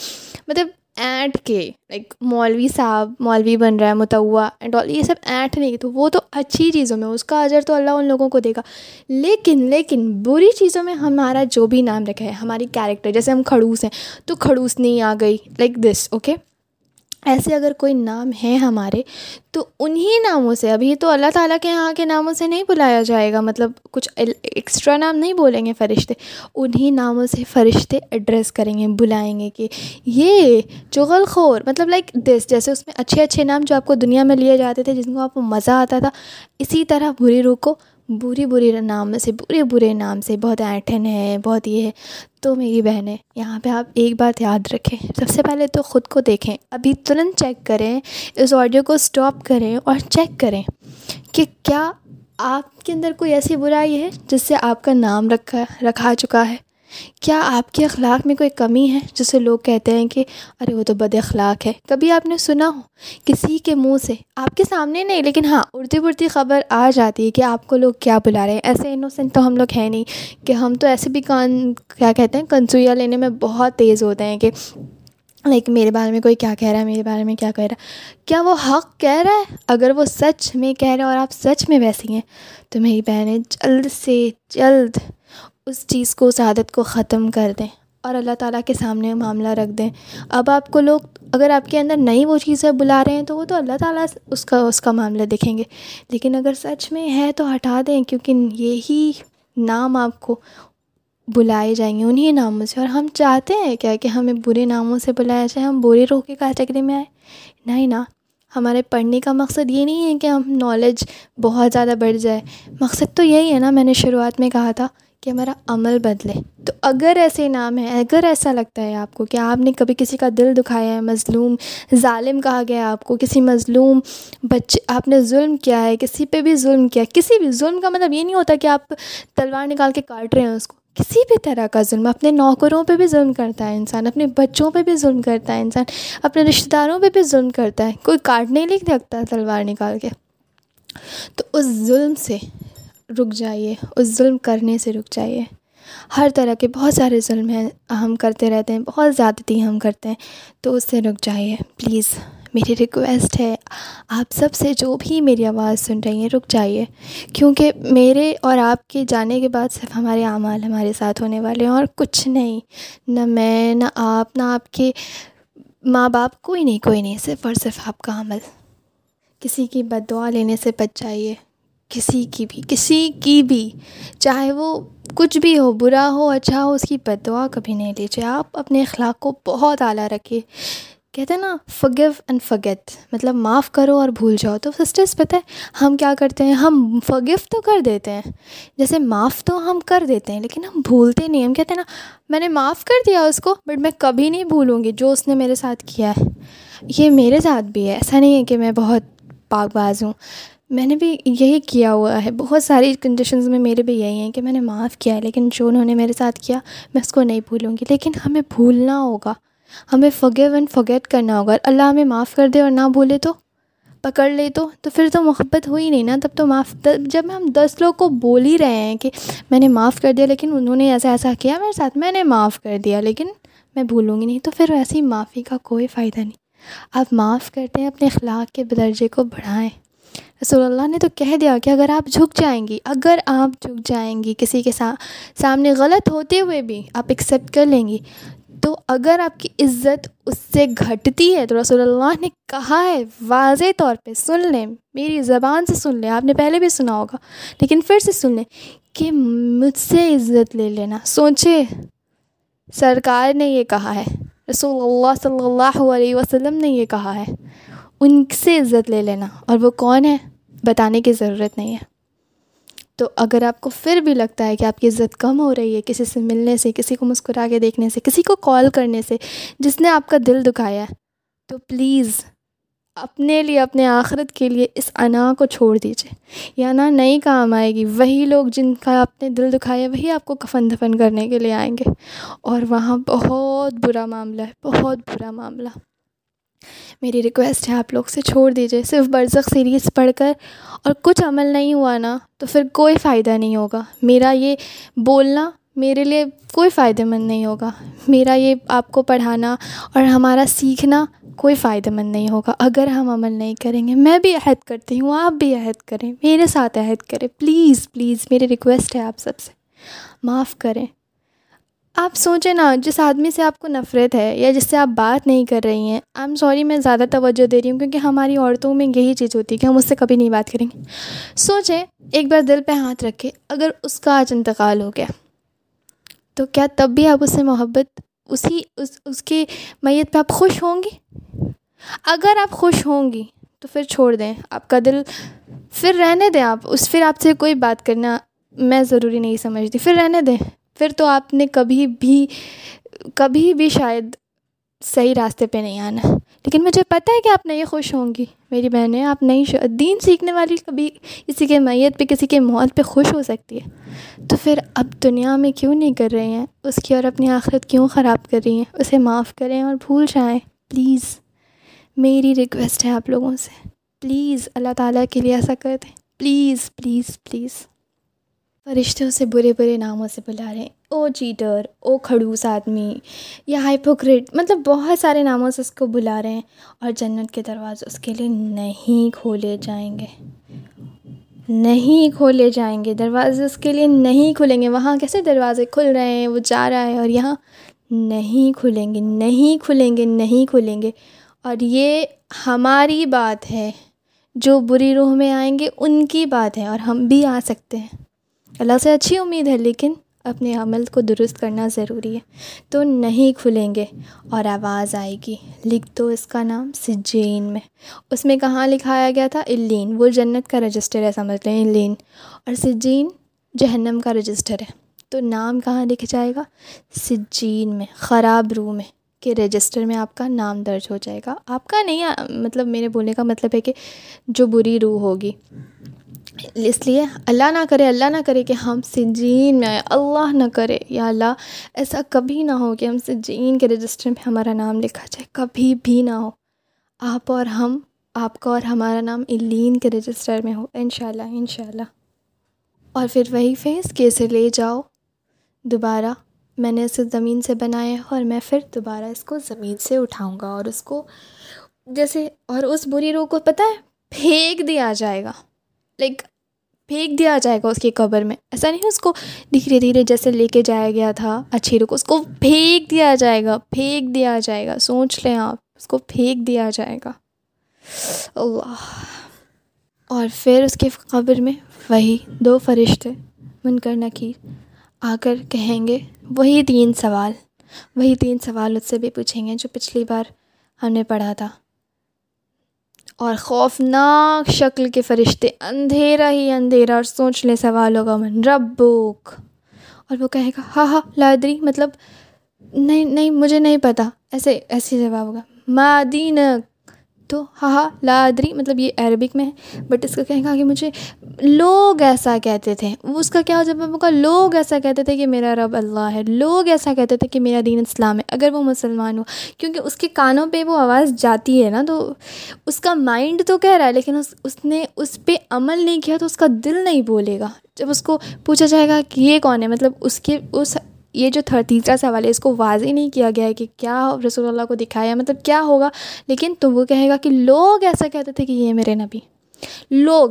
مطلب اینٹ کے لائک مولوی صاحب، مولوی بن رہا ہے متوا اینڈ آل یہ سب اینٹ نہیں، تو وہ تو اچھی چیزوں میں، اس کا اجر تو اللہ ان لوگوں کو دے گا۔ لیکن لیکن بری چیزوں میں ہمارا جو بھی نام رکھا ہے، ہماری کیریکٹر جیسے ہم کھڑوس ہیں، تو کھڑوس نہیں آ گئی لائک دس اوکے ایسے اگر کوئی نام ہیں ہمارے، تو انہیں ناموں سے، ابھی تو اللہ تعالیٰ کے یہاں کے ناموں سے نہیں بلایا جائے گا مطلب کچھ ایکسٹرا نام نہیں بولیں گے فرشتے انہیں ناموں سے فرشتے ایڈریس کریں گے، بلائیں گے کہ یہ چغل خور مطلب لائک دس جیسے اس میں اچھے اچھے نام جو آپ کو دنیا میں لیے جاتے تھے جن کو آپ کو مزہ آتا تھا، اسی طرح بری روح کو بری بری نام سے برے برے نام سے بہت ایٹھن ہے، بہت یہ ہے۔ تو میری بہنیں، یہاں پہ آپ ایک بات یاد رکھیں۔ سب سے پہلے تو خود کو دیکھیں۔ ابھی ترنت چیک کریں، اس آڈیو کو اسٹاپ کریں اور چیک کریں کہ کیا آپ کے اندر کوئی ایسی برائی ہے جس سے آپ کا نام رکھا رکھا چکا ہے۔ کیا آپ کے اخلاق میں کوئی کمی ہے جسے لوگ کہتے ہیں کہ ارے وہ تو بد اخلاق ہے؟ کبھی آپ نے سنا ہو کسی کے منہ سے آپ کے سامنے نہیں لیکن ہاں اڑتی پڑتی خبر آ جاتی ہے کہ آپ کو لوگ کیا بلا رہے ہیں؟ ایسے انوسینٹ تو ہم لوگ ہیں نہیں کہ ہم تو ایسے بھی کان، کیا کہتے ہیں کنسویا لینے میں بہت تیز ہوتے ہیں کہ لائک میرے بارے میں کوئی کیا کہہ رہا ہے، میرے بارے میں کیا کہہ رہا ہے؟ کیا وہ حق کہہ رہا ہے؟ اگر وہ سچ میں کہہ رہے ہیں اور آپ سچ میں ویسی ہیں تو میری بہنیں جلد سے جلد اس چیز کو، اس عادت کو ختم کر دیں اور اللہ تعالیٰ کے سامنے معاملہ رکھ دیں۔ اب آپ کو لوگ اگر آپ کے اندر نئی وہ چیزیں بلا رہے ہیں تو وہ تو اللہ تعالیٰ اس کا اس کا معاملہ دیکھیں گے۔ لیکن اگر سچ میں ہے تو ہٹا دیں، کیونکہ یہی نام آپ کو بلائے جائیں گے انہیں ناموں سے۔ اور ہم چاہتے ہیں کیا کہ ہمیں برے ناموں سے بلایا جائے، ہم برے روح کے کیٹیگری میں آئیں۔ نہیں نا، ہمارے پڑھنے کا مقصد یہ نہیں ہے کہ ہم نالج بہت زیادہ بڑھ جائے۔ مقصد تو یہی ہے نا، میں نے شروعات میں کہا تھا۔ کہ ہمارا عمل بدلے۔ تو اگر ایسے نام ہیں، اگر ایسا لگتا ہے آپ کو کہ آپ نے کبھی کسی کا دل دکھایا ہے، مظلوم ظالم کہا گیا ہے آپ کو، کسی مظلوم بچے آپ نے ظلم کیا ہے، کسی پہ بھی ظلم کیا کسی بھی ظلم کا مطلب یہ نہیں ہوتا کہ آپ تلوار نکال کے کاٹ رہے ہیں اس کو۔ کسی بھی طرح کا ظلم، اپنے نوکروں پہ بھی ظلم کرتا ہے انسان، اپنے بچوں پہ بھی ظلم کرتا ہے انسان، اپنے رشتہ داروں پہ بھی ظلم کرتا ہے۔ کوئی کاٹنے نہیں لکھ تلوار نکال کے۔ تو اس ظلم سے رک جائیے، اس ظلم کرنے سے رک جائیے۔ ہر طرح کے بہت سارے ظلم ہیں، ہم کرتے رہتے ہیں، بہت زیادتی ہم کرتے ہیں، تو اس سے رک جائیے۔ پلیز، میری ریکویسٹ ہے، آپ سب سے جو بھی میری آواز سن رہی ہیں، رک جائیے۔ کیونکہ میرے اور آپ کے جانے کے بعد صرف ہمارے اعمال ہمارے ساتھ ہونے والے ہیں اور کچھ نہیں۔ نہ میں، نہ آپ نہ آپ کے ماں باپ، کوئی نہیں کوئی نہیں، صرف اور صرف آپ کا عمل۔ کسی کی بد دعا لینے سے بچ جائیے۔ کسی کی بھی، کسی کی بھی، چاہے وہ کچھ بھی ہو، برا ہو اچھا ہو، اس کی بد دعا کبھی نہیں لیجیے آپ اپنے اخلاق کو بہت اعلیٰ رکھیے۔ کہتے ہیں نا فگیو اینڈ فگیت مطلب معاف کرو اور بھول جاؤ۔ تو سسٹرس پتہ ہے، ہم کیا کرتے ہیں؟ ہم فگیو تو کر دیتے ہیں۔ جیسے معاف تو ہم کر دیتے ہیں، لیکن ہم بھولتے نہیں۔ ہم کہتے ہیں نا، میں نے معاف کر دیا اس کو بٹ میں کبھی نہیں بھولوں گی جو اس نے میرے ساتھ کیا ہے۔ یہ میرے ساتھ بھی ہے۔ ایسا نہیں ہے کہ میں بہت پاک باز ہوں۔ میں نے بھی یہی کیا ہوا ہے۔ بہت ساری کنڈیشنز میں میرے بھی یہی ہیں کہ میں نے معاف کیا ہے، لیکن جو انہوں نے میرے ساتھ کیا، میں اس کو نہیں بھولوں گی۔ لیکن ہمیں بھولنا ہوگا۔ ہمیں فگیو اینڈ فگیٹ کرنا ہوگا۔ اللہ ہمیں معاف کر دے اور نہ بھولے تو، پکڑ لے تو۔ تو پھر تو محبت ہوئی نہیں نا۔ تب تو معاف جب ہم دس لوگ کو بول ہی رہے ہیں کہ میں نے معاف کر دیا، لیکن انہوں نے ایسا ایسا کیا، میرے ساتھ میں نے معاف کر دیا، لیکن میں بھولوں گی نہیں۔ تو پھر ایسی معافی کا کوئی فائدہ نہیں۔ آپ معاف کرتے ہیں، اپنے اخلاق کے درجے کو بڑھائیں۔ رسول اللہ نے تو کہہ دیا کہ اگر آپ جھک جائیں گی، اگر آپ جھک جائیں گی کسی کے سامنے غلط ہوتے ہوئے بھی آپ ایکسیپٹ کر لیں گی، تو اگر آپ کی عزت اس سے گھٹتی ہے تو رسول اللہ نے کہا ہے واضح طور پہ، سن لیں، میری زبان سے سن لیں، آپ نے پہلے بھی سنا ہوگا، لیکن پھر سے سن لیں کہ مجھ سے عزت لے لینا۔ سوچے، سرکار نے یہ کہا ہے، رسول اللہ صلی اللہ علیہ وسلم نے یہ کہا ہے۔ ان سے عزت لے لینا اور وہ کون ہے بتانے کی ضرورت نہیں ہے۔ تو اگر آپ کو پھر بھی لگتا ہے کہ آپ کی عزت کم ہو رہی ہے کسی سے ملنے سے، کسی کو مسکرا کے دیکھنے سے، کسی کو کال کرنے سے، جس نے آپ کا دل دکھایا ہے، تو پلیز اپنے لیے، اپنے آخرت کے لیے اس انا کو چھوڑ دیجیے یہ انا نہیں کام آئے گی۔ وہی لوگ جن کا آپ نے دل دکھایا، وہی آپ کو کفن دفن کرنے کے لیے آئیں گے۔ اور وہاں بہت برا معاملہ ہے، بہت برا معاملہ۔ میری ریکویسٹ ہے آپ لوگ سے، چھوڑ دیجیے صرف برزخ سیریز پڑھ کر۔ اور کچھ عمل نہیں ہوا نا، تو پھر کوئی فائدہ نہیں ہوگا۔ میرا یہ بولنا میرے لیے کوئی فائدہ مند نہیں ہوگا۔ میرا یہ آپ کو پڑھانا اور ہمارا سیکھنا کوئی فائدہ مند نہیں ہوگا۔ اگر ہم عمل نہیں کریں گے، میں بھی عہد کرتی ہوں، آپ بھی عہد کریں، میرے ساتھ عہد کریں۔ پلیز پلیز، میری ریکویسٹ ہے آپ سب سے۔ معاف کریں۔ آپ سوچیں نا، جس آدمی سے آپ کو نفرت ہے یا جس سے آپ بات نہیں کر رہی ہیں آئی ایم سوری میں زیادہ توجہ دے رہی ہوں کیونکہ ہماری عورتوں میں یہی چیز ہوتی ہے کہ ہم اس سے کبھی نہیں بات کریں گے۔ سوچیں، ایک بار دل پہ ہاتھ رکھے اگر اس کا آج انتقال ہو گیا، تو کیا تب بھی آپ اس سے محبت، اسی، اس اس کی میت پہ آپ خوش ہوں گی؟ اگر آپ خوش ہوں گی، تو پھر چھوڑ دیں، آپ کا دل پھر رہنے دیں، آپ، اس، پھر آپ سے کوئی بات کرنا میں ضروری نہیں سمجھتی، پھر رہنے دیں۔ پھر تو آپ نے کبھی بھی کبھی بھی شاید صحیح راستے پہ نہیں آنا۔ لیکن مجھے پتہ ہے کہ آپ نہیں خوش ہوں گی۔ میری بہنیں، آپ نہیں دین سیکھنے والی کبھی کسی کے میت پہ، کسی کے موت پہ خوش ہو سکتی ہے۔ تو پھر اب دنیا میں کیوں نہیں کر رہے ہیں؟ اس کی اور اپنی آخرت کیوں خراب کر رہی ہیں؟ اسے معاف کریں اور بھول جائیں۔ پلیز، میری ریکویسٹ ہے آپ لوگوں سے۔ پلیز، اللہ تعالیٰ کے لیے ایسا کر دیں۔ Please please please. فرشتے اسے برے برے ناموں سے بلا رہے ہیں او چیٹر، او کھڑوس آدمی، یا ہائپوکریٹ مطلب بہت سارے ناموں سے اس کو بلا رہے ہیں اور جنت کے دروازے اس کے لیے نہیں کھولے جائیں گے۔ نہیں کھولے جائیں گے۔ دروازے اس کے لیے نہیں کھلیں گے۔ وہاں کیسے دروازے کھل رہے ہیں؟ وہ جا رہا ہے اور یہاں نہیں کھلیں گے۔ نہیں کھلیں گے، نہیں کھلیں گے۔ اور یہ ہماری بات ہے۔ جو بری روح میں آئیں گے، ان کی بات ہے اور ہم بھی آ سکتے ہیں۔ اللہ سے اچھی امید ہے، لیکن اپنے عمل کو درست کرنا ضروری ہے۔ تو نہیں کھلیں گے اور آواز آئے گی۔ لکھ دو اس کا نام سجین میں۔ اس میں کہاں لکھایا گیا تھا؟ الین وہ جنت کا رجسٹر ہے، سمجھ لیں۔ الین اور سجین جہنم کا رجسٹر ہے۔ تو نام کہاں لکھ جائے گا؟ سجین میں، خراب روح میں کے رجسٹر میں آپ کا نام درج ہو جائے گا۔ آپ کا نہیں مطلب میرے بولنے کا مطلب ہے کہ جو بری روح ہوگی۔ اس لیے اللہ نہ کرے، اللہ نہ کرے کہ ہم سجین میں آئے۔ اللہ نہ کرے۔ یا اللہ، ایسا کبھی نہ ہو کہ ہم سجین کے رجسٹر میں ہمارا نام لکھا جائے۔ کبھی بھی نہ ہو۔ آپ اور ہم، آپ کا اور ہمارا نام الین کے رجسٹر میں ہو۔ ان شاء اللہ ان شاء اللہ اور پھر وہی فیس کہ اسے لے جاؤ۔ دوبارہ میں نے اسے زمین سے بنایا ہے اور میں پھر دوبارہ اس کو زمین سے اٹھاؤں گا اور اس کو جیسے اور اس بری روح کو پتہ ہے، پھینک دیا جائے گا۔ لائک پھینک دیا جائے گا اس کی قبر میں۔ ایسا نہیں اس کو دھیرے دھیرے جیسے لے کے جایا گیا تھا، اچھی روح کو اس کو پھینک دیا جائے گا، پھینک دیا جائے گا۔ سوچ لیں آپ، اس کو پھینک دیا جائے گا۔ اللہ۔ اور پھر اس کی قبر میں وہی دو فرشتے من کر نکیر آ کر کہیں گے، وہی تین سوال۔ وہی تین سوال اس سے بھی پوچھیں گے جو پچھلی بار ہم نے پڑھا تھا۔ اور خوفناک شکل کے فرشتے اندھیرا ہی اندھیرا اور سوچ لیں سوال ہوگا من ربک۔ اور وہ کہے گا ہاں ہاں لادری مطلب نہیں نہیں، مجھے نہیں پتہ ایسے ایسے جواب ہوگا مادینک تو ہاں ہاں لادری مطلب یہ عربک میں ہے بٹ اس کا کہیں گا کہ مجھے لوگ ایسا کہتے تھے۔ اس کا کیا جب ہوگا لوگ ایسا کہتے تھے کہ میرا رب اللہ ہے۔ لوگ ایسا کہتے تھے کہ میرا دین اسلام ہے، اگر وہ مسلمان ہو۔ کیونکہ اس کے کانوں پہ وہ آواز جاتی ہے نا، تو اس کا مائنڈ تو کہہ رہا ہے، لیکن اس اس نے اس پہ عمل نہیں کیا تو اس کا دل نہیں بولے گا۔ جب اس کو پوچھا جائے گا کہ یہ کون ہے مطلب اس کے، اس یہ جو تیسرا سوال ہے، اس کو واضح نہیں کیا گیا ہے کہ کیا رسول اللہ کو دکھایا مطلب کیا ہوگا؟ لیکن تو وہ کہے گا کہ لوگ ایسا کہتے تھے کہ یہ میرے نبی۔ لوگ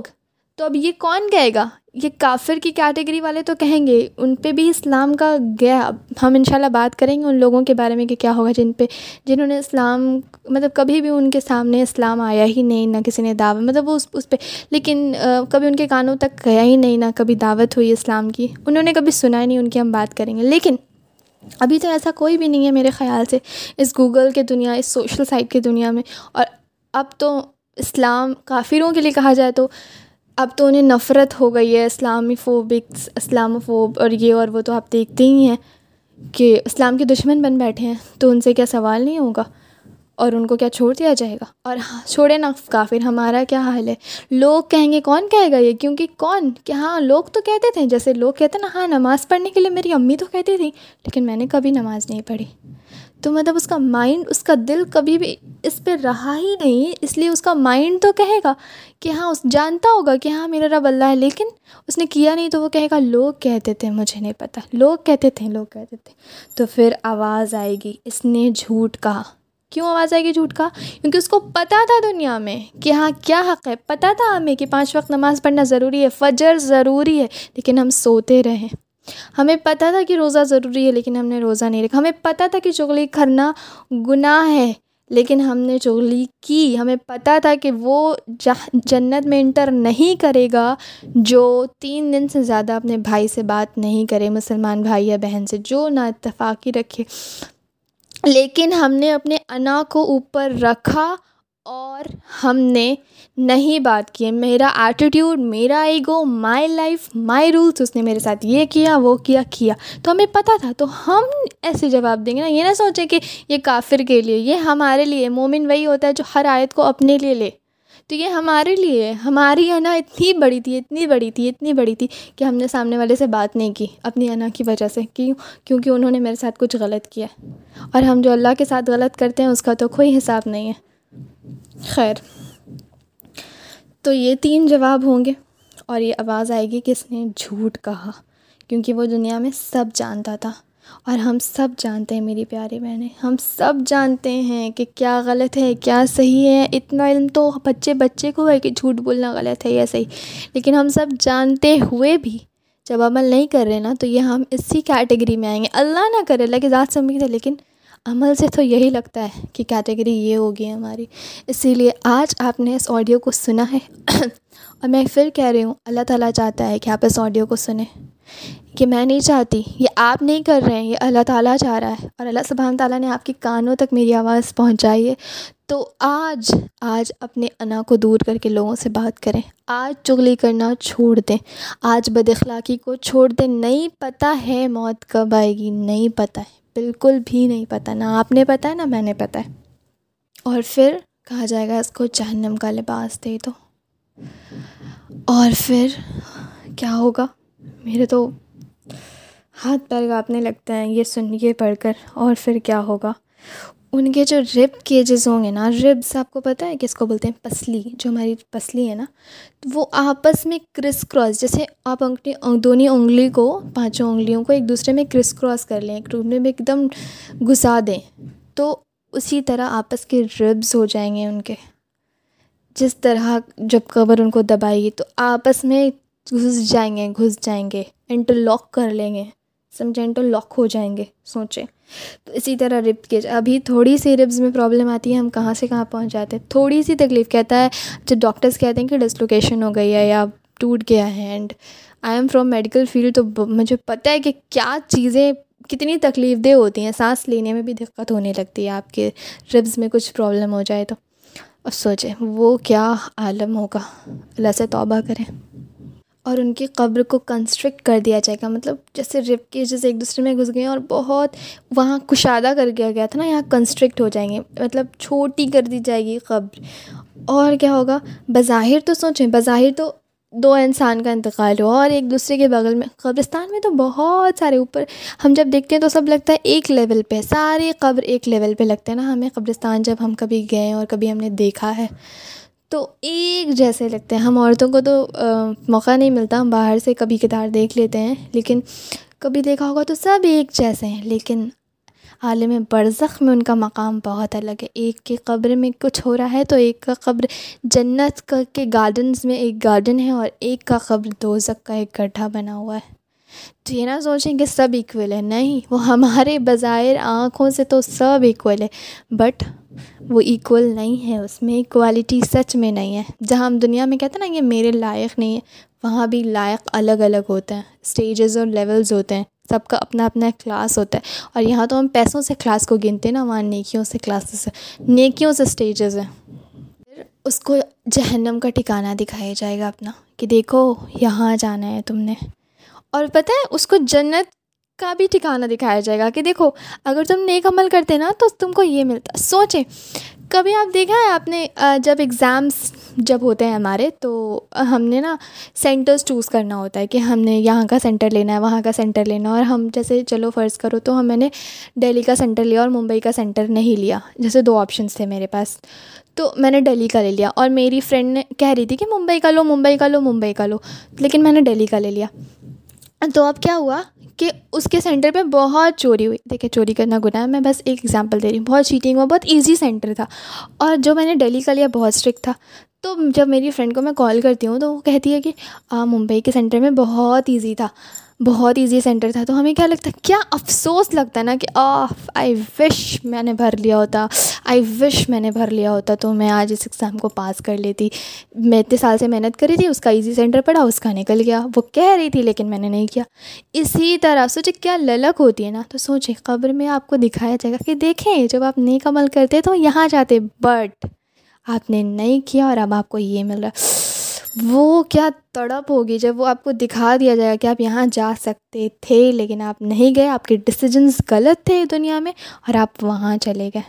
تو اب یہ کون کہے گا؟ یہ کافر کی کیٹیگری والے تو کہیں گے، ان پہ بھی اسلام کا گیا۔ ہم ان شاء اللہ بات کریں گے ان لوگوں کے بارے میں کہ کیا ہوگا جن پہ، جنہوں نے اسلام مطلب کبھی بھی ان کے سامنے اسلام آیا ہی نہیں، نہ کسی نے دعوت مطلب وہ اس اس پہ۔ لیکن کبھی ان کے کانوں تک گیا ہی نہیں، نہ کبھی دعوت ہوئی اسلام کی۔ انہوں نے کبھی سنا ہی نہیں، ان کی ہم بات کریں گے۔ لیکن ابھی تو ایسا کوئی بھی نہیں ہے میرے خیال سے، اس گوگل کے دنیا، اس سوشل سائٹ کی دنیا میں۔ اور اب تو اسلام کافروں کے لیے کہا جائے تو اب تو انہیں نفرت ہو گئی ہے اسلامی فوبکس اسلام فوب اور یہ اور وہ تو آپ دیکھتے ہی ہیں کہ اسلام کے دشمن بن بیٹھے ہیں، تو ان سے کیا سوال نہیں ہوگا؟ اور ان کو کیا چھوڑ دیا جائے گا؟ اور ہاں چھوڑے نا کافر، ہمارا کیا حال ہے؟ لوگ کہیں گے کون کہے گا یہ؟ کیونکہ کون؟ کہ ہاں لوگ تو کہتے تھے، جیسے لوگ کہتے نا ہاں نماز پڑھنے کے لیے میری امی تو کہتی تھی لیکن میں نے کبھی نماز نہیں پڑھی۔ تو مطلب اس کا مائنڈ اس کا دل کبھی بھی اس پہ رہا ہی نہیں، اس لیے اس کا مائنڈ تو کہے گا کہ ہاں اس جانتا ہوگا کہ ہاں میرا رب اللہ ہے، لیکن اس نے کیا نہیں تو وہ کہے گا، لوگ کہتے تھے، مجھے نہیں پتہ۔ لوگ کہتے تھے، لوگ کہتے تھے۔ تو پھر آواز آئے گی، اس نے جھوٹ کہا۔ کیوں آواز آئے گی جھوٹ کا کیونکہ اس کو پتہ تھا دنیا میں کہ ہاں کیا حق ہے۔ پتہ تھا ہمیں کہ پانچ وقت نماز پڑھنا ضروری ہے، فجر ضروری ہے، لیکن ہم سوتے رہیں ہمیں پتہ تھا کہ روزہ ضروری ہے، لیکن ہم نے روزہ نہیں رکھا۔ ہمیں پتہ تھا کہ چغلی کرنا گناہ ہے، لیکن ہم نے چغلی کی۔ ہمیں پتہ تھا کہ وہ جنت میں انٹر نہیں کرے گا جو تین دن سے زیادہ اپنے بھائی سے بات نہیں کرے، مسلمان بھائی یا بہن سے، جو نا اتفاقی رکھے۔ لیکن ہم نے اپنے انا کو اوپر رکھا اور ہم نے نہیں بات کی میرا ایٹیٹیوڈ میرا ego my life my rules اس نے میرے ساتھ یہ کیا، وہ کیا کیا۔ تو ہمیں پتہ تھا، تو ہم ایسے جواب دیں گے نا۔ یہ نہ سوچیں کہ یہ کافر کے لیے، یہ ہمارے لیے، مومن وہی ہوتا ہے جو ہر آیت کو اپنے لیے لے۔ تو یہ ہمارے لیے، ہماری انا اتنی بڑی تھی، اتنی بڑی تھی، اتنی بڑی تھی کہ ہم نے سامنے والے سے بات نہیں کی، اپنی انا کی وجہ سے۔ کیوں؟ کیونکہ انہوں نے میرے ساتھ کچھ غلط کیا۔ اور ہم جو اللہ کے ساتھ غلط کرتے ہیں، اس کا تو کوئی حساب نہیں ہے۔ خیر۔ تو یہ تین جواب ہوں گے اور یہ آواز آئے گی کہ اس نے جھوٹ کہا، کیونکہ وہ دنیا میں سب جانتا تھا۔ اور ہم سب جانتے ہیں میری پیاری بہنیں، ہم سب جانتے ہیں کہ کیا غلط ہے، کیا صحیح ہے۔ اتنا علم تو بچے بچے کو ہے کہ جھوٹ بولنا غلط ہے یا صحیح۔ لیکن ہم سب جانتے ہوئے بھی جب عمل نہیں کر رہے نا، تو یہ ہم اسی کیٹیگری میں آئیں گے۔ اللہ نہ کرے، اللہ کی ذات سمجھ ہے، لیکن عمل سے تو یہی لگتا ہے کہ کیٹیگری یہ ہوگی ہماری۔ اسی لیے آج آپ نے اس آڈیو کو سنا ہے۔ اور میں پھر کہہ رہی ہوں، اللہ تعالیٰ چاہتا ہے کہ آپ اس آڈیو کو سنیں۔ کہ میں نہیں چاہتی، یہ آپ نہیں کر رہے ہیں، یہ اللہ تعالیٰ چاہ رہا ہے۔ اور اللہ سبحانہ تعالیٰ نے آپ کے کانوں تک میری آواز پہنچائی ہے۔ تو آج آج اپنے انا کو دور کر کے لوگوں سے بات کریں۔ آج چغلی کرنا چھوڑ دیں۔ آج بد اخلاقی کو چھوڑ دیں۔ نہیں پتہ ہے موت کب آئے گی، نہیں پتہ ہے۔ بالکل بھی نہیں پتہ نہ آپ نے پتہ ہے نہ میں نے پتہ ہے اور پھر کہا جائے گا اس کو جہنم کا لباس دے دو۔ اور پھر کیا ہوگا؟ میرے تو ہاتھ پیر کاپنے لگتے ہیں، یہ سن یہ پڑھ کر۔ اور پھر کیا ہوگا؟ ان کے جو رب کیجز ہوں گے نا ربس آپ کو پتہ ہے کس کو بولتے ہیں؟ پسلی، جو ہماری پسلی ہے نا، وہ آپس میں کرس کراس جیسے آپ اپنی دونوں انگلی کو، پانچوں انگلیوں کو ایک دوسرے میں کرس کراس کر لیں، ایک ٹوٹنے میں ایک دم گھسا دیں، تو اسی طرح آپس کے ربز ہو جائیں گے ان کے۔ جس طرح جب قبر ان کو دبائے گی، تو آپس میں گھس جائیں گے، گھس جائیں گے انٹر لاک کر لیں گے سمجھیں انٹر لاک ہو جائیں گے، سوچیں۔ اسی طرح رب کے ابھی تھوڑی سی ربز میں پرابلم آتی ہے، ہم کہاں سے کہاں پہنچ جاتے ہیں؟ تھوڑی سی تکلیف کہتا ہے، جب ڈاکٹرس کہتے ہیں کہ ڈسلوکیشن ہو گئی ہے یا ٹوٹ گیا ہے and I am from medical field تو مجھے پتہ ہے کہ کیا چیزیں کتنی تکلیف دہ ہوتی ہیں۔ سانس لینے میں بھی دقت ہونے لگتی ہے، آپ کے ربز میں کچھ پرابلم ہو جائے تو۔ اب سوچیں، وہ کیا عالم ہوگا۔ اللہ سے توبہ کریں۔ اور ان کی قبر کو کنسٹرکٹ کر دیا جائے گا۔ مطلب جیسے رپ کے جیسے ایک دوسرے میں گھس گئے ہیں اور بہت وہاں کشادہ کر دیا گیا تھا نا، یہاں کنسٹرکٹ ہو جائیں گے۔ مطلب چھوٹی کر دی جائے گی قبر۔ اور کیا ہوگا؟ بظاہر تو سوچیں، بظاہر تو دو انسان کا انتقال ہوا اور ایک دوسرے کے بغل میں۔ قبرستان میں تو بہت سارے اوپر، ہم جب دیکھتے ہیں تو سب لگتا ہے ایک لیول پہ سارے قبر ایک لیول پہ لگتے ہیں نا۔ ہمیں قبرستان جب ہم کبھی گئے ہیں اور کبھی ہم نے دیکھا ہے۔ تو ایک جیسے لگتے ہیں۔ ہم عورتوں کو تو موقع نہیں ملتا، ہم باہر سے کبھی کتار دیکھ لیتے ہیں، لیکن کبھی دیکھا ہوگا تو سب ایک جیسے ہیں، لیکن عالم برزخ میں ان کا مقام بہت الگ ہے۔ ایک کی قبر میں کچھ ہو رہا ہے تو ایک کا قبر جنت کا، کے گارڈنز میں ایک گارڈن ہے، اور ایک کا قبر دوزک کا ایک گڈھا بنا ہوا ہے۔ تو یہ نہ سوچیں کہ سب ایکول ہے نہیں، وہ ہمارے بظاہر آنکھوں سے تو سب ایکول ہے بٹ وہ ایکول نہیں ہے، اس میں کوالٹی سچ میں نہیں ہے۔ جہاں ہم دنیا میں کہتے ہیں نا یہ میرے لائق نہیں ہے، وہاں بھی لائق الگ الگ ہوتے ہیں۔ اسٹیجز اور لیولز ہوتے ہیں۔ سب کا اپنا اپنا کلاس ہوتا ہے۔ اور یہاں تو ہم پیسوں سے کلاس کو گنتے ہیں نا، وہاں نیکیوں سے کلاسز نیکیوں سے اسٹیجز ہیں۔ پھر اس کو جہنم کا ٹھکانہ دکھایا جائے گا اپنا کہ دیکھو، یہاں جانا ہے تم نے۔ اور پتہ ہے، اس کو جنت کا بھی ٹھکانہ دکھایا جائے گا کہ دیکھو، اگر تم نیک عمل کرتے نا تو تم کو یہ ملتا۔ سوچیں، کبھی آپ دیکھا ہے آپ نے جب ایگزامس جب ہوتے ہیں ہمارے تو ہم نے نا سینٹرس چوز کرنا ہوتا ہے کہ ہم نے یہاں کا سینٹر لینا ہے، وہاں کا سینٹر لینا ہے۔ اور ہم جیسے چلو فرض کرو تو ہم میں نے دہلی کا سینٹر لیا اور ممبئی کا سینٹر نہیں لیا، جیسے دو آپشنس تھے میرے پاس۔ تو میں نے دہلی کا لے لیا اور میری فرینڈ نے کہہ رہی تھی کہ ممبئی کا لو، ممبئی کا لو، ممبئی کا لو، لیکن میں نے دہلی کا لے لیا۔ تو اب کیا ہوا؟ کہ اس کے سینٹر پہ بہت چوری ہوئی۔ دیکھیں، چوری کرنا گناہ ہے، میں بس ایک ایگزامپل دے رہی ہوں۔ بہت چیٹنگ ہوا، بہت ایزی سینٹر تھا۔ اور جو میں نے ڈیلی کا لیا، بہت اسٹرکٹ تھا۔ تو جب میری فرینڈ کو میں کال کرتی ہوں تو وہ کہتی ہے کہ ممبئی کے سینٹر میں بہت ایزی تھا۔ بہت ایزی سینٹر تھا۔ تو ہمیں کیا لگتا ہے کیا افسوس لگتا ہے نا کہ آف آئی وش میں نے بھر لیا ہوتا۔ آئی وش میں نے بھر لیا ہوتا تو میں آج اس ایگزام کو پاس کر لیتی۔ میں اتنے سال سے محنت کری تھی، اس کا ایزی سینٹر پڑھا، اس کا نکل گیا۔ وہ کہہ رہی تھی، لیکن میں نے نہیں کیا۔ اسی طرح، سوچے کیا للک ہوتی ہے نا۔ تو سوچیں قبر میں آپ کو دکھایا جائے گا کہ دیکھیں، جب آپ نیک عمل کرتے تو یہاں جاتے بٹ آپ نے نہیں کیا اور اب آپ کو یہ مل رہا۔ وہ کیا تڑپ ہوگی جب وہ آپ کو دکھا دیا جائے گا کہ آپ یہاں جا سکتے تھے لیکن آپ نہیں گئے، آپ کے ڈسیزنس غلط تھے دنیا میں اور آپ وہاں چلے گئے۔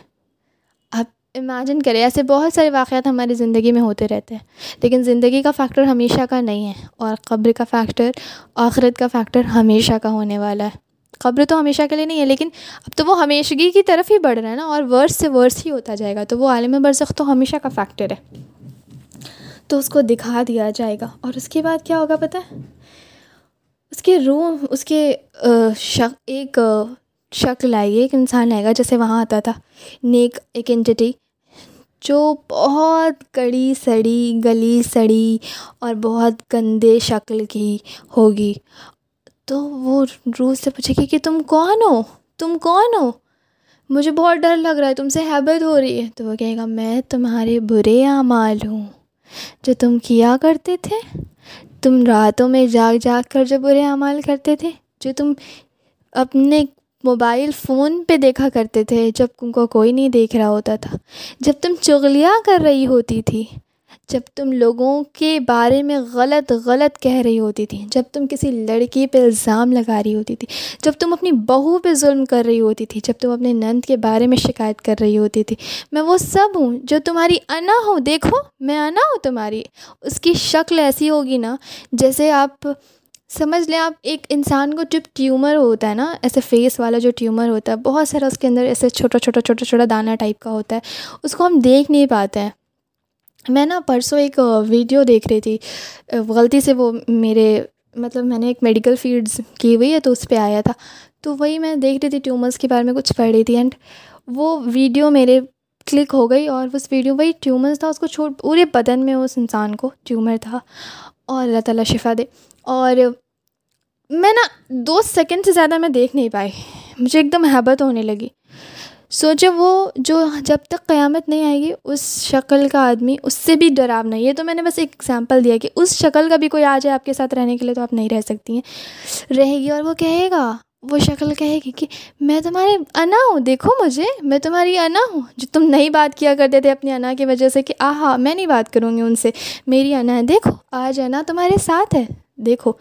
آپ امیجن کریں، ایسے بہت سارے واقعات ہماری زندگی میں ہوتے رہتے ہیں، لیکن زندگی کا فیکٹر ہمیشہ کا نہیں ہے اور قبر کا فیکٹر آخرت کا فیکٹر ہمیشہ کا ہونے والا ہے۔ قبر تو ہمیشہ کے لیے نہیں ہے، لیکن اب تو وہ ہمیشگی کی طرف ہی بڑھ رہا ہے نا اور ورس سے ورس ہی ہوتا جائے گا، تو وہ عالم برزخ تو ہمیشہ کا فیکٹر ہے۔ تو اس کو دکھا دیا جائے گا۔ اور اس کے بعد کیا ہوگا پتہ؟ ہے اس کے روح، اس کے شک، ایک شکل آئے گی ایک انسان آئے گا جیسے وہاں آتا تھا۔ نیک، ایک انٹیٹی جو بہت کڑی، سڑی، گلی، سڑی اور بہت گندے شکل کی ہوگی۔ تو وہ روح سے پوچھے گی کہ تم کون ہو؟ تم کون ہو؟ مجھے بہت ڈر لگ رہا ہے، تم سے حیبت ہو رہی ہے۔ تو وہ کہے گا، میں تمہارے برے اعمال ہوں۔ جو تم کیا کرتے تھے؟ تم راتوں میں جاگ جاگ کر جو برے اعمال کرتے تھے، جو تم اپنے موبائل فون پہ دیکھا کرتے تھے، جب تم کو کوئی نہیں دیکھ رہا ہوتا تھا۔ جب تم چغلیاں کر رہی ہوتی تھی جب تم لوگوں کے بارے میں غلط غلط کہہ رہی ہوتی تھی، جب تم کسی لڑکی پہ الزام لگا رہی ہوتی تھی، جب تم اپنی بہو پہ ظلم کر رہی ہوتی تھی، جب تم اپنے نند کے بارے میں شکایت کر رہی ہوتی تھی، میں وہ سب ہوں جو تمہاری انا ہوں، دیکھو، میں انا ہوں تمہاری۔ اس کی شکل ایسی ہوگی نا، جیسے آپ، سمجھ لیں آپ ایک انسان کو جب ٹیومر ہوتا ہے نا، ایسے فیس والا جو ٹیومر ہوتا ہے، بہت سارا اس کے اندر ایسے چھوٹا چھوٹا چھوٹا چھوٹا دانہ ٹائپ کا ہوتا ہے، اس کو ہم دیکھ نہیں پاتے ہیں۔ میں نا پرسوں ایک ویڈیو دیکھ رہی تھی۔ غلطی سے وہ میرے مطلب میں نے ایک میڈیکل فیلڈس کی ہوئی ہے تو اس پہ آیا تھا۔ تو وہی میں دیکھ رہی تھی ٹیومرس کے بارے میں کچھ پڑھ رہی تھی اینڈ وہ ویڈیو میرے کلک ہو گئی اور اس ویڈیو وہی ٹیومرس تھا، اس کو چھوڑ پورے بدن میں اس انسان کو ٹیومر تھا۔ اور اللہ تعالیٰ شفا دے۔ اور میں نا دو سیکنڈ سے زیادہ میں دیکھ نہیں پائی۔ مجھے ایک دم حیبت ہونے لگی۔ سوچے وہ جو جب تک قیامت نہیں آئے گی، اس شکل کا آدمی اس سے بھی ڈراؤنا یہ تو میں نے بس ایک ایگزامپل دیا کہ اس شکل کا بھی کوئی آ جائے آپ کے ساتھ رہنے کے لیے تو آپ نہیں رہ سکتی ہیں۔ رہے گی اور وہ کہے گا، وہ شکل کہے گی کہ میں تمہارے انا ہوں، دیکھو مجھے، میں تمہاری انا ہوں۔ جو تم نہیں بات کیا کرتے تھے اپنی انا کی وجہ سے کہ آہا، میں نہیں بات کروں گی ان سے۔ میری انا ہے، دیکھو، آج انا تمہارے ساتھ ہے۔ دیکھو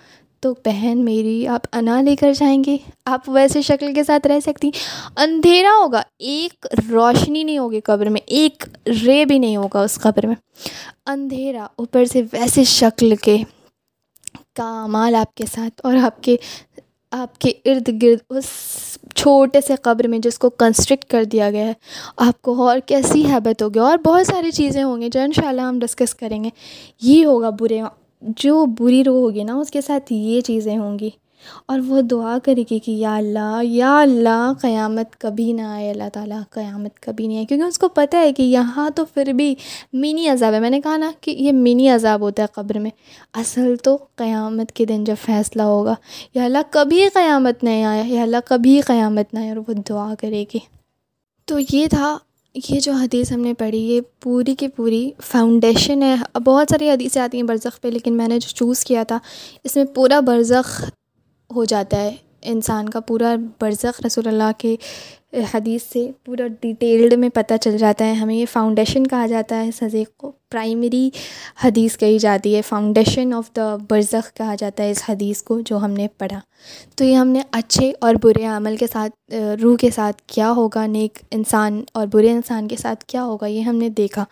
تو بہن میری آپ انا لے کر جائیں گے۔ آپ ویسے شکل کے ساتھ رہ سکتی۔ اندھیرا ہوگا۔ ایک روشنی نہیں ہوگی قبر میں، ایک رے بھی نہیں ہوگا اس قبر میں۔ اندھیرا، اوپر سے ویسے شکل کے کامال آپ کے ساتھ اور آپ کے آپ کے ارد گرد اس چھوٹے سے قبر میں جس کو کنسٹرکٹ کر دیا گیا ہے۔ آپ کو اور کیسی حیبت ہوگی؟ اور بہت ساری چیزیں ہوں گی جو ان شاء اللہ ہم ڈسکس کریں گے۔ یہ ہوگا برے جو بری روح ہوگی نا، اس کے ساتھ یہ چیزیں ہوں گی۔ اور وہ دعا کرے گی کہ یا اللہ یا اللہ، قیامت کبھی نہ آئے۔ اللہ تعالیٰ قیامت کبھی نہیں آئے۔ کیونکہ اس کو پتہ ہے کہ یہاں تو پھر بھی منی عذاب ہے۔ میں نے کہا نا کہ یہ منی عذاب ہوتا ہے قبر میں۔ اصل تو قیامت کے دن جب فیصلہ ہوگا، یا اللہ کبھی قیامت نہیں آیا، یا اللہ کبھی قیامت نہ آیا اور وہ دعا کرے گی۔ تو یہ تھا یہ جو حدیث ہم نے پڑھی، یہ پوری کی پوری فاؤنڈیشن ہے۔ بہت ساری حدیثیں آتی ہیں برزخ پہ، لیکن میں نے جو چوز کیا تھا، اس میں پورا برزخ ہو جاتا ہے۔ انسان کا پورا برزخ رسول اللہ کے حدیث سے پورا ڈیٹیلڈ میں پتہ چل جاتا ہے، ہمیں یہ فاؤنڈیشن کہا جاتا ہے اس حدیث کو پرائمری حدیث کہی جاتی ہے فاؤنڈیشن آف دا برزخ کہا جاتا ہے اس حدیث کو جو ہم نے پڑھا۔ تو یہ ہم نے اچھے اور برے عمل کے ساتھ، روح کے ساتھ کیا ہوگا، نیک انسان اور برے انسان کے ساتھ کیا ہوگا، یہ ہم نے دیکھا۔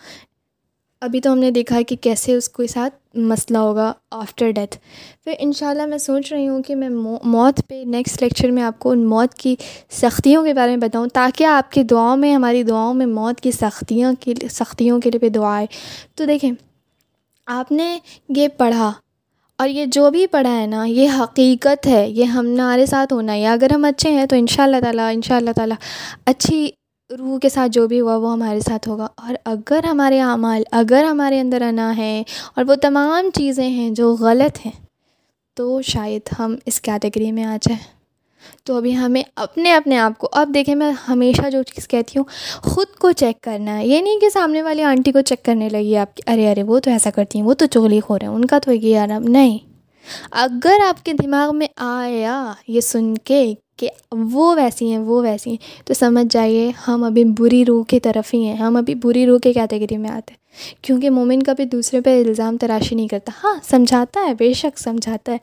ابھی تو ہم نے دیکھا کہ کیسے اس کے ساتھ مسئلہ ہوگا آفٹر ڈیتھ پھر ان شاء اللہ میں سوچ رہی ہوں کہ میں موت پہ نیکسٹ لیکچر میں آپ کو ان موت کی سختیوں کے بارے میں بتاؤں تاکہ آپ کی دعاؤں میں، ہماری دعاؤں میں موت کی سختیاں کی سختیوں کے لیے بھی دعائیں تو دیکھیں، آپ نے یہ پڑھا اور یہ جو بھی پڑھا ہے نا، یہ حقیقت ہے، یہ ہمارے ساتھ ہونا ہے۔ اگر ہم اچھے ہیں تو ان شاء اللہ تعالیٰ ان شاء اللہ تعالیٰ اچھی روح کے ساتھ جو بھی ہوا وہ ہمارے ساتھ ہوگا۔ اور اگر ہمارے اعمال، اگر ہمارے اندر انا ہے اور وہ تمام چیزیں ہیں جو غلط ہیں، تو شاید ہم اس کیٹیگری میں آ جائیں۔ تو ابھی ہمیں اپنے اپنے آپ کو، اب دیکھیں میں ہمیشہ جو چیز کہتی ہوں، خود کو چیک کرنا ہے۔ یہ نہیں کہ سامنے والی آنٹی کو چیک کرنے لگی آپ کی، ارے ارے، وہ تو ایسا کرتی ہیں، وہ تو چغلی خور ہیں، ان کا تو یہ آرام نہیں۔ اگر آپ کے دماغ میں آیا یہ سن کے کہ وہ ویسی ہیں، وہ ویسی ہیں۔ تو سمجھ جائیے، ہم ابھی بری روح کی طرف ہی ہیں۔ ہم ابھی بری روح کے کیٹیگری میں آتے ہیں۔ کیونکہ مومن کبھی دوسرے پہ الزام تراشی نہیں کرتا۔ ہاں سمجھاتا ہے، بے شک سمجھاتا ہے۔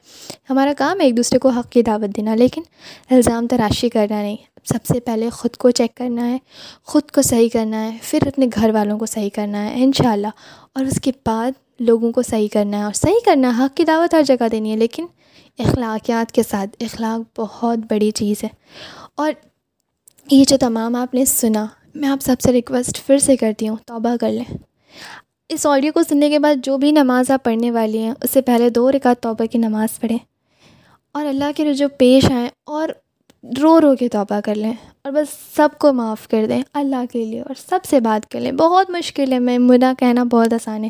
ہمارا کام ہے ایک دوسرے کو حق کی دعوت دینا، لیکن الزام تراشی کرنا نہیں۔ سب سے پہلے خود کو چیک کرنا ہے، خود کو صحیح کرنا ہے، پھر اپنے گھر والوں کو صحیح کرنا ہے ان شاء اللہ اور اس کے بعد لوگوں کو صحیح کرنا ہے۔ اور صحیح کرنا ہے حق کی دعوت ہر جگہ دینی ہے، لیکن اخلاقیات کے ساتھ، اخلاق بہت بڑی چیز ہے۔ اور یہ جو تمام آپ نے سنا، میں آپ سب سے ریکویسٹ پھر سے کرتی ہوں، توبہ کر لیں۔ اس آڈیو کو سننے کے بعد جو بھی نماز آپ پڑھنے والی ہیں، اس سے پہلے دو رکعت توبہ کی نماز پڑھیں۔ اور اللہ کے رجوع پیش آئیں اور رو رو کے توبہ کر لیں۔ اور بس سب کو معاف کر دیں، اللہ کے لیے اور سب سے بات کر لیں۔ بہت مشکل ہے، میں منا کہنا بہت آسان ہے۔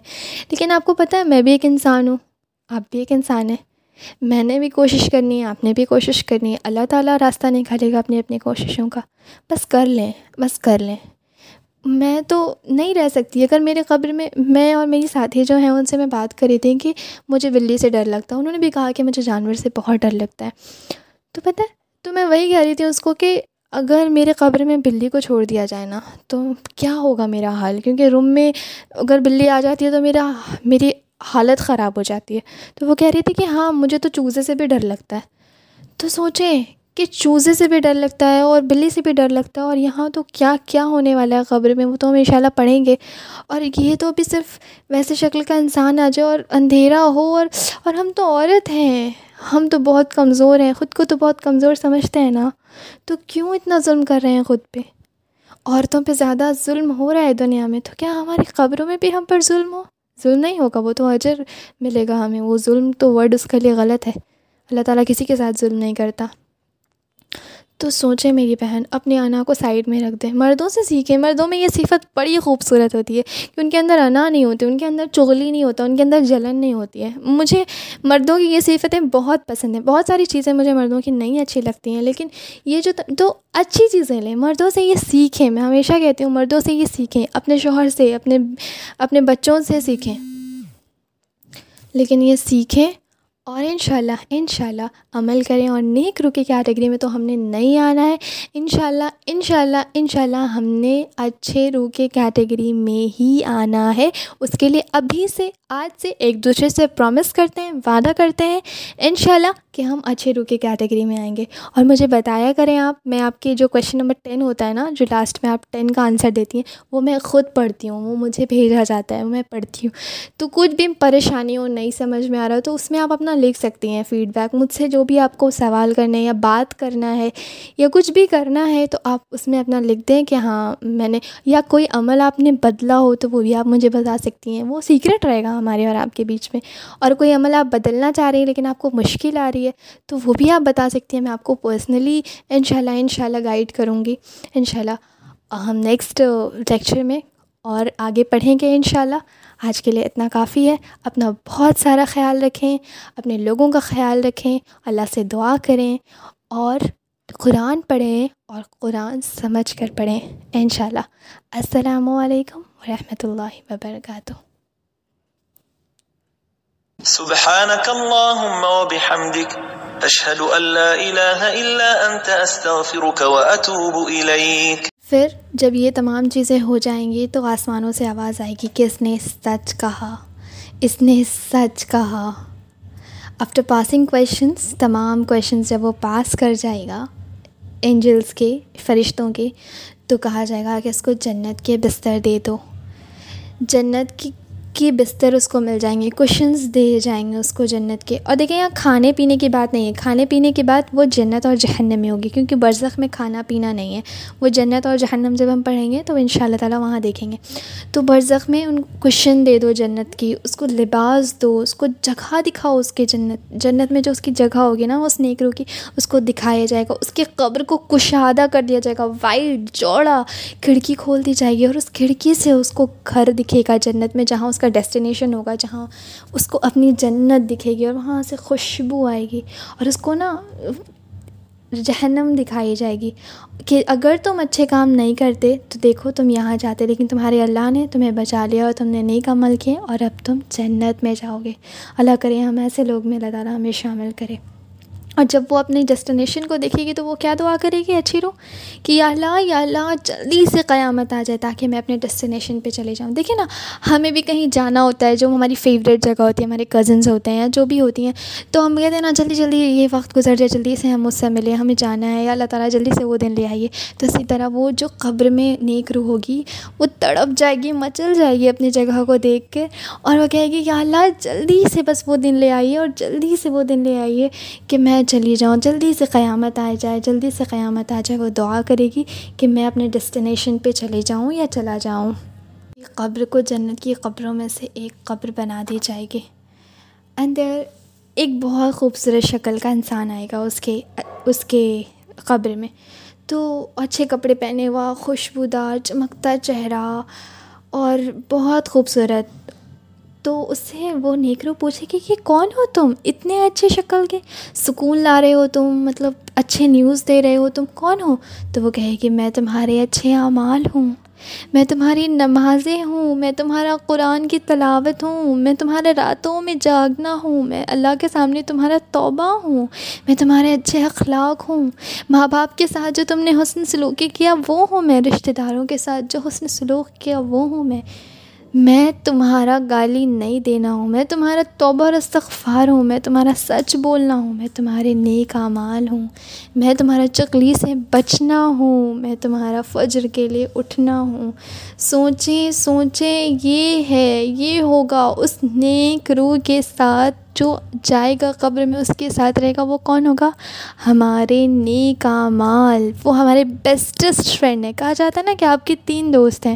لیکن آپ کو پتہ ہے، میں بھی ایک انسان ہوں، آپ بھی ایک انسان ہیں۔ میں نے بھی کوشش کرنی ہے، آپ نے بھی کوشش کرنی ہے۔ اللہ تعالیٰ راستہ نکالے گا اپنی اپنی کوششوں کا۔ بس کر لیں، بس کر لیں۔ میں تو نہیں رہ سکتی۔ اگر میرے قبر میں میں اور میری ساتھی جو ہیں، ان سے میں بات کر رہی تھی کہ مجھے بلی سے ڈر لگتا ہے۔ انہوں نے بھی کہا کہ مجھے جانور سے بہت ڈر لگتا ہے۔ تو پتہ ہے، تو میں وہی کہہ رہی تھی اس کو کہ اگر میرے قبر میں بلی کو چھوڑ دیا جائے نا، تو کیا ہوگا میرا حال؟ کیونکہ روم میں اگر بلی آ جاتی ہے تو میرا میری حالت خراب ہو جاتی ہے۔ تو وہ کہہ رہی تھی کہ ہاں مجھے تو چوزے سے بھی ڈر لگتا ہے۔ تو سوچیں کہ چوزے سے بھی ڈر لگتا ہے اور بلی سے بھی ڈر لگتا ہے اور یہاں تو کیا کیا ہونے والا ہے قبر میں؟ وہ تو ہم ان شاء اللہ پڑھیں گے۔ اور یہ تو ابھی صرف ویسے شکل کا انسان آ جائے اور اندھیرا ہو اور اور ہم تو عورت ہیں۔ ہم تو بہت کمزور ہیں۔ خود کو تو بہت کمزور سمجھتے ہیں نا۔ تو کیوں اتنا ظلم کر رہے ہیں خود پہ؟ عورتوں پہ زیادہ ظلم ہو رہا ہے دنیا میں۔ تو کیا ہماری قبروں میں بھی ہم پر ظلم ہو؟ ظلم نہیں ہوگا، وہ تو اجر ملے گا ہمیں، وہ ظلم تو ورڈ اس کے لیے غلط ہے۔ اللہ تعالیٰ کسی کے ساتھ ظلم نہیں کرتا۔ تو سوچیں میری بہن، اپنے انا کو سائڈ میں رکھ دیں مردوں سے سیکھیں مردوں میں یہ صفت بڑی خوبصورت ہوتی ہے کہ ان کے اندر انا نہیں ہوتی ان کے اندر چغلی نہیں ہوتا، ان کے اندر جلن نہیں ہوتی ہے۔ مجھے مردوں کی یہ صفتیں بہت پسند ہیں۔ بہت ساری چیزیں مجھے مردوں کی نہیں اچھی لگتی ہیں، لیکن یہ جو تو اچھی چیزیں لیں۔ مردوں سے یہ سیکھیں، میں ہمیشہ کہتی ہوں، مردوں سے یہ سیکھیں۔ اپنے شوہر سے، اپنے اپنے بچوں سے سیکھیں۔ لیکن یہ سیکھیں اور ان شاء اللہ ان شاء اللہ عمل کریں اور نیک رو کی کیٹیگری میں تو ہم نے نہیں آنا ہے۔ ان شاء اللہ ان شاء اللہ ان شاء اللہ ہم نے اچھے رو کے کیٹیگری میں ہی آنا ہے۔ اس کے لیے ابھی سے آج سے ایک دوسرے سے پرومس کرتے ہیں، وعدہ کرتے ہیں۔ ان شاء اللہ کہ ہم اچھے روح کی کیٹیگری میں آئیں گے۔ اور مجھے بتایا کریں آپ، میں آپ کے جو کویشچن نمبر ٹین ہوتا ہے نا، جو لاسٹ میں آپ ٹین کا آنسر دیتی ہیں، وہ میں خود پڑھتی ہوں، وہ مجھے بھیجا جاتا ہے، وہ میں پڑھتی ہوں۔ تو کچھ بھی پریشانی ہو، نہیں سمجھ میں آ رہا ہو، تو اس میں آپ اپنا لکھ سکتی ہیں فیڈ بیک مجھ سے جو بھی آپ کو سوال کرنے یا بات کرنا ہے یا کچھ بھی کرنا ہے، تو آپ اس میں اپنا لکھ دیں کہ ہاں میں نے یا کوئی عمل آپ نے بدلا ہو، تو وہ بھی آپ مجھے بتا سکتی ہیں۔ وہ سیکرٹ رہے گا ہمارے اور آپ کے بیچ میں اور کوئی عمل آپ بدلنا چاہ رہی ہیں لیکن آپ کو مشکل آ رہی ہے، تو وہ بھی آپ بتا سکتی ہیں، میں آپ کو پرسنلی ان شاء اللہ ان شاء اللہ گائڈ کروں گی۔ ان شاء اللہ ہم نیکسٹ لیکچر میں اور آگے پڑھیں گے ان شاء اللہ آج کے لیے اتنا کافی ہے۔ اپنا بہت سارا خیال رکھیں، اپنے لوگوں کا خیال رکھیں۔ اللہ سے دعا کریں اور قرآن پڑھیں اور قرآن سمجھ کر پڑھیں۔ ان شاء اللہ السلام علیکم ورحمۃ اللہ وبرکاتہ۔ سبحانك اللهم وبحمدك أشهد أن لا إله إلا أنت أستغفرك وأتوب إليك پھر جب یہ تمام چیزیں ہو جائیں گی تو آسمانوں سے آواز آئے گی کہ اس نے سچ کہا، اس نے سچ کہا۔ آفٹر پاسنگ کویشچنس تمام کویشچنس جب وہ پاس کر جائے گا اینجلس کے، فرشتوں کے، تو کہا جائے گا کہ اس کو جنت کے بستر دے دو۔ جنت کی کی بستر اس کو مل جائیں گے کوشنز دے جائیں گے اس کو جنت کے۔ اور دیکھیں، یہاں کھانے پینے کی بات نہیں ہے۔ کھانے پینے کے بعد وہ جنت اور جہنم میں ہوگی، کیونکہ برزخ میں کھانا پینا نہیں ہے۔ وہ جنت اور جہنم جب ہم پڑھیں گے تو ان شاء اللہ تعالیٰ وہاں دیکھیں گے۔ تو برزخ میں ان کوشن دے دو جنت کی، اس کو لباس دو، اس کو جگہ دکھاؤ اس کے جنت۔ جنت میں جو اس کی جگہ ہوگی نا، وہ اس نیک رو کی، اس کو دکھایا جائے گا۔ اس کی قبر کو کشادہ کر دیا جائے گا۔ وائٹ چوڑا کھڑکی کھول دی جائے گی اور اس کھڑکی سے اس کو گھر دکھے گا جنت میں، جہاں اس کا ڈیسٹینیشن ہوگا جہاں اس کو اپنی جنت دکھے گی اور وہاں سے خوشبو آئے گی اور اس کو نا جہنم دکھائی جائے گی کہ اگر تم اچھے کام نہیں کرتے تو دیکھو تم یہاں جاتے لیکن تمہارے اللہ نے تمہیں بچا لیا اور تم نے نیک عمل کیے اور اب تم جنت میں جاؤ گے۔ اللہ کرے ہم ایسے لوگ میں اللہ تعالیٰ ہمیں شامل کرے۔ اور جب وہ اپنی ڈیسٹینیشن کو دیکھے گی تو وہ کیا دعا کرے گی اچھی رو کہ یا اللہ یا اللہ، جلدی سے قیامت آ جائے تاکہ میں اپنے ڈیسٹینیشن پہ چلے جاؤں۔ دیکھیں نا، ہمیں بھی کہیں جانا ہوتا ہے، جو ہماری فیوریٹ جگہ ہوتی ہے، ہمارے کزنس ہوتے ہیں یا جو بھی ہوتی ہیں، تو ہم کہتے ہیں نا، جلدی جلدی یہ وقت گزر جائے، جلدی سے ہم اس سے ملیں، ہمیں جانا ہے، یا اللہ تعالیٰ جلدی سے وہ دن لے آئیے۔ تو اسی طرح وہ جو قبر میں نیک روح ہوگی، وہ تڑپ جائے گی، مچل جائے گی اپنی جگہ کو دیکھ کے۔ اور وہ کہے گی، یا اللہ، جلدی سے بس وہ دن لے آئیے، اور جلدی سے وہ دن لے آئیے کہ میں میں چلی جاؤں، جلدی سے قیامت آ جائے، جلدی سے قیامت آ جائے، وہ دعا کرے گی کہ میں اپنے ڈیسٹینیشن پہ چلے جاؤں یا چلا جاؤں۔ قبر کو جنت کی قبروں میں سے ایک قبر بنا دی جائے گی۔ اینڈ دیر ایک بہت خوبصورت شکل کا انسان آئے گا اس کے اس کے قبر میں۔ تو اچھے کپڑے پہنے ہوا، خوشبودار، چمکتا چہرہ اور بہت خوبصورت تو اس سے وہ نیکرو پوچھے گی کہ کون ہو تم؟ اتنے اچھے شکل کے سکون لا رہے ہو تم مطلب اچھے نیوز دے رہے ہو تم، کون ہو؟ تو وہ کہے کہ میں تمہارے اچھے اعمال ہوں، میں تمہاری نمازیں ہوں، میں تمہارا قرآن کی تلاوت ہوں، میں تمہارے راتوں میں جاگنا ہوں، میں اللہ کے سامنے تمہارا توبہ ہوں، میں تمہارے اچھے اخلاق ہوں۔ ماں باپ کے ساتھ جو تم نے حسن سلوکی کیا، وہ ہوں میں، رشتہ داروں کے ساتھ جو حسن سلوک کیا، وہ ہوں میں۔ میں تمہارا گالی نہیں دینا ہوں، میں تمہارا توبہ اور استغفار ہوں، میں تمہارا سچ بولنا ہوں، میں تمہارے نیک اعمال ہوں، میں تمہارا چکلی سے بچنا ہوں، میں تمہارا فجر کے لیے اٹھنا ہوں۔ سوچیں سوچیں یہ ہے، یہ ہوگا، اس نیک روح کے ساتھ جو جائے گا قبر میں، اس کے ساتھ رہے گا، وہ کون ہوگا؟ ہمارے نیک اعمال۔ وہ ہمارے بیسٹسٹ فرینڈ ہیں۔ کہا جاتا ہے نا کہ آپ کے تین دوست ہیں۔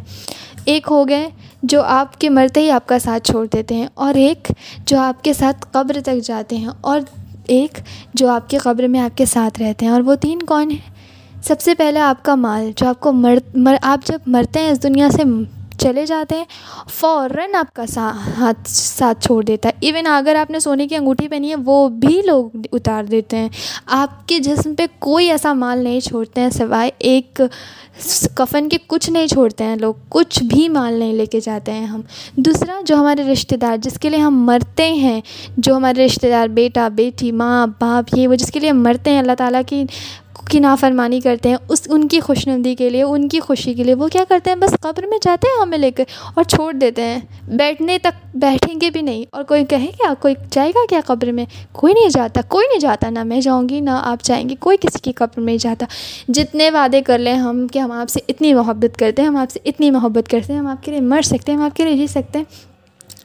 ایک ہو گئے جو آپ کے مرتے ہی آپ کا ساتھ چھوڑ دیتے ہیں اور ایک جو آپ کے ساتھ قبر تک جاتے ہیں اور ایک جو آپ کی قبر میں آپ کے ساتھ رہتے ہیں اور وہ تین کون ہیں؟ سب سے پہلے آپ کا مال، جو آپ کو مر مر، آپ جب مرتے ہیں اس دنیا سے چلے جاتے ہیں، فوراً آپ کا سا، ہاتھ ساتھ چھوڑ دیتا ہے۔ ایون اگر آپ نے سونے کی انگوٹھی پہنی ہے، وہ بھی لوگ اتار دیتے ہیں۔ آپ کے جسم پہ کوئی ایسا مال نہیں چھوڑتے ہیں، سوائے ایک کفن کے کچھ نہیں چھوڑتے ہیں لوگ۔ کچھ بھی مال نہیں لے کے جاتے ہیں ہم۔ دوسرا، جو ہمارے رشتہ دار، جس کے لیے ہم مرتے ہیں، جو ہمارے رشتہ دار، بیٹا، بیٹی، ماں، باپ، یہ وہ جس کے لیے ہم مرتے ہیں، اللہ تعالیٰ کی کی نافرمانی کرتے ہیں، اس، ان کی خوش ندی کے لیے، ان کی خوشی کے لیے، وہ کیا کرتے ہیں؟ بس قبر میں جاتے ہیں ہمیں لے کر اور چھوڑ دیتے ہیں۔ بیٹھنے تک بیٹھیں گے بھی نہیں۔ اور کوئی کہے کیا کوئی جائے گا کیا قبر میں؟ کوئی نہیں جاتا، کوئی نہیں جاتا، نہ میں جاؤں گی، نہ آپ جائیں گے کوئی کسی کی قبر میں جاتا۔ جتنے وعدے کر لیں ہم کہ ہم آپ سے اتنی محبت کرتے ہیں، ہم آپ سے اتنی محبت کرتے ہیں، ہم آپ کے لیے مر سکتے ہیں، ہم آپ کے لیے جی سکتے ہیں۔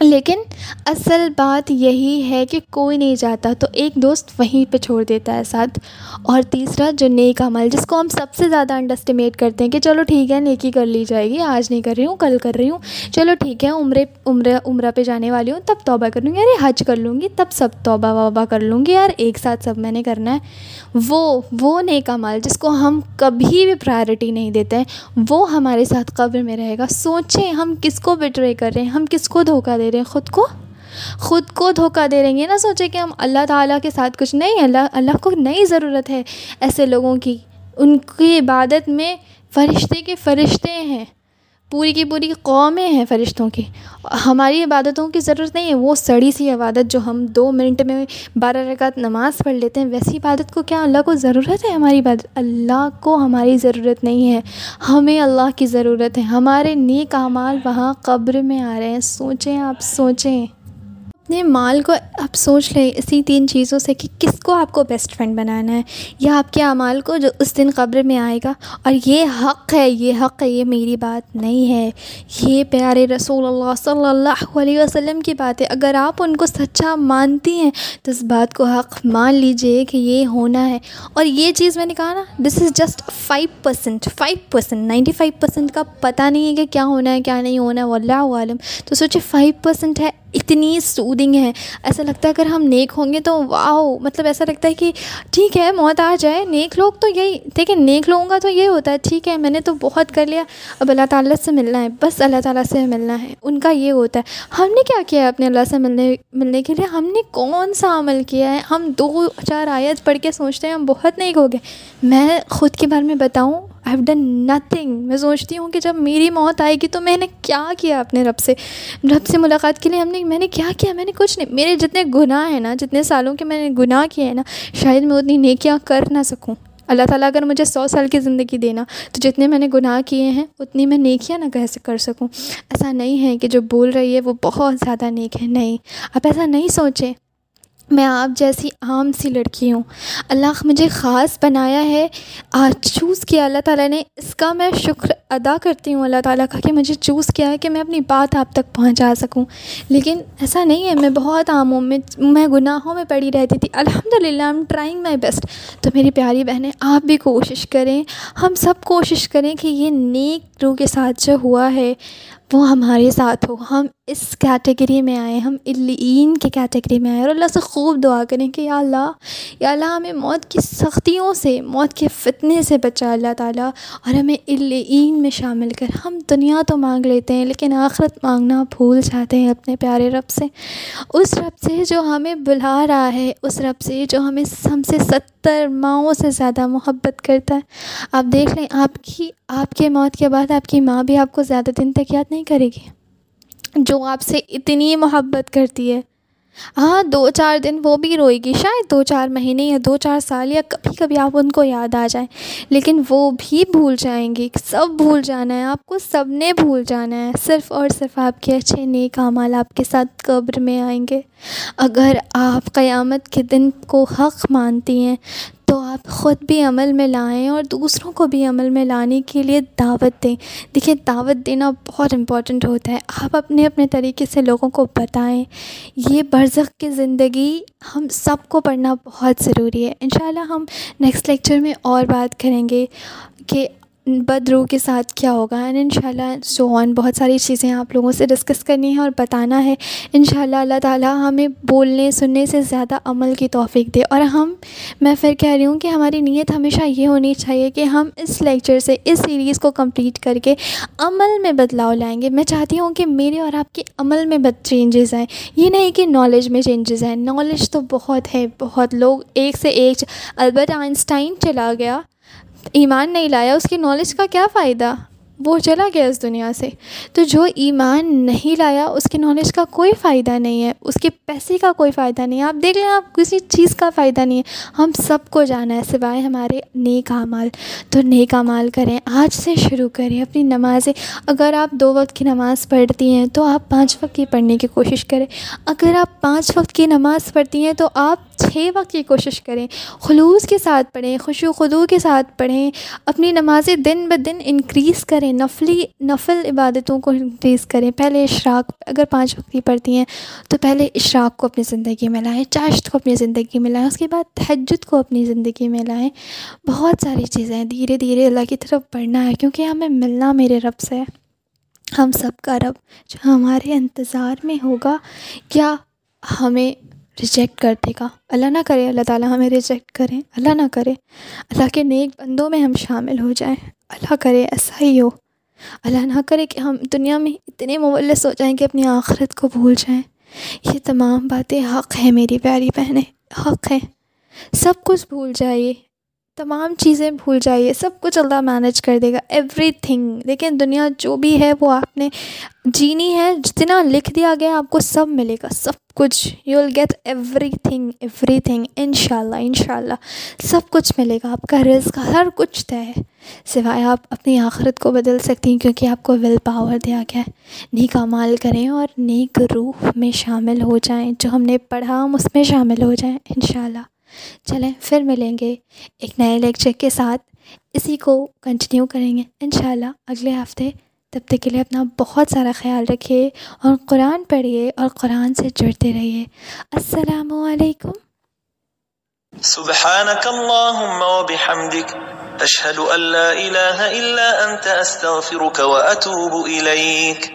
لیکن اصل بات یہی ہے کہ کوئی نہیں جاتا تو ایک دوست وہیں پہ چھوڑ دیتا ہے ساتھ۔ اور تیسرا، جو نیک عمل، جس کو ہم سب سے زیادہ انڈسٹیمیٹ کرتے ہیں کہ چلو ٹھیک ہے، نیکی کر لی جائے گی، آج نہیں کر رہی ہوں، کل کر رہی ہوں۔ چلو ٹھیک ہے، عمرے، عمرہ عمرہ پہ جانے والی ہوں، تب توبہ کر لوں گی ارے حج کر لوں گی، تب سب توبہ وبہ کر لوں گی، یار ایک ساتھ سب میں نے کرنا ہے۔ وہ وہ نیک عمل، جس کو ہم کبھی بھی پرائرٹی نہیں دیتے ہیں، وہ ہمارے ساتھ قبر میں رہے گا۔ سوچیں ہم کس کو بٹرے کر رہے ہیں، ہم کس کو دھوکہ دے رہے ہیں خود کو؟ خود کو دھوکہ دے رہے ہیں۔ یہ نہ سوچے کہ ہم اللہ تعالیٰ کے ساتھ کچھ نہیں اللہ اللہ کو نئی ضرورت ہے ایسے لوگوں کی۔ ان کی عبادت میں فرشتے کے فرشتے ہیں۔ پوری کی پوری قومیں ہیں فرشتوں کی۔ ہماری عبادتوں کی ضرورت نہیں ہے، وہ سڑی سی عبادت جو ہم دو منٹ میں بارہ رکعت نماز پڑھ لیتے ہیں، ویسی عبادت کو کیا اللہ کو ضرورت ہے؟ ہماری عبادت، اللہ کو ہماری ضرورت نہیں ہے۔ ہمیں اللہ کی ضرورت ہے۔ ہمارے نیک اعمال وہاں قبر میں آ رہے ہیں۔ سوچیں آپ سوچیں۔ اپنے مال کو آپ سوچ لیں اسی تین چیزوں سے کہ کس کو آپ کو بیسٹ فرینڈ بنانا ہے یا آپ کے اعمال کو جو اس دن قبر میں آئے گا اور یہ حق ہے، یہ حق ہے، یہ میری بات نہیں ہے۔ یہ پیارے رسول اللہ صلی اللہ علیہ وسلم کی بات ہے۔ اگر آپ ان کو سچا مانتی ہیں تو اس بات کو حق مان لیجیے کہ یہ ہونا ہے۔ اور یہ چیز میں نے کہا نا this is just five percent five percent ninety five percent کا پتہ نہیں ہے کہ کیا ہونا ہے، کیا نہیں ہونا ہے، واللہ عالم تو سوچے فائیو پرسینٹ ہے اتنی سودنگ ہے۔ ایسا لگتا ہے اگر ہم نیک ہوں گے تو واؤ مطلب ایسا لگتا ہے کہ ٹھیک ہے، موت آ جائے۔ نیک لوگ تو یہی، دیکھیں نیک لوگوں کا تو یہ ہوتا ہے، ٹھیک ہے، میں نے تو بہت کر لیا۔ اب اللہ تعالیٰ سے ملنا ہے، بس اللہ تعالیٰ سے ملنا ہے۔ ان کا یہ ہوتا ہے۔ ہم نے کیا کیا ہے اپنے اللہ سے ملنے ملنے کے لیے؟ ہم نے کون سا عمل کیا ہے؟ ہم دو چار آیت پڑھ کے سوچتے ہیں ہم بہت نیک ہو گئے۔ میں خود کے بارے میں بتاؤں آئی ہیو ڈن نتھنگ میں سوچتی ہوں کہ جب میری موت آئے گی تو میں نے کیا کیا اپنے رب سے؟ رب سے ملاقات کے لیے ہم نے، میں نے کیا کیا؟ میں نے کچھ نہیں۔ میرے جتنے گناہ ہیں نا، جتنے سالوں کے میں نے گناہ کیے ہیں نا، شاید میں اتنی نیکیاں کر نہ سکوں۔ اللہ تعالیٰ اگر مجھے سو سال کی زندگی دینا، تو جتنے میں نے گناہ کیے ہیں، اتنی میں نیکیاں نہ کیسے کر سکوں۔ ایسا نہیں ہے کہ جو بول رہی ہے وہ بہت زیادہ نیک ہے۔ نہیں۔ آپ ایسا نہیں سوچیں۔ میں آپ جیسی عام سی لڑکی ہوں۔ اللہ مجھے خاص بنایا ہے۔ آج چوز کیا اللہ تعالیٰ نے۔ اس کا میں شکر ادا کرتی ہوں اللہ تعالیٰ کا کہ مجھے چوز کیا ہے کہ میں اپنی بات آپ تک پہنچا سکوں۔ لیکن ایسا نہیں ہے، میں بہت عام ہوں۔ میں میں گناہوں میں پڑی رہتی تھی۔ الحمد للہ ایم ٹرائنگ مائی بیسٹ تو میری پیاری بہنیں، آپ بھی کوشش کریں۔ ہم سب کوشش کریں کہ یہ نیک روح کے ساتھ جو ہوا ہے، وہ ہمارے ساتھ ہو۔ ہم اس کیٹیگری میں آئیں ہم الین کے کیٹیگری میں آئیں اور اللہ سے خوب دعا کریں کہ یا اللہ یا اللہ ہمیں موت کی سختیوں سے، موت کے فتنے سے بچا اللہ تعالیٰ۔ اور ہمیں الین میں شامل کر، ہم دنیا تو مانگ لیتے ہیں، لیکن آخرت مانگنا بھول جاتے ہیں اپنے پیارے رب سے۔ اس رب سے جو ہمیں بلا رہا ہے، اس رب سے جو ہمیں ہم سے ستر ماؤں سے زیادہ محبت کرتا ہے۔ آپ دیکھ لیں، آپ کی، آپ کے موت کے بعد آپ کی ماں بھی آپ کو زیادہ دن تک یاد نہیں کرے گی۔ جو آپ سے اتنی محبت کرتی ہے۔ ہاں دو چار دن وہ بھی روئے گی، شاید دو چار مہینے یا دو چار سال یا کبھی کبھی آپ ان کو یاد آ جائیں۔ لیکن وہ بھی بھول جائیں گی سب بھول جانا ہے، آپ کو سب نے بھول جانا ہے۔ صرف اور صرف آپ کے اچھے نیک اعمال آپ کے ساتھ قبر میں آئیں گے۔ اگر آپ قیامت کے دن کو حق مانتی ہیں تو آپ خود بھی عمل میں لائیں اور دوسروں کو بھی عمل میں لانے کے لیے دعوت دیں۔ دیکھیں، دعوت دینا بہت امپورٹنٹ ہوتا ہے۔ آپ اپنے اپنے طریقے سے لوگوں کو بتائیں۔ یہ برزخ کی زندگی ہم سب کو پڑھنا بہت ضروری ہے۔ انشاءاللہ ہم نیکسٹ لیکچر میں اور بات کریں گے کہ بد روح کے ساتھ کیا ہوگا اینڈ ان شاء اللہ سو آن بہت ساری چیزیں آپ لوگوں سے ڈسکس کرنی ہے اور بتانا ہے ان شاء اللہ اللہ تعالیٰ ہمیں بولنے سننے سے زیادہ عمل کی توفیق دے اور ہم میں پھر کہہ رہی ہوں کہ ہماری نیت ہمیشہ یہ ہونی چاہیے کہ ہم اس لیکچر سے اس سیریز کو کمپلیٹ کر کے عمل میں بدلاؤ لائیں گے میں چاہتی ہوں کہ میرے اور آپ کے عمل میں بد چینجز آئیں یہ نہیں کہ نالج میں چینجز آئیں نالج تو بہت ہے بہت لوگ ایک سے ایک البرٹ آئنسٹائن چلا گیا ایمان نہیں لایا، اس کی نالج کا کیا فائدہ؟ وہ چلا گیا اس دنیا سے۔ تو جو ایمان نہیں لایا، اس کی نالج کا کوئی فائدہ نہیں ہے۔ اس کے پیسے کا کوئی فائدہ نہیں ہے۔ آپ دیکھ لیں، آپ کسی چیز کا فائدہ نہیں ہے۔ ہم سب کو جانا ہے سوائے ہمارے نیک اعمال۔ تو نیک اعمال کریں۔ آج سے شروع کریں اپنی نمازیں۔ اگر آپ دو وقت کی نماز پڑھتی ہیں، تو آپ پانچ وقت کی پڑھنے کی کوشش کریں۔ اگر آپ پانچ وقت کی نماز پڑھتی ہیں، تو آپ چھ وقت کی کوشش کریں، خلوص کے ساتھ پڑھیں خوش و خدو کے ساتھ پڑھیں، اپنی نمازیں دن بہ دن انکریز کریں، نفلی، نفل عبادتوں کو انکریز کریں۔ پہلے اشراق، اگر پانچ وقت کی پڑھتی ہیں، تو پہلے اشراق کو اپنی زندگی میں لائیں، چاشت کو اپنی زندگی میں لائیں، اس کے بعد تہجد کو اپنی زندگی میں لائیں۔ بہت ساری چیزیں دھیرے دھیرے اللہ کی طرف بڑھنا ہے، کیونکہ ہمیں ملنا میرے رب سے ہم سب کا رب جو ہمارے انتظار میں ہوگا، کیا ہمیں ریجیکٹ کر دے گا۔ اللہ نہ کرے، اللہ تعالیٰ ہمیں ریجیکٹ کریں اللہ نہ کرے۔ اللہ کے نیک بندوں میں ہم شامل ہو جائیں۔ اللہ کرے، ایسا ہی ہو۔ اللہ نہ کرے کہ ہم دنیا میں اتنے مولس ہو جائیں کہ اپنی آخرت کو بھول جائیں۔ یہ تمام باتیں حق ہیں میری پیاری بہنیں، حق ہیں۔ سب کچھ بھول جائیے۔ تمام چیزیں بھول جائیے، سب کچھ اللہ مینیج کر دے گا ایوری تھنگ لیکن دنیا جو بھی ہے، وہ آپ نے جینی ہے، جتنا لکھ دیا گیا، آپ کو سب ملے گا، سب کچھ۔ You will get everything everything ان شاء اللہ ان شاء اللہ سب کچھ ملے گا۔ آپ کا رزق، ہر کچھ طے ہے۔ سوائے آپ اپنی آخرت کو بدل سکتی ہیں، کیونکہ آپ کو ول پاور دیا گیا ہے۔ نیک مال کریں اور نیک روح میں شامل ہو جائیں۔ جو ہم نے پڑھا، ہم اس میں شامل ہو جائیں ان شاء اللہ چلیں، پھر ملیں گے ایک نئے لیکچر کے ساتھ۔ اسی کو کنٹینیو کریں گے ان شاء اللہ اگلے ہفتے۔ تب تک کے لیے اپنا بہت سارا خیال رکھیے اور قرآن پڑھیے اور قرآن سے جڑتے رہیے۔ السلام علیکم۔ سبحانك اللهم وبحمدك أشهد أن لا إله إلا أنت أستغفرك وأتوب إليك